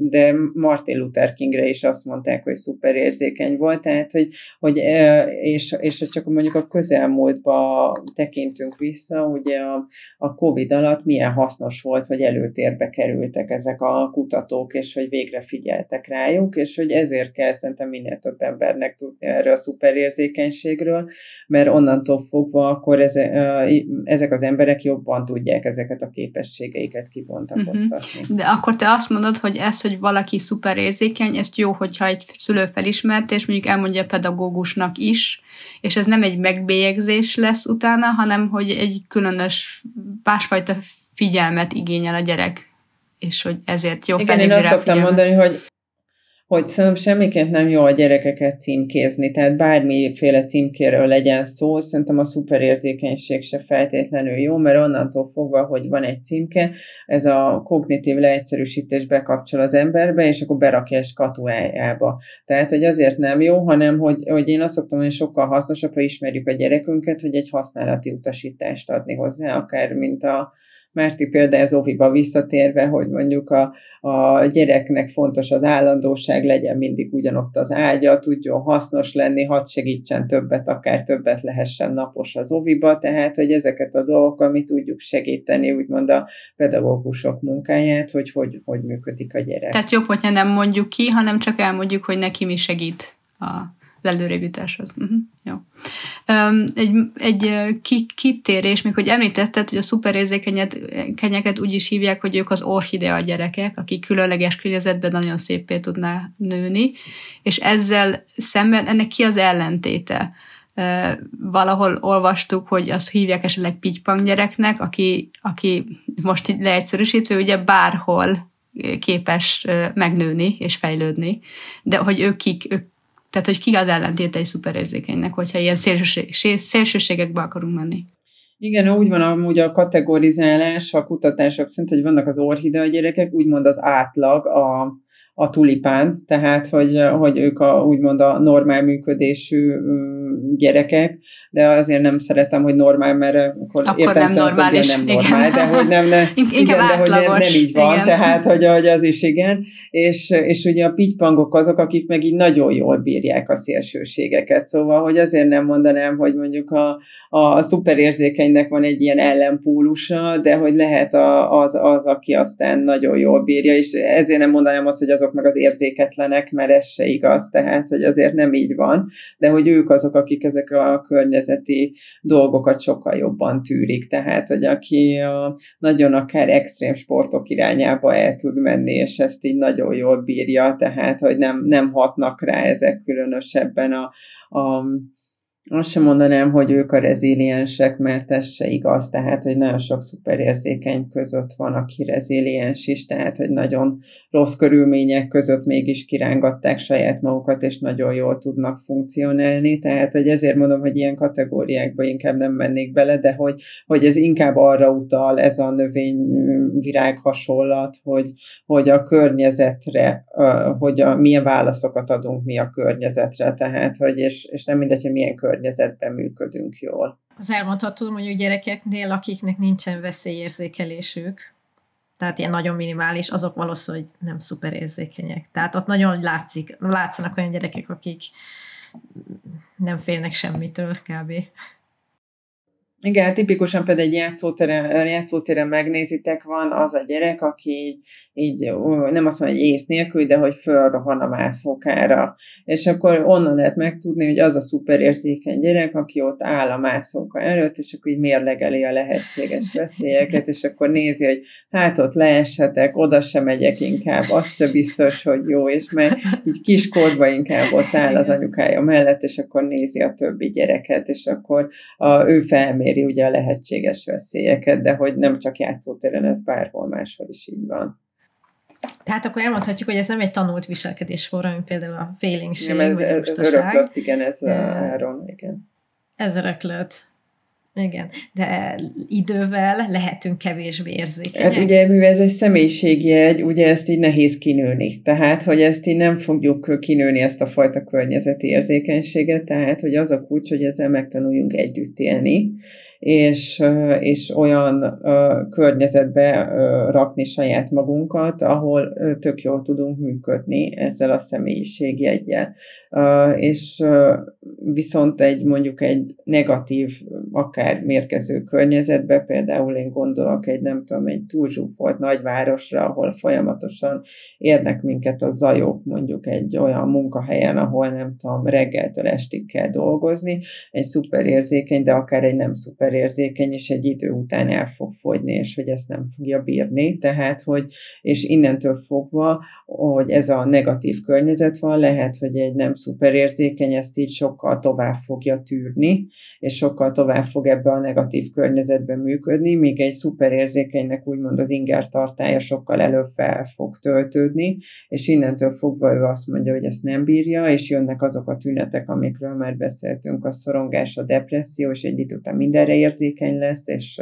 de Martin Luther Kingre is azt mondták, hogy szuper érzékeny volt, tehát hogy, hogy és, és csak mondjuk a közelmúltba tekintünk vissza, ugye a, a Covid alatt milyen hasznos volt, hogy előtérbe kerültek ezek a kutatók, és hogy végre figyeltek rájuk, és hogy ezért kell szerintem minél több embernek tudni erről a szuperérzékenységről, mert onnantól fogva akkor ezek az emberek jobb jobban tudják ezeket a képességeiket kibontakoztatni. Uh-huh. De akkor te azt mondod, hogy ez, hogy valaki szuper érzékeny, ezt jó, hogyha egy szülő felismert, és mondjuk elmondja a pedagógusnak is, és ez nem egy megbélyegzés lesz utána, hanem hogy egy különös, másfajta figyelmet igényel a gyerek, és hogy ezért jó Igen, én azt szoktam mondani, hogy hogy szerintem semmiként nem jó a gyerekeket címkézni, tehát bármiféle címkéről legyen szó, szerintem a szuperérzékenység se feltétlenül jó, mert onnantól fogva, hogy van egy címke, ez a kognitív leegyszerűsítés bekapcsol az emberbe, és akkor berakja egy skatuájába. Tehát, hogy azért nem jó, hanem, hogy, hogy én azt szoktam, hogy sokkal hasznosabb, ha ismerjük a gyerekünket, hogy egy használati utasítást adni hozzá, akár mint a, Márti példa ez óviba visszatérve, hogy mondjuk a, a gyereknek fontos az állandóság, legyen mindig ugyanott az ágya, tudjon hasznos lenni, hadd segítsen többet, akár többet lehessen napos az óviba, tehát hogy ezeket a dolgokat mi tudjuk segíteni, úgymond a pedagógusok munkáját, hogy hogy, hogy működik a gyerek. Tehát jobb, hogyha nem mondjuk ki, hanem csak elmondjuk, hogy neki mi segít a lelőrébításhoz. Uh-huh. Jó. Egy, egy kitérés, még hogy említetted, hogy a szuperérzékenyeket úgy is hívják, hogy ők az orchidea gyerekek, akik különleges környezetben nagyon szépé tudná nőni, és ezzel szemben ennek ki az ellentéte? Valahol olvastuk, hogy azt hívják esetleg pitypang gyereknek, aki, aki most leegyszerűsítve, ugye bárhol képes megnőni és fejlődni, de hogy ők kik, ők tehát, hogy ki az ellentéte egy szuperérzékenynek, hogyha ilyen szélsőség, szélsőségekbe akarunk menni. Igen, úgy van amúgy a kategorizálás a kutatások szerint, hogy vannak az orhidea gyerekek, úgymond az átlag, a, a tulipán, tehát hogy, hogy ők a, úgymond a normál működésű gyerekek, de azért nem szeretem, hogy normál, mert akkor, akkor értem nem normális, nem normál, de hogy nem, ne, igen, de hogy nem, nem így van, igen. tehát hogy, hogy az is igen, és, és ugye a pitypangok azok, akik meg így nagyon jól bírják a szélsőségeket, szóval, hogy azért nem mondanám, hogy mondjuk a, a szuperérzékenynek van egy ilyen ellenpólusa, de hogy lehet a, az, az, aki aztán nagyon jól bírja, és ezért nem mondanám azt, hogy azok meg az érzéketlenek, mert ez se igaz, tehát, hogy azért nem így van, de hogy ők azok, akik ezek a környezeti dolgokat sokkal jobban tűrik, tehát, hogy aki a, nagyon akár extrém sportok irányába el tud menni, és ezt így nagyon jól bírja, tehát, hogy nem, nem hatnak rá ezek különösebben a, a azt sem mondanám, hogy ők a reziliensek, mert ez se igaz, tehát, hogy nagyon sok szuperérzékeny között van, aki reziliens is, tehát, hogy nagyon rossz körülmények között mégis kirángatták saját magukat, és nagyon jól tudnak funkcionálni, tehát, hogy ezért mondom, hogy ilyen kategóriákba inkább nem mennék bele, de hogy, hogy ez inkább arra utal, ez a növényvirág hasonlat, hogy, hogy a környezetre, hogy a, milyen válaszokat adunk mi a környezetre, tehát, hogy és, és nem mindegy, hogy milyen környezet környezetben működünk jól. Az elmondható mondjuk gyerekeknél, akiknek nincsen veszélyérzékelésük, tehát ilyen nagyon minimális, azok valószínűleg nem szuperérzékenyek. Tehát ott nagyon látszik, látszanak olyan gyerekek, akik nem félnek semmitől kb. Igen, tipikusan például egy játszótéren, játszótéren megnézitek, van az a gyerek, aki így, így nem azt mondja, hogy ész nélkül, de hogy fölrohan a mászókára. És akkor onnan lehet megtudni, hogy az a szuperérzékeny gyerek, aki ott áll a mászóka előtt, és akkor így mérlegeli a lehetséges veszélyeket, és akkor nézi, hogy hát ott leeshetek, oda sem megyek inkább, az se biztos, hogy jó, és mert így kiskorba inkább ott áll az anyukája mellett, és akkor nézi a többi gyereket, és akkor a, ő felmér felméri ugye a lehetséges veszélyeket, de hogy nem csak játszótéren, ez bárhol máshol is így van. Tehát akkor elmondhatjuk, hogy ez nem egy tanult viselkedésforma, mint például a félénkség, nem, ez, ez, ez öröklött, igen, ez a áron, igen. Ez öröklött. Igen, de idővel lehetünk kevésbé érzékenyek. Hát ugye, mivel ez egy személyiségjegy, ugye ezt így nehéz kinőni. Tehát, hogy ezt így nem fogjuk kinőni, ezt a fajta környezeti érzékenységet, tehát, hogy az a kulcs, hogy ezzel megtanuljunk együtt élni, és, és olyan környezetbe rakni saját magunkat, ahol tök jól tudunk működni ezzel a személyiségjegyel. És viszont egy mondjuk egy negatív, akár mérkező környezetbe, például én gondolok egy nem tudom, egy túlzsúfolt nagyvárosra, ahol folyamatosan érnek minket a zajok, mondjuk egy olyan munkahelyen, ahol nem tudom, reggeltől estig kell dolgozni, egy szuperérzékeny, de akár egy nem szuper szuperérzékeny, és egy idő után el fog fogyni, és hogy ezt nem fogja bírni. Tehát, hogy, és innentől fogva, hogy ez a negatív környezet van, lehet, hogy egy nem szuperérzékeny ezt így sokkal tovább fogja tűrni, és sokkal tovább fog ebbe a negatív környezetben működni, míg egy szuperérzékenynek úgymond az inger tartája sokkal előbb fel fog töltődni, és innentől fogva ő azt mondja, hogy ezt nem bírja, és jönnek azok a tünetek, amikről már beszéltünk, a szorongás, a depresszió, és egy idő után mindenre érzékeny lesz, és,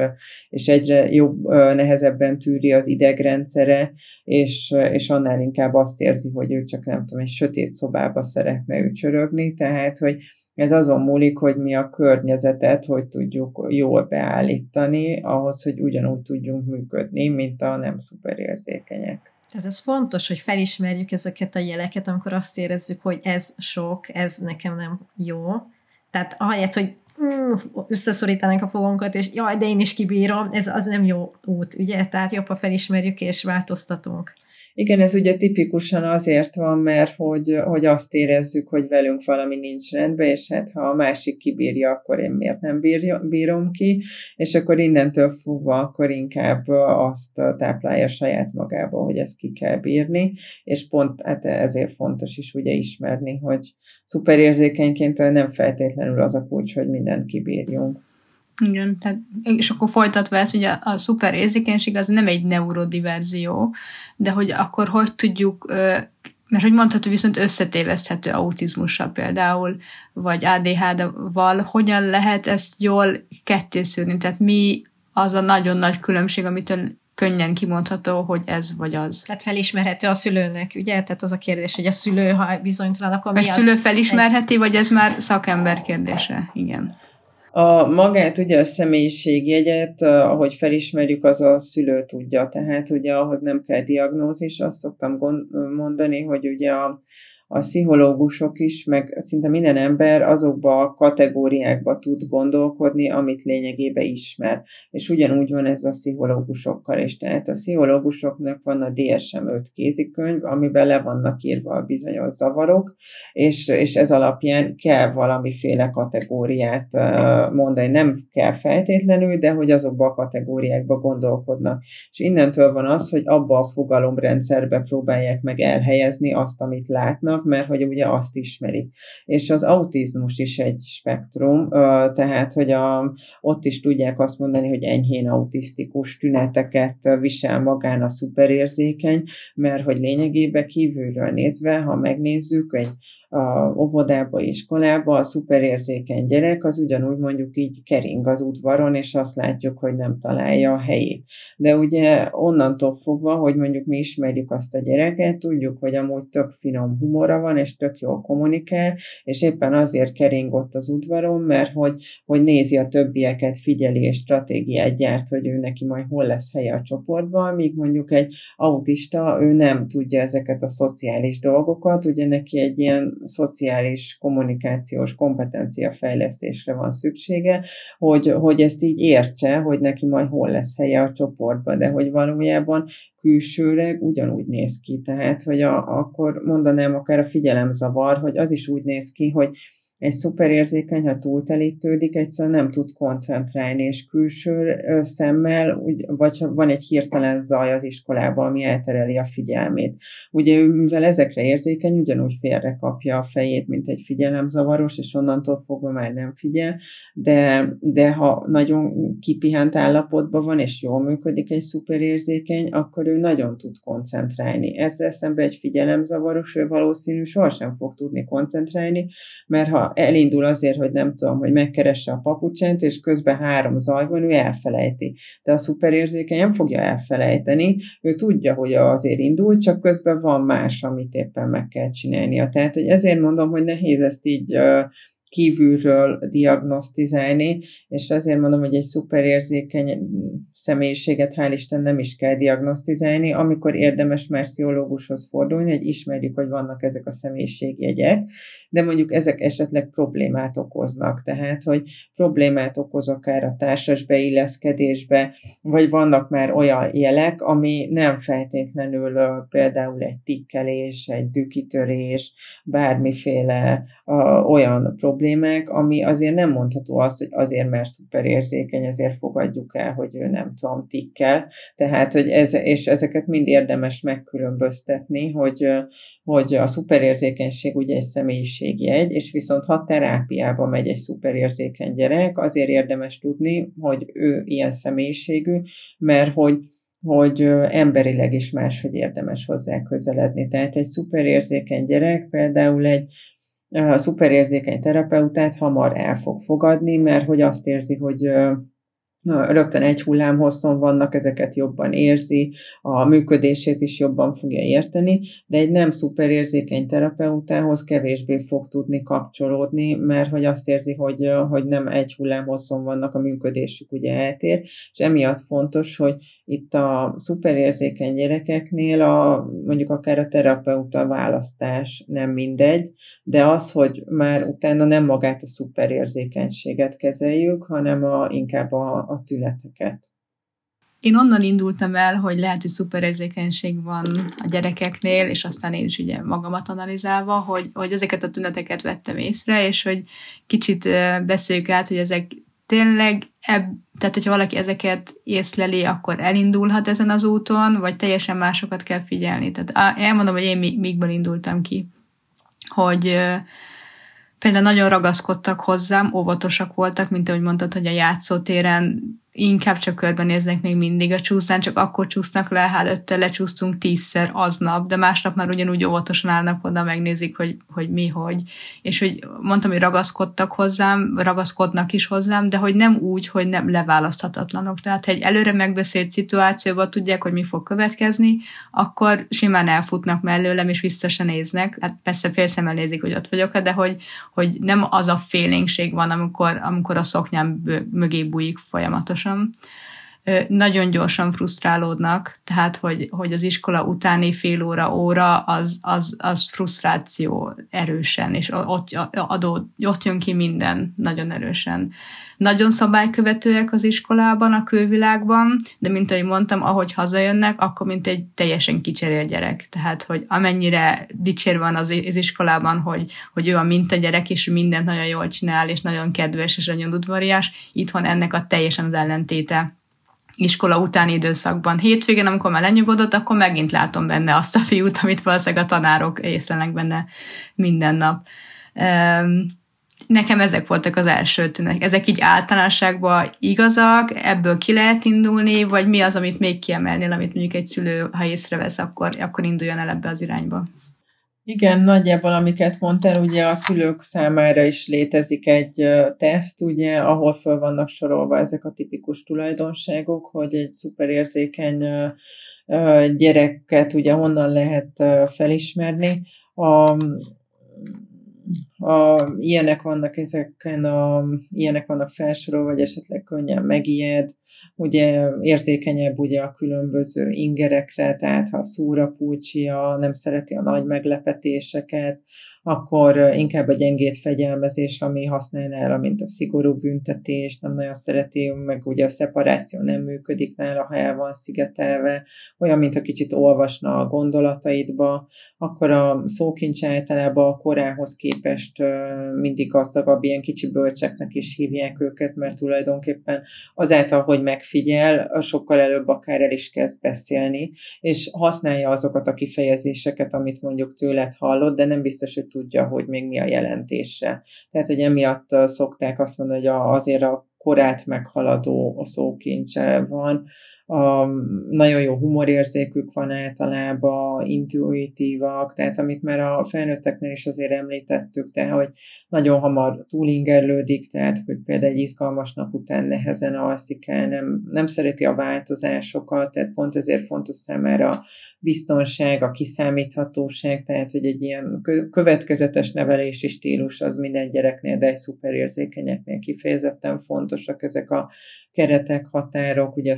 és egyre jobb, nehezebben tűri az idegrendszere, és, és annál inkább azt érzi, hogy ő csak nem tudom, egy sötét szobába szeretne ő csörögni, tehát, hogy ez azon múlik, hogy mi a környezetet, hogy tudjuk jól beállítani, ahhoz, hogy ugyanúgy tudjunk működni, mint a nem szuperérzékenyek. Tehát ez fontos, hogy felismerjük ezeket a jeleket, amikor azt érezzük, hogy ez sok, ez nekem nem jó. Tehát ahelyett, hogy Mm, a fogunkat, és jaj, de én is kibírom, ez az nem jó út, ugye? Tehát jobb, ha felismerjük és változtatunk. Igen, ez ugye tipikusan azért van, mert hogy, hogy azt érezzük, hogy velünk valami nincs rendben, és hát ha a másik kibírja, akkor én miért nem bírja, bírom ki, és akkor innentől fogva akkor inkább azt táplálja saját magába, hogy ezt ki kell bírni, és pont hát ezért fontos is ugye ismerni, hogy szuperérzékenyként nem feltétlenül az a kulcs, hogy mindent kibírjunk. Igen, tehát, és akkor folytatva ezt, hogy a, a szuper érzékenység az nem egy neurodiverzió, de hogy akkor hogy tudjuk, mert hogy mondható viszont összetéveszthető autizmussal például, vagy ADHD-val, hogyan lehet ezt jól kettészűrni, tehát mi az a nagyon nagy különbség, amitől könnyen kimondható, hogy ez vagy az. Tehát felismerhető a szülőnek, ugye? Tehát az a kérdés, hogy a szülő, ha bizonytalan, akkor mi A szülő felismerheti, vagy ez már szakember kérdése? Igen. A magát, ugye a személyiségjegyet, ahogy felismerjük, az a szülő tudja, tehát ugye ahhoz nem kell diagnózis, azt szoktam mondani, hogy ugye a, a pszichológusok is, meg szinte minden ember azokba a kategóriákba tud gondolkodni, amit lényegében ismer. És ugyanúgy van ez a pszichológusokkal is. Tehát a pszichológusoknak van a DSM-5 kézikönyv, amiben le vannak írva a bizonyos zavarok, és, és ez alapján kell valamiféle kategóriát mondani. Nem kell feltétlenül, de hogy azokba a kategóriákba gondolkodnak. És innentől van az, hogy abba a fogalomrendszerbe próbálják meg elhelyezni azt, amit látnak, vannak, mert hogy ugye azt ismerik. És az autizmus is egy spektrum, tehát, hogy a, ott is tudják azt mondani, hogy enyhén autisztikus tüneteket visel magán a szuperérzékeny, mert hogy lényegében kívülről nézve, ha megnézzük egy a óvodába, iskolába, a szuperérzékeny gyerek az ugyanúgy mondjuk így kering az udvaron, és azt látjuk, hogy nem találja a helyét. De ugye onnantól fogva, hogy mondjuk mi ismerjük azt a gyereket, tudjuk, hogy amúgy tök finom humora van, és tök jól kommunikál, és éppen azért kering ott az udvaron, mert hogy, hogy nézi a többieket, figyeli és stratégiát gyárt, hogy ő neki majd hol lesz helye a csoportban, míg mondjuk egy autista, ő nem tudja ezeket a szociális dolgokat, ugye neki egy ilyen szociális kommunikációs kompetencia fejlesztésre van szüksége, hogy, hogy ezt így értse, hogy neki majd hol lesz helye a csoportban, de hogy valójában külsőleg ugyanúgy néz ki. Tehát, hogy a, akkor mondanám akár a figyelemzavar, hogy az is úgy néz ki, hogy egy szuperérzékeny, ha túltelítődik, egyszerűen nem tud koncentrálni, és külső szemmel, vagy ha van egy hirtelen zaj az iskolában, ami eltereli a figyelmét. Ugye ő, mivel ezekre érzékeny, ugyanúgy félre kapja a fejét, mint egy figyelemzavaros, és onnantól fogva már nem figyel, de, de ha nagyon kipihent állapotban van, és jól működik egy szuperérzékeny, akkor ő nagyon tud koncentrálni. Ezzel szemben egy figyelemzavaros, ő valószínű sohasem fog tudni koncentrálni, mert ha elindul azért, hogy nem tudom, hogy megkeresse a papucsent, és közben három zaj van, ő elfelejti. De a szuperérzékeny nem fogja elfelejteni, ő tudja, hogy azért indul, csak közben van más, amit éppen meg kell csinálnia. Tehát, hogy ezért mondom, hogy nehéz ezt így kívülről diagnosztizálni, és azért mondom, hogy egy szuperérzékeny személyiséget hál' Isten nem is kell diagnosztizálni, amikor érdemes már pszichológushoz fordulni, hogy ismerjük, hogy vannak ezek a személyiségjegyek, de mondjuk ezek esetleg problémát okoznak, tehát, hogy problémát okoz akár a társas beilleszkedésbe, vagy vannak már olyan jelek, ami nem feltétlenül például egy tikkelés, egy dükitörés, bármiféle olyan problémák, ami azért nem mondható azt, hogy azért, mert szuperérzékeny, ezért fogadjuk el, hogy ő nem tudom, tikkel. Tehát, hogy ez, és ezeket mind érdemes megkülönböztetni, hogy, hogy a szuperérzékenység ugye egy személyiségjegy, és viszont ha terápiába megy egy szuperérzékeny gyerek, azért érdemes tudni, hogy ő ilyen személyiségű, mert hogy hogy emberileg is máshogy érdemes hozzá közeledni. Tehát egy szuperérzékeny gyerek például egy a szuperérzékeny terapeutát hamar el fog fogadni, mert hogy azt érzi, hogy rögtön egy hullám hosszon vannak, ezeket jobban érzi, a működését is jobban fogja érteni, de egy nem szuperérzékeny terapeutához kevésbé fog tudni kapcsolódni, mert hogy azt érzi, hogy, hogy nem egy hullám hosszon vannak, a működésük ugye eltér, és emiatt fontos, hogy itt a szuperérzékeny gyerekeknél a, mondjuk akár a terapeuta választás nem mindegy, de az, hogy már utána nem magát a szuperérzékenységet kezeljük, hanem a, inkább a, a tüneteket. Én onnan indultam el, hogy lehet, hogy szuperérzékenység van a gyerekeknél, és aztán én is ugye magamat analizálva, hogy, hogy ezeket a tüneteket vettem észre, és hogy kicsit beszéljük át, hogy ezek tényleg, ebb, tehát hogyha valaki ezeket észleli, akkor elindulhat ezen az úton, vagy teljesen másokat kell figyelni. Tehát elmondom, hogy én mikből indultam ki, hogy például nagyon ragaszkodtak hozzám, óvatosak voltak, mint ahogy mondtad, hogy a játszótéren inkább csak körbenéznek még mindig a csúszán, csak akkor csúsznak le, hát előtte lecsúsztunk tízszer aznap, de másnap már ugyanúgy óvatosan állnak oda, megnézik, hogy, hogy mi, hogy. És hogy mondtam, hogy ragaszkodtak hozzám, ragaszkodnak is hozzám, de hogy nem úgy, hogy nem leválaszthatatlanok. Tehát, ha egy előre megbeszélt szituációban tudják, hogy mi fog következni, akkor simán elfutnak mellőlem, és vissza se néznek. Hát persze félszemmel nézik, hogy ott vagyok, de hogy, hogy nem az a félénkség van, amikor, amikor a szoknyám mögé bújik folyamatosan gyorsan, nagyon gyorsan frusztrálódnak, tehát hogy, hogy az iskola utáni fél óra, óra az, az, az frusztráció erősen, és ott, adó, ott jön ki minden nagyon erősen. Nagyon szabálykövetőek az iskolában, a külvilágban, de mint ahogy mondtam, ahogy hazajönnek, akkor mint egy teljesen kicserél gyerek. Tehát, hogy amennyire dicsér van az, iskolában, hogy, hogy ő a minta gyerek, és mindent nagyon jól csinál, és nagyon kedves, és nagyon udvarias, itthon ennek a teljesen az ellentéte iskola utáni időszakban. Hétvégén, amikor már lenyugodott, akkor megint látom benne azt a fiút, amit valószínűleg a tanárok észlelnek benne minden nap. Nekem ezek voltak az első tünek. Ezek így általánosságban igazak, ebből ki lehet indulni, vagy mi az, amit még kiemelnél, amit mondjuk egy szülő, ha észrevesz, akkor, akkor induljon el ebbe az irányba? Igen, nagyjából amiket mondtál, ugye a szülők számára is létezik egy teszt, ugye, ahol föl vannak sorolva ezek a tipikus tulajdonságok, hogy egy szuperérzékeny gyereket ugye honnan lehet felismerni. A, a, ilyenek vannak ezeken a, ilyenek vannak felsorolva, vagy esetleg könnyen megijed, ugye érzékenyebb ugye a különböző ingerekre, tehát ha szúra púcsia, nem szereti a nagy meglepetéseket, akkor inkább a gyengét fegyelmezés, ami használja nála, mint a szigorú büntetés, nem nagyon szereti, meg ugye a szeparáció nem működik nála, ha el van szigetelve, olyan, mint a kicsit olvasna a gondolataidba, akkor a szókincs általában a korához képest mindig gazdagabb, ilyen kicsi bölcseknek is hívják őket, mert tulajdonképpen azáltal, hogy megfigyel, sokkal előbb akár el is kezd beszélni, és használja azokat a kifejezéseket, amit mondjuk tőled hallott, de nem biztos, hogy tudja, hogy még mi a jelentése. Tehát, hogy emiatt szokták azt mondani, hogy azért a korát meghaladó szókincse van, a, nagyon jó humorérzékük van általában, intuitívak, tehát amit már a felnőtteknél is azért említettük, tehát hogy nagyon hamar túlingerlődik, tehát hogy például egy izgalmas nap után nehezen alszik el, nem, nem szereti a változásokat, tehát pont ezért fontos számára a biztonság, a kiszámíthatóság, tehát hogy egy ilyen következetes nevelési stílus az minden gyereknél, de egy szuperérzékenyeknél kifejezetten fontosak ezek a keretek, határok, ugye a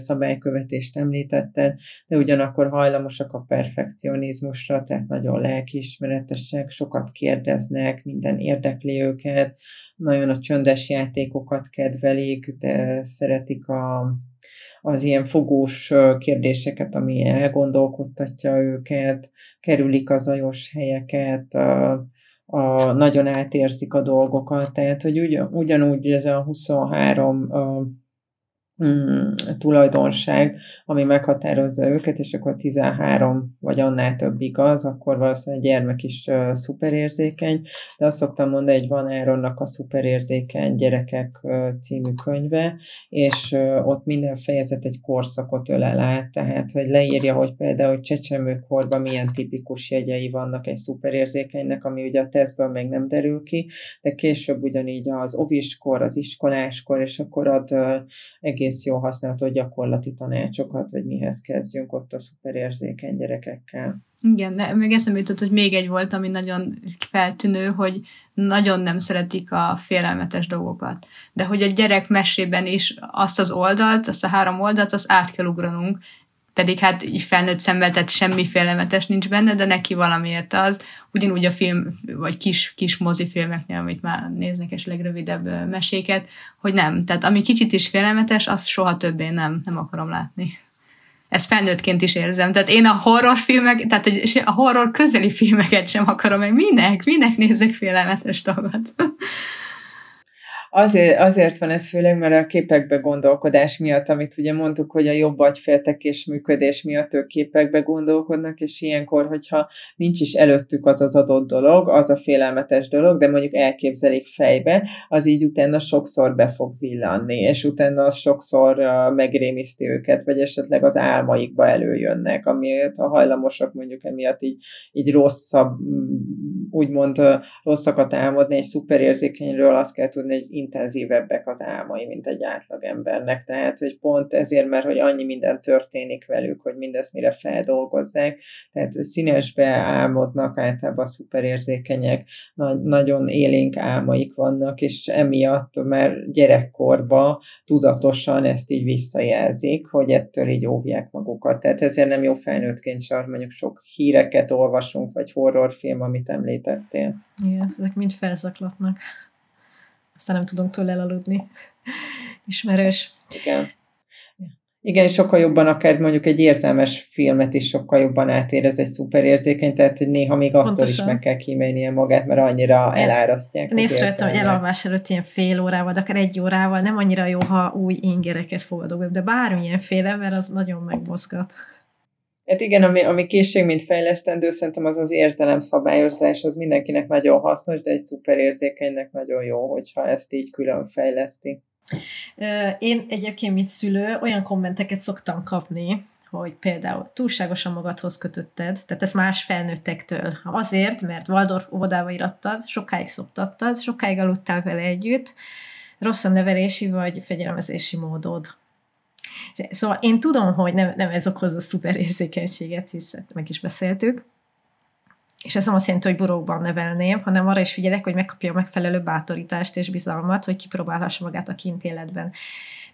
szabálykövetést említetted, de ugyanakkor hajlamosak a perfekcionizmusra, tehát nagyon lelkiismeretesek, sokat kérdeznek, minden érdekli őket, nagyon a csöndes játékokat kedvelik, de szeretik a, az ilyen fogós kérdéseket, ami elgondolkodtatja őket, kerülik a zajos helyeket, a, a, nagyon átérzik a dolgokat, tehát hogy ugyan, ugyanúgy ez a 23 a, mm, tulajdonság, ami meghatározza őket, és akkor 13 vagy annál több igaz, akkor valószínűleg a gyermek is uh, szuperérzékeny, de azt szoktam mondani, hogy van Áronnak a szuperérzékeny gyerekek uh, című könyve, és uh, ott minden fejezet egy korszakot ölel át, tehát hogy leírja, hogy például csecsemőkorban milyen tipikus jegyei vannak egy szuperérzékenynek, ami ugye a tesztből még nem derül ki, de később ugyanígy az oviskor, az iskoláskor, és akkor ad uh, egész egész jó használható gyakorlati tanácsokat, hogy mihez kezdjünk ott a szuperérzékeny gyerekekkel. Igen, de még eszembe jutott, hogy még egy volt, ami nagyon feltűnő, hogy nagyon nem szeretik a félelmetes dolgokat. De hogy a gyerek mesében is azt az oldalt, azt a három oldalt, azt át kell ugranunk, pedig hát így felnőtt szemmel, tehát semmi félelmetes nincs benne, de neki valamiért az, ugyanúgy a film, vagy kis, kis mozifilmeknél, amit már néznek esetleg rövidebb meséket, hogy nem. Tehát ami kicsit is félelmetes, azt soha többé nem, nem akarom látni. Ezt felnőttként is érzem. Tehát én a horrorfilmek, tehát a horror közeli filmeket sem akarom, meg minek, minek nézek félelmetes dolgot. Azért, azért van ez főleg, mert a képekbe gondolkodás miatt, amit ugye mondtuk, hogy a jobb és működés miatt ők képekbe gondolkodnak, és ilyenkor, hogyha nincs is előttük az az adott dolog, az a félelmetes dolog, de mondjuk elképzelik fejbe, az így utána sokszor be fog villanni, és utána az sokszor megrémiszti őket, vagy esetleg az álmaikba előjönnek, amiért a hajlamosak mondjuk emiatt így, így rosszabb, úgymond rosszakat álmodni, egy szuperérzékenyről azt kell tudni, hogy intenzívebbek az álmai, mint egy átlagembernek. Tehát, hogy pont ezért, mert hogy annyi minden történik velük, hogy mindezt mire feldolgozzák, tehát színesbe álmodnak általában szuperérzékenyek, nagy, nagyon élénk álmaik vannak, és emiatt már gyerekkorba tudatosan ezt így visszajelzik, hogy ettől így óvják magukat. Tehát ezért nem jó felnőttként sem, mondjuk sok híreket olvasunk, vagy horrorfilm, amit említettél. Igen, ezek mind felzaklatnak aztán nem tudunk tőle elaludni. Ismerős. Igen. Igen, sokkal jobban akár mondjuk egy értelmes filmet is sokkal jobban átérez egy szuperérzékeny, tehát hogy néha még attól Pontosan. is meg kell kímélnie magát, mert annyira Én elárasztják. Nézd hogy elalvás előtt ilyen fél órával, de akár egy órával nem annyira jó, ha új ingereket fogadok de bármilyen féle, mert az nagyon megmozgat. Hát igen, ami, ami készség, mint fejlesztendő, szerintem az az érzelem szabályozás, az mindenkinek nagyon hasznos, de egy szuperérzékenynek nagyon jó, hogyha ezt így külön fejleszti. Én egyébként, mint szülő, olyan kommenteket szoktam kapni, hogy például túlságosan magadhoz kötötted, tehát ez más felnőttektől. Azért, mert Waldorf óvodába irattad, sokáig szoptattad, sokáig aludtál vele együtt, rossz a nevelési vagy fegyelmezési módod. Szóval én tudom, hogy nem, nem ez okozza szuperérzékenységet, hiszen meg is beszéltük, és ez nem azt jelenti, hogy burokban nevelném, hanem arra is figyelek, hogy megkapja a megfelelő bátorítást és bizalmat, hogy kipróbálhassa magát a kint életben.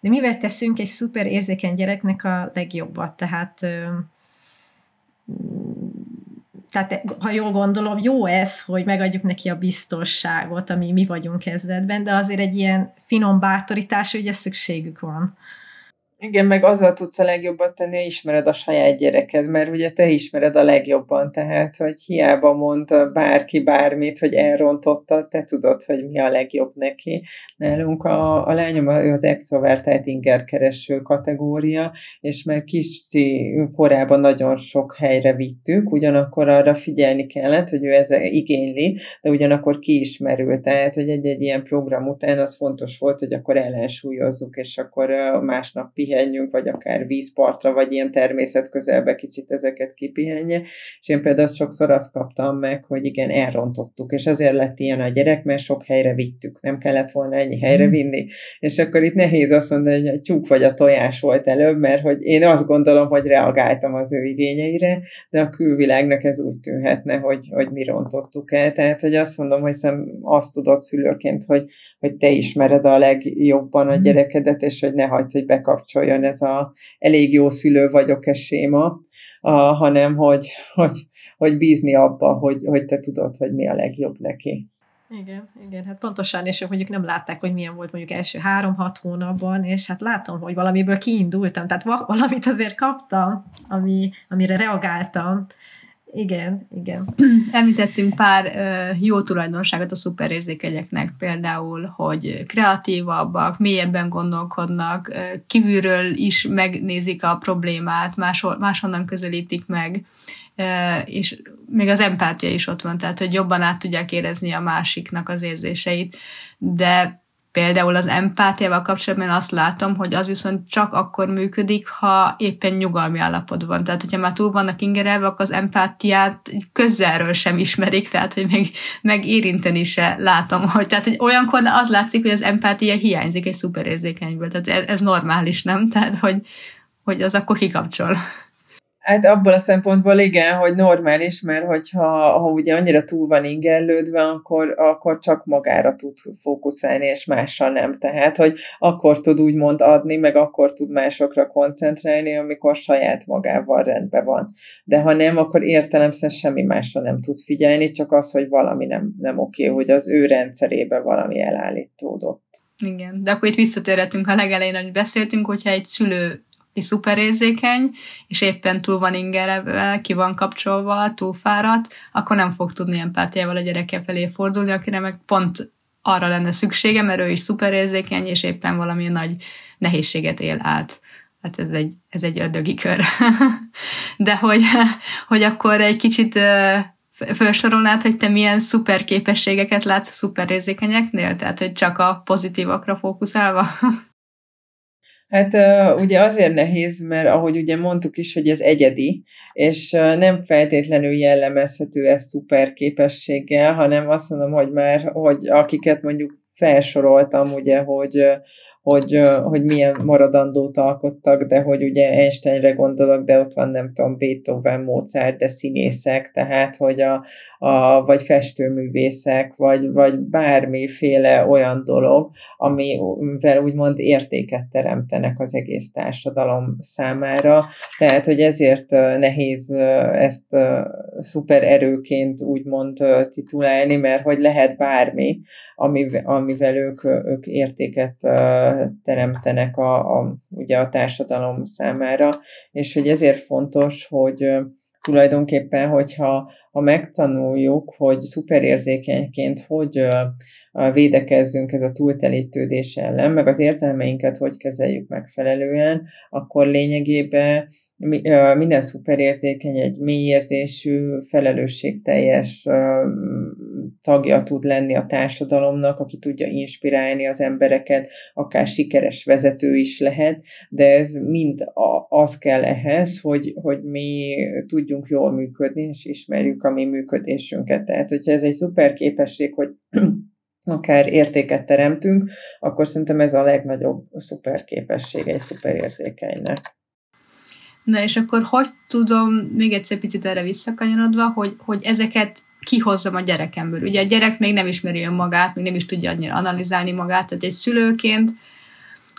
De mivel teszünk egy szuper érzékeny gyereknek a legjobbat, tehát tehát ha jól gondolom, jó ez, hogy megadjuk neki a biztosságot, ami mi vagyunk kezdetben, de azért egy ilyen finom bátorítás, ugye szükségük van. Igen, meg azzal tudsz a legjobbat tenni, hogy ismered a saját gyereked, mert ugye te ismered a legjobban, tehát, hogy hiába mond bárki bármit, hogy elrontotta, te tudod, hogy mi a legjobb neki. Nálunk a, a lányom az extrovertált ingerkereső kategória, és mert kicsi korában nagyon sok helyre vittük, ugyanakkor arra figyelni kellett, hogy ő ezzel igényli, de ugyanakkor kiismerült, tehát, hogy egy-egy ilyen program után az fontos volt, hogy akkor ellensúlyozzuk, és akkor másnap pihen pihenjünk, vagy akár vízpartra, vagy ilyen természet közelbe kicsit ezeket kipihenje. És én például sokszor azt kaptam meg, hogy igen, elrontottuk, és azért lett ilyen a gyerek, mert sok helyre vittük, nem kellett volna ennyi helyre mhm. vinni. És akkor itt nehéz azt mondani, hogy a tyúk vagy a tojás volt előbb, mert hogy én azt gondolom, hogy reagáltam az ő igényeire, de a külvilágnak ez úgy tűnhetne, hogy, hogy mi rontottuk el. Tehát, hogy azt mondom, hogy szem azt tudod szülőként, hogy, hogy te ismered a legjobban a mhm. gyerekedet, és hogy ne hagyd, hogy bekapcsolj olyan ez a elég jó szülő vagyok-e séma, a, hanem hogy, hogy, hogy bízni abba, hogy, hogy te tudod, hogy mi a legjobb neki. Igen, igen, hát pontosan, és mondjuk nem látták, hogy milyen volt mondjuk első három-hat hónapban, és hát látom, hogy valamiből kiindultam, tehát valamit azért kaptam, ami, amire reagáltam, igen, igen. Említettünk pár jó tulajdonságot a szuperérzékenyeknek, például, hogy kreatívabbak, mélyebben gondolkodnak, kívülről is megnézik a problémát, máshol, máshonnan közelítik meg, és még az empátia is ott van, tehát hogy jobban át tudják érezni a másiknak az érzéseit, de Például az empátiával kapcsolatban azt látom, hogy az viszont csak akkor működik, ha éppen nyugalmi állapot van. Tehát, hogyha már túl vannak ingerelve, akkor az empátiát közelről sem ismerik, tehát, hogy még, meg érinteni se látom, hogy, tehát, hogy olyankor az látszik, hogy az empátia hiányzik egy szuperérzékenyből. Tehát ez, ez normális, nem? Tehát, hogy, hogy az akkor kikapcsol. Hát abból a szempontból igen, hogy normális, mert hogyha ha ugye annyira túl van ingellődve, akkor, akkor csak magára tud fókuszálni, és mással nem. Tehát, hogy akkor tud úgymond adni, meg akkor tud másokra koncentrálni, amikor saját magával rendben van. De ha nem, akkor értelemszerűen semmi másra nem tud figyelni, csak az, hogy valami nem, nem oké, hogy az ő rendszerében valami elállítódott. Igen, de akkor itt visszatérhetünk a legelején, hogy beszéltünk, hogyha egy szülő és szuperérzékeny, és éppen túl van ingereve, ki van kapcsolva, túl fáradt, akkor nem fog tudni empátiával a gyereke felé fordulni, akire meg pont arra lenne szüksége, mert ő is szuperérzékeny, és éppen valami nagy nehézséget él át. Hát ez egy, ez egy ördögi kör. De hogy, hogy akkor egy kicsit felsorolnád, hogy te milyen szuper képességeket látsz a szuperérzékenyeknél? Tehát, hogy csak a pozitívakra fókuszálva? Hát ugye azért nehéz, mert ahogy ugye mondtuk is, hogy ez egyedi, és nem feltétlenül jellemezhető ez szuper képességgel, hanem azt mondom, hogy már, hogy akiket mondjuk felsoroltam, ugye, hogy, hogy, hogy milyen maradandót alkottak, de hogy ugye Einsteinre gondolok, de ott van nem tudom, Beethoven, Mozart, de színészek, tehát hogy a, a vagy festőművészek, vagy, vagy bármiféle olyan dolog, amivel úgymond értéket teremtenek az egész társadalom számára. Tehát, hogy ezért nehéz ezt szuper erőként úgymond titulálni, mert hogy lehet bármi, amivel ők, ők értéket teremtenek a, a, ugye a társadalom számára, és hogy ezért fontos, hogy tulajdonképpen, hogyha ha megtanuljuk, hogy szuperérzékenyként hogy védekezzünk ez a túltelítődés ellen, meg az érzelmeinket hogy kezeljük megfelelően, akkor lényegében minden szuperérzékeny egy mélyérzésű, felelősségteljes tagja tud lenni a társadalomnak, aki tudja inspirálni az embereket, akár sikeres vezető is lehet, de ez mind az kell ehhez, hogy, hogy mi tudjunk jól működni, és ismerjük a mi működésünket. Tehát, hogyha ez egy szuper képesség, hogy akár értéket teremtünk, akkor szerintem ez a legnagyobb szuper képesség egy szuper érzékenynek. Na és akkor hogy tudom, még egyszer picit erre visszakanyarodva, hogy, hogy ezeket kihozzam a gyerekemből. Ugye a gyerek még nem ismeri önmagát, még nem is tudja annyira analizálni magát, tehát egy szülőként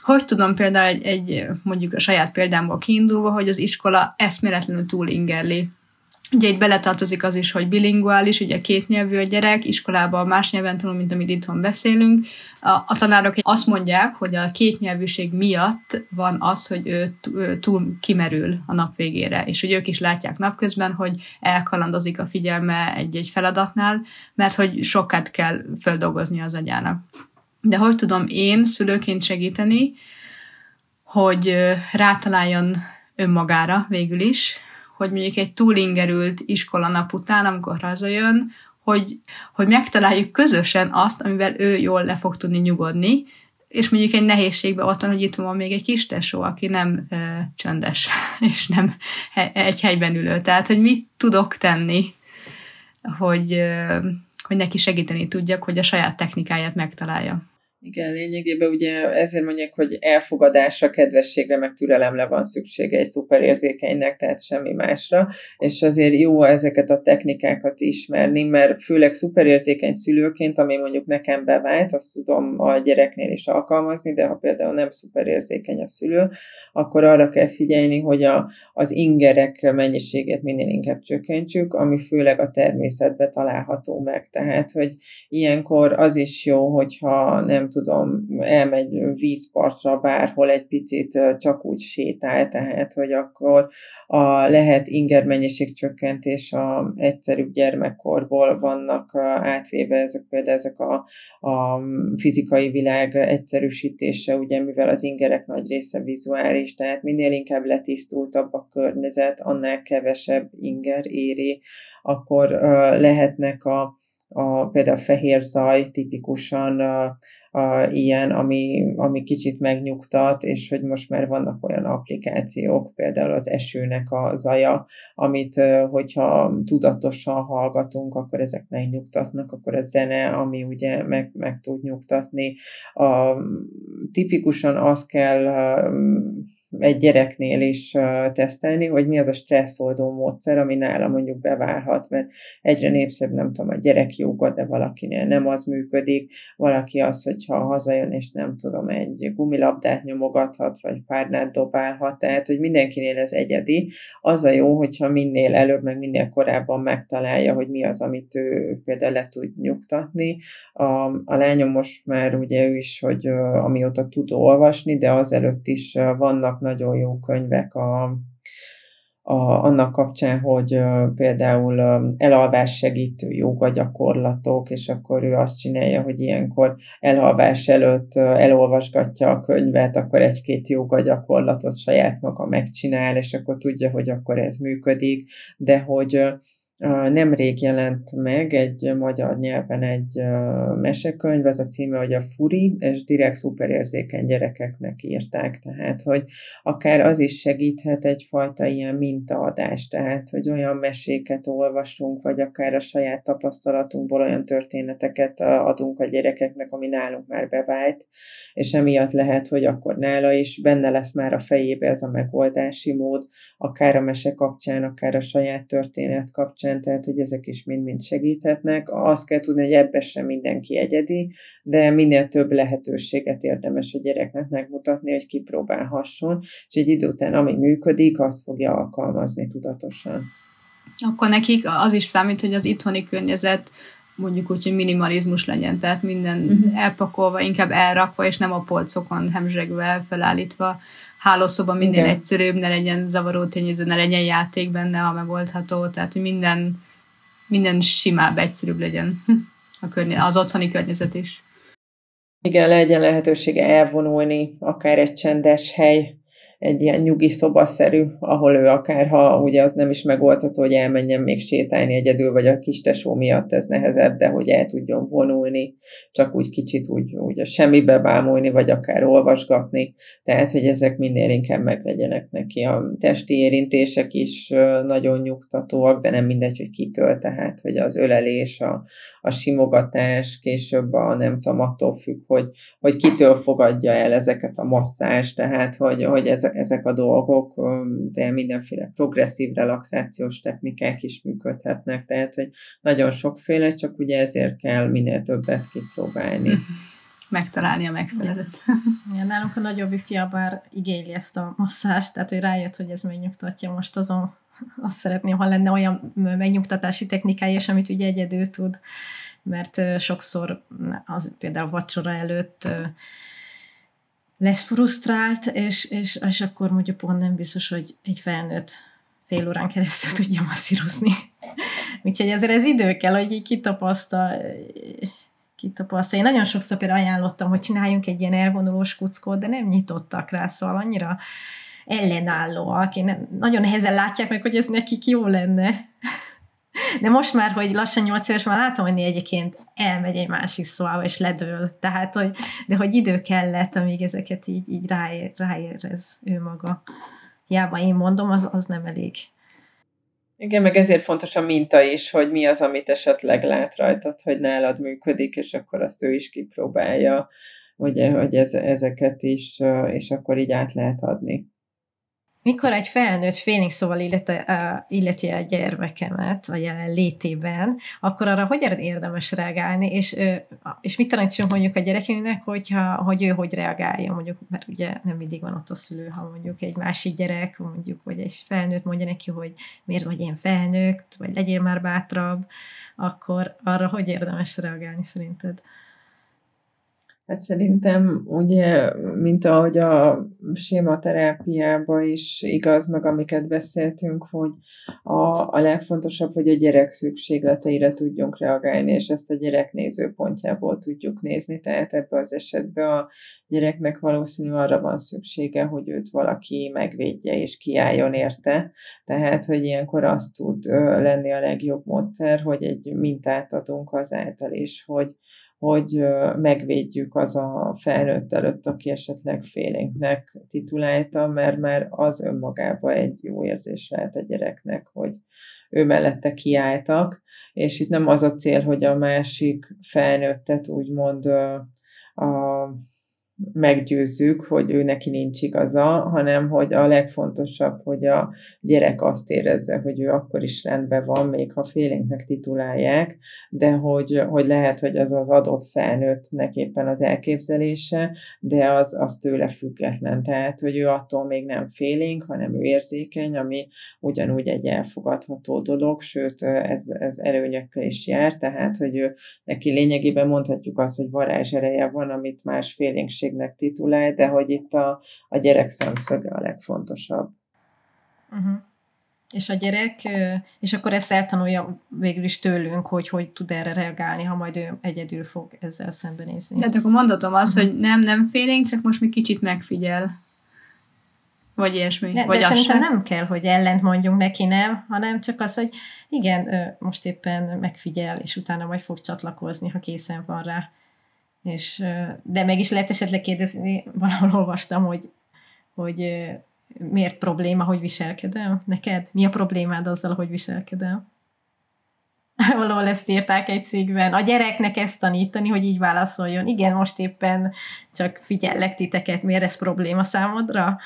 hogy tudom például egy, egy mondjuk a saját példámból kiindulva, hogy az iskola eszméletlenül túl ingerli Ugye itt beletartozik az is, hogy bilinguális, ugye két nyelvű a gyerek, iskolában más nyelven tanul, mint amit itthon beszélünk. A, a tanárok azt mondják, hogy a két nyelvűség miatt van az, hogy ő túl kimerül a nap végére, és hogy ők is látják napközben, hogy elkalandozik a figyelme egy-egy feladatnál, mert hogy sokat kell földolgozni az agyának. De hogy tudom én szülőként segíteni, hogy rátaláljon önmagára végül is, hogy mondjuk egy túlingerült iskola nap után, amikor hazajön, hogy, hogy megtaláljuk közösen azt, amivel ő jól le fog tudni nyugodni, és mondjuk egy nehézségben ott van, hogy itt van még egy kis tesó, aki nem ö, csöndes, és nem he, egy helyben ülő. Tehát, hogy mit tudok tenni, hogy, ö, hogy neki segíteni tudjak, hogy a saját technikáját megtalálja. Igen, lényegében ugye ezért mondják, hogy elfogadásra, kedvességre, meg türelemre van szüksége egy szuperérzékenynek, tehát semmi másra, és azért jó ezeket a technikákat ismerni, mert főleg szuperérzékeny szülőként, ami mondjuk nekem bevált, azt tudom a gyereknél is alkalmazni, de ha például nem szuperérzékeny a szülő, akkor arra kell figyelni, hogy a, az ingerek mennyiségét minél inkább csökkentsük, ami főleg a természetben található meg. Tehát, hogy ilyenkor az is jó, hogyha nem tudom, elmegy vízpartra bárhol egy picit csak úgy sétál, tehát hogy akkor a lehet inger csökkentés a egyszerűbb gyermekkorból vannak átvéve ezek például ezek a, a fizikai világ egyszerűsítése, ugye mivel az ingerek nagy része vizuális, tehát minél inkább letisztultabb a környezet, annál kevesebb inger éri, akkor lehetnek a a, például a fehér zaj tipikusan a, a, ilyen, ami, ami kicsit megnyugtat, és hogy most már vannak olyan applikációk, például az esőnek a zaja, amit hogyha tudatosan hallgatunk, akkor ezek megnyugtatnak, akkor a zene, ami ugye meg, meg tud nyugtatni. A, tipikusan az kell egy gyereknél is tesztelni, hogy mi az a stresszoldó módszer, ami nála mondjuk beválhat, mert egyre népszerűbb, nem tudom, a gyerekjoga, de valakinél nem az működik, valaki az, hogyha hazajön, és nem tudom, egy gumilabdát nyomogathat, vagy párnát dobálhat, tehát, hogy mindenkinél ez egyedi. Az a jó, hogyha minél előbb, meg minél korábban megtalálja, hogy mi az, amit ő például le tud nyugtatni. A, a lányom most már ugye ő is, hogy amióta tud olvasni, de azelőtt is vannak nagyon jó könyvek a, a, annak kapcsán, hogy uh, például um, elalvás segítő joga gyakorlatok, és akkor ő azt csinálja, hogy ilyenkor elalvás előtt uh, elolvasgatja a könyvet, akkor egy-két joga gyakorlatot saját maga megcsinál, és akkor tudja, hogy akkor ez működik, de hogy uh, Nemrég jelent meg egy magyar nyelven egy mesekönyv, az a címe, hogy a Furi, és direkt szuperérzékeny gyerekeknek írták, tehát, hogy akár az is segíthet egyfajta ilyen mintaadás, tehát, hogy olyan meséket olvasunk, vagy akár a saját tapasztalatunkból olyan történeteket adunk a gyerekeknek, ami nálunk már bevált, és emiatt lehet, hogy akkor nála is benne lesz már a fejébe ez a megoldási mód, akár a mese kapcsán, akár a saját történet kapcsán, kapcsán, tehát hogy ezek is mind-mind segíthetnek. Azt kell tudni, hogy ebben sem mindenki egyedi, de minél több lehetőséget érdemes a gyereknek megmutatni, hogy kipróbálhasson, és egy idő után, ami működik, azt fogja alkalmazni tudatosan. Akkor nekik az is számít, hogy az itthoni környezet mondjuk úgy, hogy minimalizmus legyen, tehát minden uh-huh. elpakolva, inkább elrakva, és nem a polcokon hemzsegve, felállítva. Hálószoba minél Igen. egyszerűbb, ne legyen zavaró tényező, ne legyen játék benne, ha megoldható, tehát hogy minden, minden simább, egyszerűbb legyen a környe, az otthoni környezet is. Igen, legyen lehetősége elvonulni, akár egy csendes hely, egy ilyen nyugi szobaszerű, ahol ő akár, ha ugye az nem is megoldható, hogy elmenjen még sétálni egyedül, vagy a kis tesó miatt ez nehezebb, de hogy el tudjon vonulni, csak úgy kicsit úgy, úgy a semmibe bámulni, vagy akár olvasgatni, tehát, hogy ezek minél inkább meglegyenek neki. A testi érintések is nagyon nyugtatóak, de nem mindegy, hogy kitől, tehát, hogy az ölelés, a, a simogatás, később a nem tudom, attól függ, hogy, hogy kitől fogadja el ezeket a masszás, tehát, hogy, hogy ez, ezek a dolgok, de mindenféle progresszív relaxációs technikák is működhetnek, tehát hogy nagyon sokféle, csak ugye ezért kell minél többet kipróbálni. Megtalálni a megfelelőt. Ja, nálunk a nagyobb fia bár igényli ezt a masszást, tehát hogy rájött, hogy ez megnyugtatja most azon, azt szeretném, ha lenne olyan megnyugtatási technikája, és amit ugye egyedül tud, mert sokszor az például vacsora előtt lesz frusztrált, és, és, és akkor mondjuk pont nem biztos, hogy egy felnőtt fél órán keresztül tudja masszírozni. Úgyhogy ezért ez idő kell, hogy így kitapasztal, kitapasztal. Én nagyon sokszor például ajánlottam, hogy csináljunk egy ilyen elvonulós kuckót, de nem nyitottak rá, szóval annyira ellenállóak. Én nem, nagyon nehezen látják meg, hogy ez nekik jó lenne. De most már, hogy lassan 8 éves, már látom, hogy egyébként elmegy egy másik szobába, és ledől. Tehát, hogy, de hogy idő kellett, amíg ezeket így, így ráér, ráérez ő maga. Hiába én mondom, az, az nem elég. Igen, meg ezért fontos a minta is, hogy mi az, amit esetleg lát rajtad, hogy nálad működik, és akkor azt ő is kipróbálja, ugye, hogy ez, ezeket is, és akkor így át lehet adni. Mikor egy felnőtt félig szóval illeti, illeti a gyermekemet a jelen létében, akkor arra hogy érdemes reagálni, és, és mit tanítsunk mondjuk a gyerekünknek, hogyha, hogy ő hogy reagálja, mondjuk, mert ugye nem mindig van ott a szülő, ha mondjuk egy másik gyerek, mondjuk, vagy egy felnőtt mondja neki, hogy miért vagy ilyen felnőtt, vagy legyél már bátrabb, akkor arra hogy érdemes reagálni szerinted? Hát szerintem ugye, mint ahogy a sématerápiában is igaz, meg amiket beszéltünk, hogy a, a legfontosabb, hogy a gyerek szükségleteire tudjunk reagálni, és ezt a gyerek nézőpontjából tudjuk nézni. Tehát ebben az esetben a gyereknek valószínű arra van szüksége, hogy őt valaki megvédje és kiálljon érte. Tehát, hogy ilyenkor azt tud lenni a legjobb módszer, hogy egy mintát adunk azáltal is, hogy hogy megvédjük az a felnőtt előtt, aki esetleg félénknek titulálta, mert már az önmagában egy jó érzés lehet a gyereknek, hogy ő mellette kiálltak, és itt nem az a cél, hogy a másik felnőttet úgymond a meggyőzzük, hogy ő neki nincs igaza, hanem hogy a legfontosabb, hogy a gyerek azt érezze, hogy ő akkor is rendben van, még ha félénknek titulálják, de hogy, hogy lehet, hogy az az adott felnőttnek éppen az elképzelése, de az, az tőle független. Tehát, hogy ő attól még nem félénk, hanem ő érzékeny, ami ugyanúgy egy elfogadható dolog, sőt, ez, ez előnyökkel is jár, tehát, hogy ő, neki lényegében mondhatjuk azt, hogy varázs ereje van, amit más félénkség betegségnek titulálj, de hogy itt a, a gyerek szemszöge a legfontosabb. Uh-huh. És a gyerek, és akkor ezt eltanulja végül is tőlünk, hogy hogy tud erre reagálni, ha majd ő egyedül fog ezzel szembenézni. Tehát akkor mondatom azt, uh-huh. hogy nem, nem félénk, csak most még kicsit megfigyel. Vagy ilyesmi. Ne, vagy de szerintem sem. nem kell, hogy ellent mondjunk neki, nem, hanem csak az, hogy igen, most éppen megfigyel, és utána majd fog csatlakozni, ha készen van rá és, de meg is lehet esetleg kérdezni, valahol olvastam, hogy, hogy miért probléma, hogy viselkedem neked? Mi a problémád azzal, hogy viselkedem? Valahol ezt írták egy cégben. A gyereknek ezt tanítani, hogy így válaszoljon. Igen, most éppen csak figyellek titeket, miért ez probléma számodra?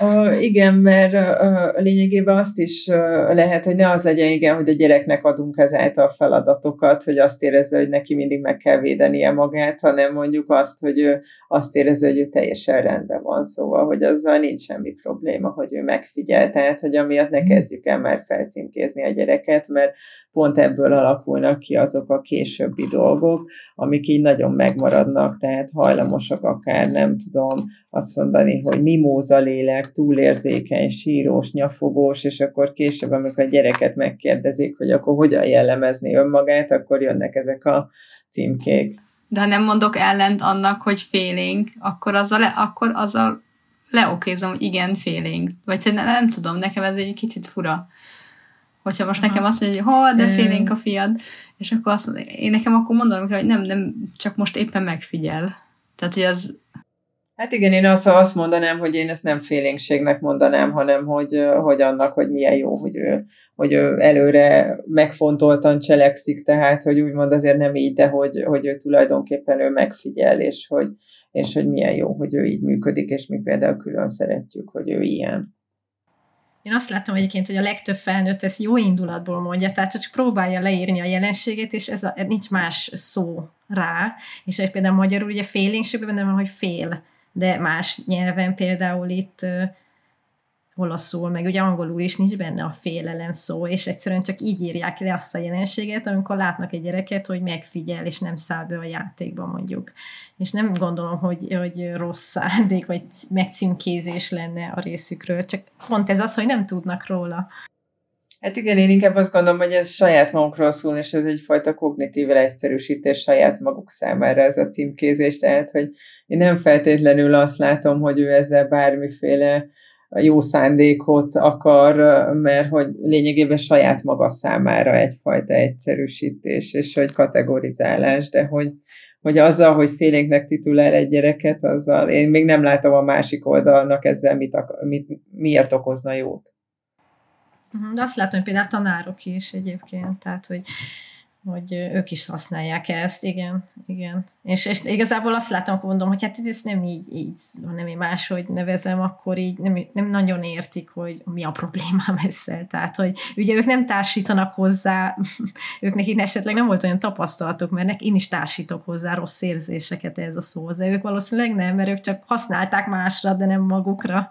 Uh, igen, mert uh, lényegében azt is uh, lehet, hogy ne az legyen, igen, hogy a gyereknek adunk ezáltal feladatokat, hogy azt érezze, hogy neki mindig meg kell védenie magát, hanem mondjuk azt, hogy ő azt érezze, hogy ő teljesen rendben van, szóval, hogy azzal nincs semmi probléma, hogy ő megfigyel, tehát, hogy amiatt ne kezdjük el már felcímkézni a gyereket, mert pont ebből alakulnak ki azok a későbbi dolgok, amik így nagyon megmaradnak, tehát hajlamosak akár, nem tudom, azt mondani, hogy mimóza lélek, túlérzékeny, sírós, nyafogós, és akkor később, amikor a gyereket megkérdezik, hogy akkor hogyan jellemezni önmagát, akkor jönnek ezek a címkék. De ha nem mondok ellent annak, hogy félénk, akkor azzal, le, akkor azzal leokézom, hogy igen, félénk. Vagy nem, nem tudom, nekem ez egy kicsit fura. Hogyha most Aha. nekem azt mondja, hogy ha, de félénk a fiad, és akkor azt mondja, én nekem akkor mondanom hogy nem, nem, csak most éppen megfigyel. Tehát, hogy az Hát igen, én azt, azt mondanám, hogy én ezt nem félénkségnek mondanám, hanem hogy, hogy annak, hogy milyen jó, hogy ő, hogy ő előre megfontoltan cselekszik, tehát hogy úgymond azért nem így, de hogy, hogy ő tulajdonképpen ő megfigyel, és hogy, és hogy milyen jó, hogy ő így működik, és mi például külön szeretjük, hogy ő ilyen. Én azt látom egyébként, hogy a legtöbb felnőtt ezt jó indulatból mondja, tehát csak próbálja leírni a jelenséget, és ez a, nincs más szó rá, és például magyarul ugye félénkségben benne van, hogy fél de más nyelven például itt olaszul, meg ugye angolul is nincs benne a félelem szó, és egyszerűen csak így írják le azt a jelenséget, amikor látnak egy gyereket, hogy megfigyel, és nem száll be a játékba mondjuk. És nem gondolom, hogy, hogy rossz szándék, vagy megcímkézés lenne a részükről, csak pont ez az, hogy nem tudnak róla. Hát igen, én inkább azt gondolom, hogy ez saját magunkról szól, és ez egyfajta kognitív egyszerűsítés saját maguk számára ez a címkézés, tehát hogy én nem feltétlenül azt látom, hogy ő ezzel bármiféle jó szándékot akar, mert hogy lényegében saját maga számára egyfajta egyszerűsítés, és hogy kategorizálás, de hogy, hogy azzal, hogy félénknek titulál egy gyereket, azzal én még nem látom a másik oldalnak ezzel mit, mit, miért okozna jót. Mhm, de azt látom, hogy például tanárok is egyébként, tehát, hogy, hogy ők is használják ezt, igen, igen. És, és igazából azt látom, akkor mondom, hogy hát ez nem így, így hanem én máshogy nevezem, akkor így nem, nem nagyon értik, hogy mi a problémám ezzel. Tehát, hogy ugye ők nem társítanak hozzá, ők nekik esetleg nem volt olyan tapasztalatok, mert én is társítok hozzá rossz érzéseket ez a szóhoz, de ők valószínűleg nem, mert ők csak használták másra, de nem magukra.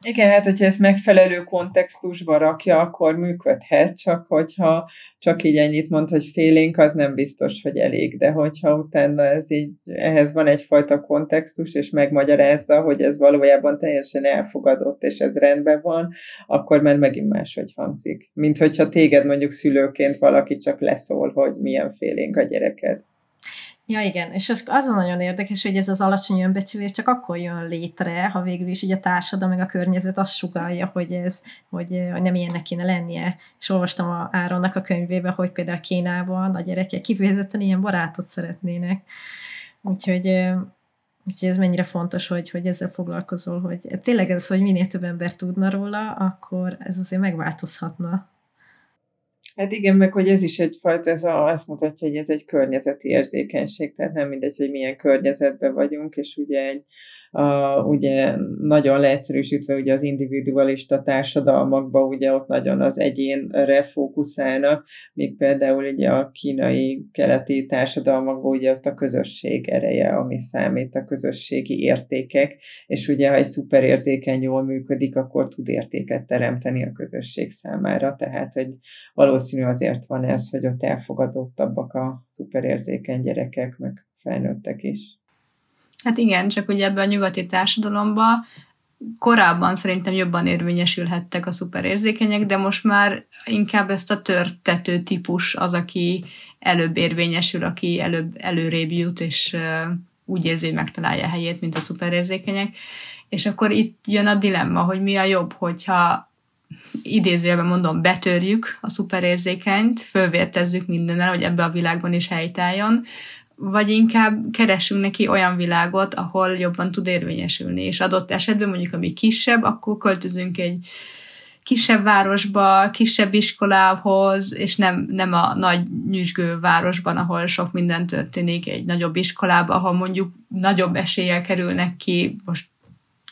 Igen, hát hogyha ezt megfelelő kontextusba rakja, akkor működhet, csak hogyha csak így ennyit mond, hogy félénk, az nem biztos, hogy elég, de hogyha utána ez így, ehhez van egyfajta kontextus, és megmagyarázza, hogy ez valójában teljesen elfogadott, és ez rendben van, akkor már megint máshogy hangzik. Mint hogyha téged mondjuk szülőként valaki csak leszól, hogy milyen félénk a gyereket. Ja, igen, és az, az nagyon érdekes, hogy ez az alacsony önbecsülés csak akkor jön létre, ha végül is így a társadalom, meg a környezet azt sugalja, hogy ez, hogy, hogy nem ilyennek kéne lennie. És olvastam a Áronnak a könyvébe, hogy például Kínában a gyerekek kifejezetten ilyen barátot szeretnének. Úgyhogy Úgyhogy ez mennyire fontos, hogy, hogy ezzel foglalkozol, hogy tényleg ez, hogy minél több ember tudna róla, akkor ez azért megváltozhatna. Hát igen, meg hogy ez is egyfajta, ez a, azt mutatja, hogy ez egy környezeti érzékenység, tehát nem mindegy, hogy milyen környezetben vagyunk, és ugye egy a, ugye nagyon leegyszerűsítve ugye az individualista társadalmakban ugye ott nagyon az egyénre fókuszálnak, míg például ugye a kínai keleti társadalmakban ugye ott a közösség ereje, ami számít, a közösségi értékek, és ugye ha egy szuperérzékeny jól működik, akkor tud értéket teremteni a közösség számára, tehát hogy valószínű azért van ez, hogy ott elfogadottabbak a szuperérzékeny gyerekek, meg felnőttek is. Hát igen, csak ugye ebben a nyugati társadalomban korábban szerintem jobban érvényesülhettek a szuperérzékenyek, de most már inkább ezt a törtető típus az, aki előbb érvényesül, aki előbb előrébb jut, és úgy érzi, hogy megtalálja a helyét, mint a szuperérzékenyek. És akkor itt jön a dilemma, hogy mi a jobb, hogyha idézőjelben mondom, betörjük a szuperérzékenyt, fölvértezzük mindennel, hogy ebbe a világban is helytálljon, vagy inkább keresünk neki olyan világot, ahol jobban tud érvényesülni, és adott esetben mondjuk, ami kisebb, akkor költözünk egy kisebb városba, kisebb iskolához, és nem, nem a nagy nyüzsgő városban, ahol sok minden történik, egy nagyobb iskolába, ahol mondjuk nagyobb eséllyel kerülnek ki, most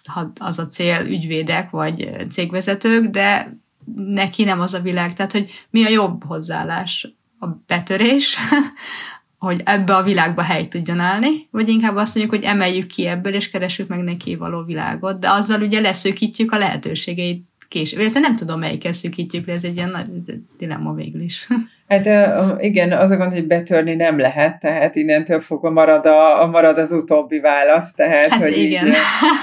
ha az a cél ügyvédek vagy cégvezetők, de neki nem az a világ. Tehát, hogy mi a jobb hozzáállás? A betörés, hogy ebbe a világba helyt tudjon állni, vagy inkább azt mondjuk, hogy emeljük ki ebből, és keressük meg neki való világot, de azzal ugye leszűkítjük a lehetőségeit később. Illetve nem tudom, melyikkel szűkítjük le, ez egy ilyen nagy dilemma végül is. Hát igen, az a gond, hogy betörni nem lehet, tehát innentől fogva marad, a, marad az utóbbi válasz. Tehát, hát hogy igen. Így,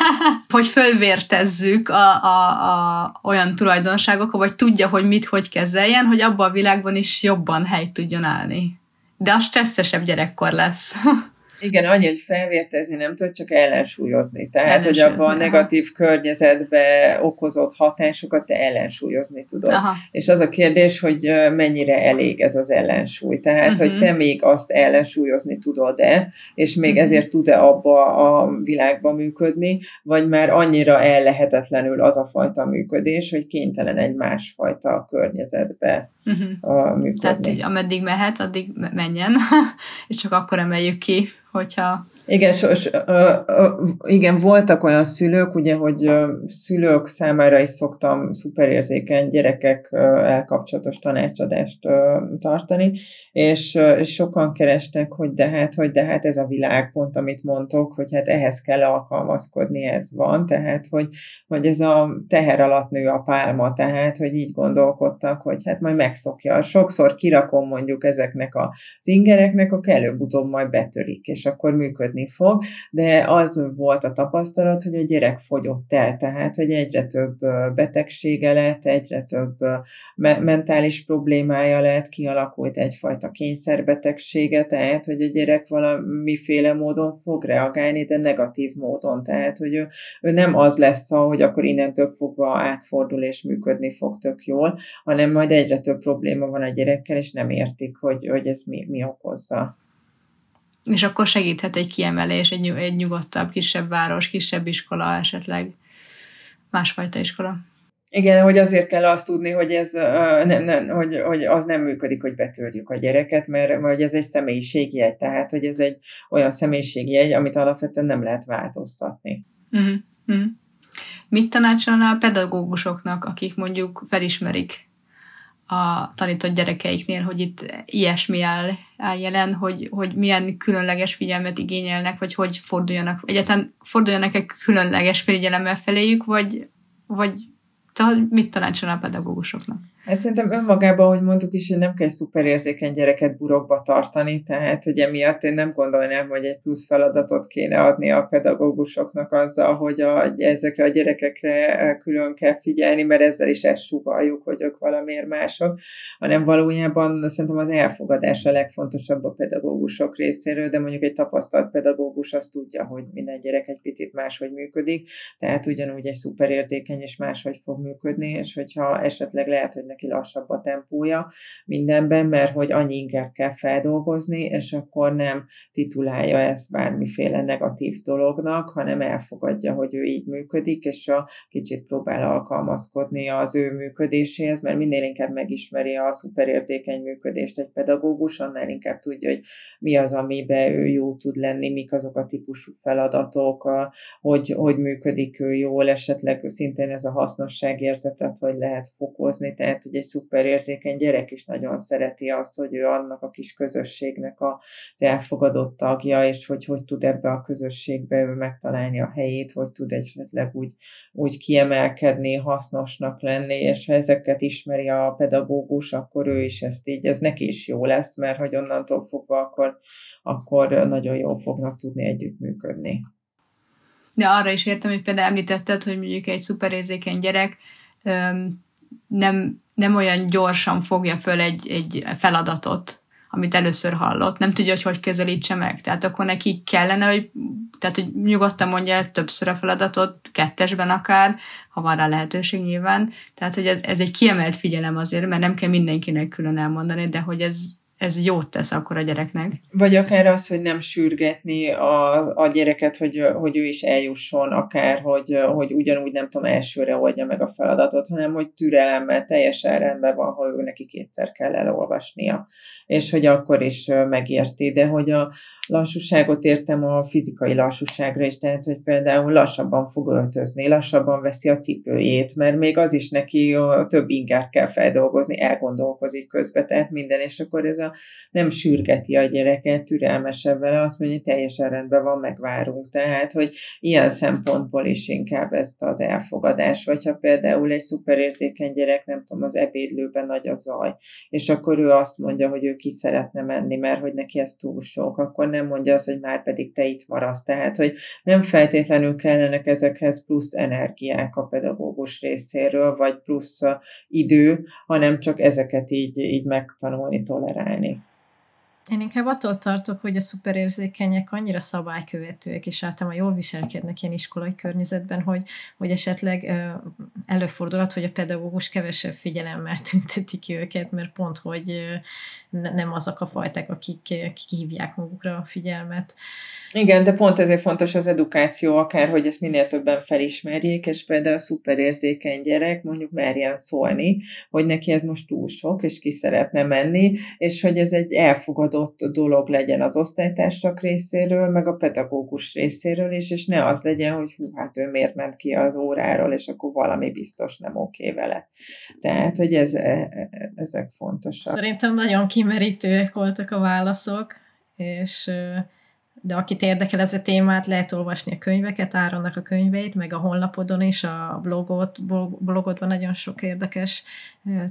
hogy fölvértezzük a, a, a, olyan tulajdonságokat, vagy tudja, hogy mit, hogy kezeljen, hogy abban a világban is jobban helyt tudjon állni. De az stresszesebb gyerekkor lesz. Igen, annyi, hogy felvértezni nem tud, csak ellensúlyozni. Tehát, hogy abban a negatív környezetbe okozott hatásokat te ellensúlyozni tudod. Aha. És az a kérdés, hogy mennyire elég ez az ellensúly. Tehát, uh-huh. hogy te még azt ellensúlyozni tudod-e, és még uh-huh. ezért tud-e abba a világba működni, vagy már annyira ellehetetlenül az a fajta működés, hogy kénytelen egy másfajta környezetbe uh-huh. működni. Tehát, hogy ameddig mehet, addig menjen, és csak akkor emeljük ki hogyha igen, sos, ö, ö, igen, voltak olyan szülők, ugye, hogy ö, szülők számára is szoktam szuperérzékeny gyerekek ö, elkapcsolatos tanácsadást ö, tartani, és, ö, sokan kerestek, hogy de hát, hogy de hát ez a világ, pont amit mondtok, hogy hát ehhez kell alkalmazkodni, ez van, tehát, hogy, hogy ez a teher alatt nő a pálma, tehát, hogy így gondolkodtak, hogy hát majd megszokja. Sokszor kirakom mondjuk ezeknek az ingereknek, akkor előbb-utóbb majd betörik, és akkor működni működni fog, de az volt a tapasztalat, hogy a gyerek fogyott el, tehát, hogy egyre több betegsége lett, egyre több mentális problémája lett, kialakult egyfajta kényszerbetegsége, tehát, hogy a gyerek valamiféle módon fog reagálni, de negatív módon, tehát, hogy ő, ő nem az lesz, hogy akkor innentől fogva átfordul és működni fog tök jól, hanem majd egyre több probléma van a gyerekkel, és nem értik, hogy, hogy ez mi, mi okozza. És akkor segíthet egy kiemelés, egy, egy nyugodtabb, kisebb város, kisebb iskola esetleg, másfajta iskola. Igen, hogy azért kell azt tudni, hogy, ez, nem, nem, hogy, hogy az nem működik, hogy betörjük a gyereket, mert, mert ez egy személyiségjegy, tehát hogy ez egy olyan személyiségjegy, amit alapvetően nem lehet változtatni. Uh-huh. Uh-huh. Mit tanácsolnál a pedagógusoknak, akik mondjuk felismerik a tanított gyerekeiknél, hogy itt ilyesmi áll, áll jelen, hogy, hogy milyen különleges figyelmet igényelnek, vagy hogy forduljanak, egyáltalán forduljanak-e különleges figyelemmel feléjük, vagy, vagy mit tanácsolnál a pedagógusoknak? Hát szerintem önmagában, ahogy mondtuk is, hogy nem kell szuperérzékeny gyereket burokba tartani, tehát hogy emiatt én nem gondolnám, hogy egy plusz feladatot kéne adni a pedagógusoknak azzal, hogy a, ezekre a gyerekekre külön kell figyelni, mert ezzel is ezt sugaljuk, hogy ők valamiért mások, hanem valójában szerintem az elfogadás a legfontosabb a pedagógusok részéről, de mondjuk egy tapasztalt pedagógus azt tudja, hogy minden gyerek egy picit máshogy működik, tehát ugyanúgy egy szuperérzékeny és máshogy fog működni, és hogyha esetleg lehet, hogy neki lassabb a tempója mindenben, mert hogy annyi inkert kell feldolgozni, és akkor nem titulálja ezt bármiféle negatív dolognak, hanem elfogadja, hogy ő így működik, és a kicsit próbál alkalmazkodni az ő működéséhez, mert minél inkább megismeri a szuperérzékeny működést egy pedagógus, annál inkább tudja, hogy mi az, amiben ő jó tud lenni, mik azok a típusú feladatok, hogy, hogy működik ő jól, esetleg szintén ez a hasznosságérzetet, hogy lehet fokozni, tehát lehet, hogy egy szuperérzékeny gyerek is nagyon szereti azt, hogy ő annak a kis közösségnek az elfogadott tagja, és hogy hogy tud ebbe a közösségbe ő megtalálni a helyét, hogy tud esetleg úgy, úgy kiemelkedni, hasznosnak lenni, és ha ezeket ismeri a pedagógus, akkor ő is ezt így, ez neki is jó lesz, mert hogy onnantól fogva akkor, akkor nagyon jól fognak tudni együttműködni. De arra is értem, hogy például említetted, hogy mondjuk egy szuperérzékeny gyerek nem, nem olyan gyorsan fogja föl egy, egy feladatot, amit először hallott, nem tudja, hogy hogy közelítse meg. Tehát akkor neki kellene, hogy, tehát, hogy nyugodtan mondja el többször a feladatot, kettesben akár, ha van rá lehetőség nyilván. Tehát, hogy ez, ez egy kiemelt figyelem azért, mert nem kell mindenkinek külön elmondani, de hogy ez, ez jót tesz akkor a gyereknek. Vagy akár az, hogy nem sürgetni a, a gyereket, hogy, hogy ő is eljusson, akár, hogy, hogy ugyanúgy nem tudom, elsőre oldja meg a feladatot, hanem hogy türelemmel teljesen rendben van, ha ő neki kétszer kell elolvasnia. És hogy akkor is megérti, de hogy a lassúságot értem a fizikai lassúságra is, tehát hogy például lassabban fog öltözni, lassabban veszi a cipőjét, mert még az is neki több ingert kell feldolgozni, elgondolkozik közben, tehát minden, és akkor ez a nem sürgeti a gyereket, türelmesebb vele, azt mondja, hogy teljesen rendben van, megvárunk. Tehát, hogy ilyen szempontból is inkább ezt az elfogadás, vagy ha például egy szuperérzékeny gyerek, nem tudom, az ebédlőben nagy a zaj, és akkor ő azt mondja, hogy ő ki szeretne menni, mert hogy neki ez túl sok, akkor nem mondja azt, hogy már pedig te itt maradsz. Tehát, hogy nem feltétlenül kellenek ezekhez plusz energiák a pedagógus részéről, vagy plusz idő, hanem csak ezeket így, így megtanulni, tolerálni. Én inkább attól tartok, hogy a szuperérzékenyek annyira szabálykövetőek, és általában jól viselkednek ilyen iskolai környezetben, hogy, hogy esetleg előfordulhat, hogy a pedagógus kevesebb figyelemmel tünteti ki őket, mert pont, hogy nem azok a fajták, akik, akik hívják magukra a figyelmet. Igen, de pont ezért fontos az edukáció, akár, hogy ezt minél többen felismerjék, és például a szuperérzékeny gyerek mondjuk merjen szólni, hogy neki ez most túl sok, és ki szeretne menni, és hogy ez egy elfogadott dolog legyen az osztálytársak részéről, meg a pedagógus részéről is, és ne az legyen, hogy hú, hát ő miért ment ki az óráról, és akkor valami biztos nem oké vele. Tehát, hogy ez, e, e, ezek fontosak. Szerintem nagyon kimerítőek voltak a válaszok, és de akit érdekel ez a témát, lehet olvasni a könyveket, Áronnak a könyveit, meg a honlapodon is, a blogot, blogodban nagyon sok érdekes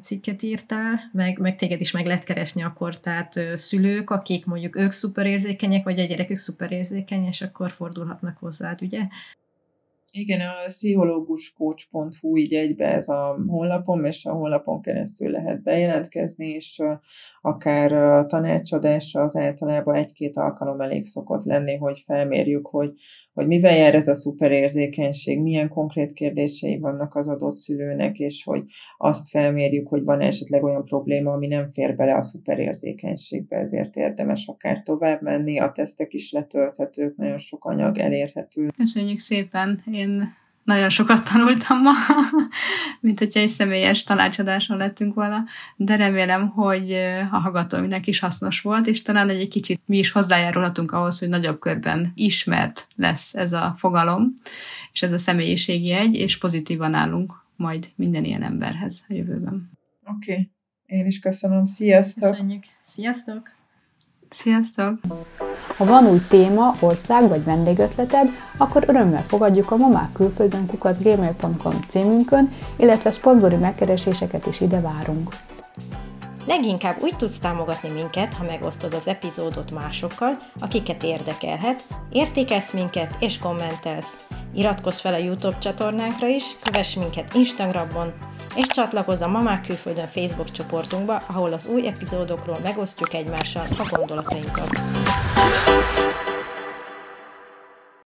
cikket írtál, meg, meg téged is meg lehet keresni akkor, tehát szülők, akik mondjuk ők szuperérzékenyek, vagy a gyerekük szuperérzékeny, és akkor fordulhatnak hozzád, ugye? Igen, a pszichológuscoach.hu így egybe ez a honlapom, és a honlapon keresztül lehet bejelentkezni, és akár tanácsadásra az általában egy-két alkalom elég szokott lenni, hogy felmérjük, hogy, hogy mivel jár ez a szuperérzékenység, milyen konkrét kérdései vannak az adott szülőnek, és hogy azt felmérjük, hogy van esetleg olyan probléma, ami nem fér bele a szuperérzékenységbe, ezért érdemes akár tovább menni, a tesztek is letölthetők, nagyon sok anyag elérhető. Köszönjük szépen! Én nagyon sokat tanultam ma, mint hogyha egy személyes tanácsadáson lettünk volna, de remélem, hogy a hallgatóinak is hasznos volt, és talán egy kicsit mi is hozzájárulhatunk ahhoz, hogy nagyobb körben ismert lesz ez a fogalom, és ez a személyiségi egy, és pozitívan állunk majd minden ilyen emberhez a jövőben. Oké, okay. én is köszönöm. Sziasztok! Köszönjük! Sziasztok! Sziasztok! Ha van új téma, ország vagy vendégötleted, akkor örömmel fogadjuk a mamák külföldön kukacgmail.com címünkön, illetve szponzori megkereséseket is ide várunk. Leginkább úgy tudsz támogatni minket, ha megosztod az epizódot másokkal, akiket érdekelhet, értékelsz minket és kommentelsz. Iratkozz fel a YouTube csatornánkra is, kövess minket Instagramon, és csatlakozz a Mamák Külföldön Facebook csoportunkba, ahol az új epizódokról megosztjuk egymással a gondolatainkat.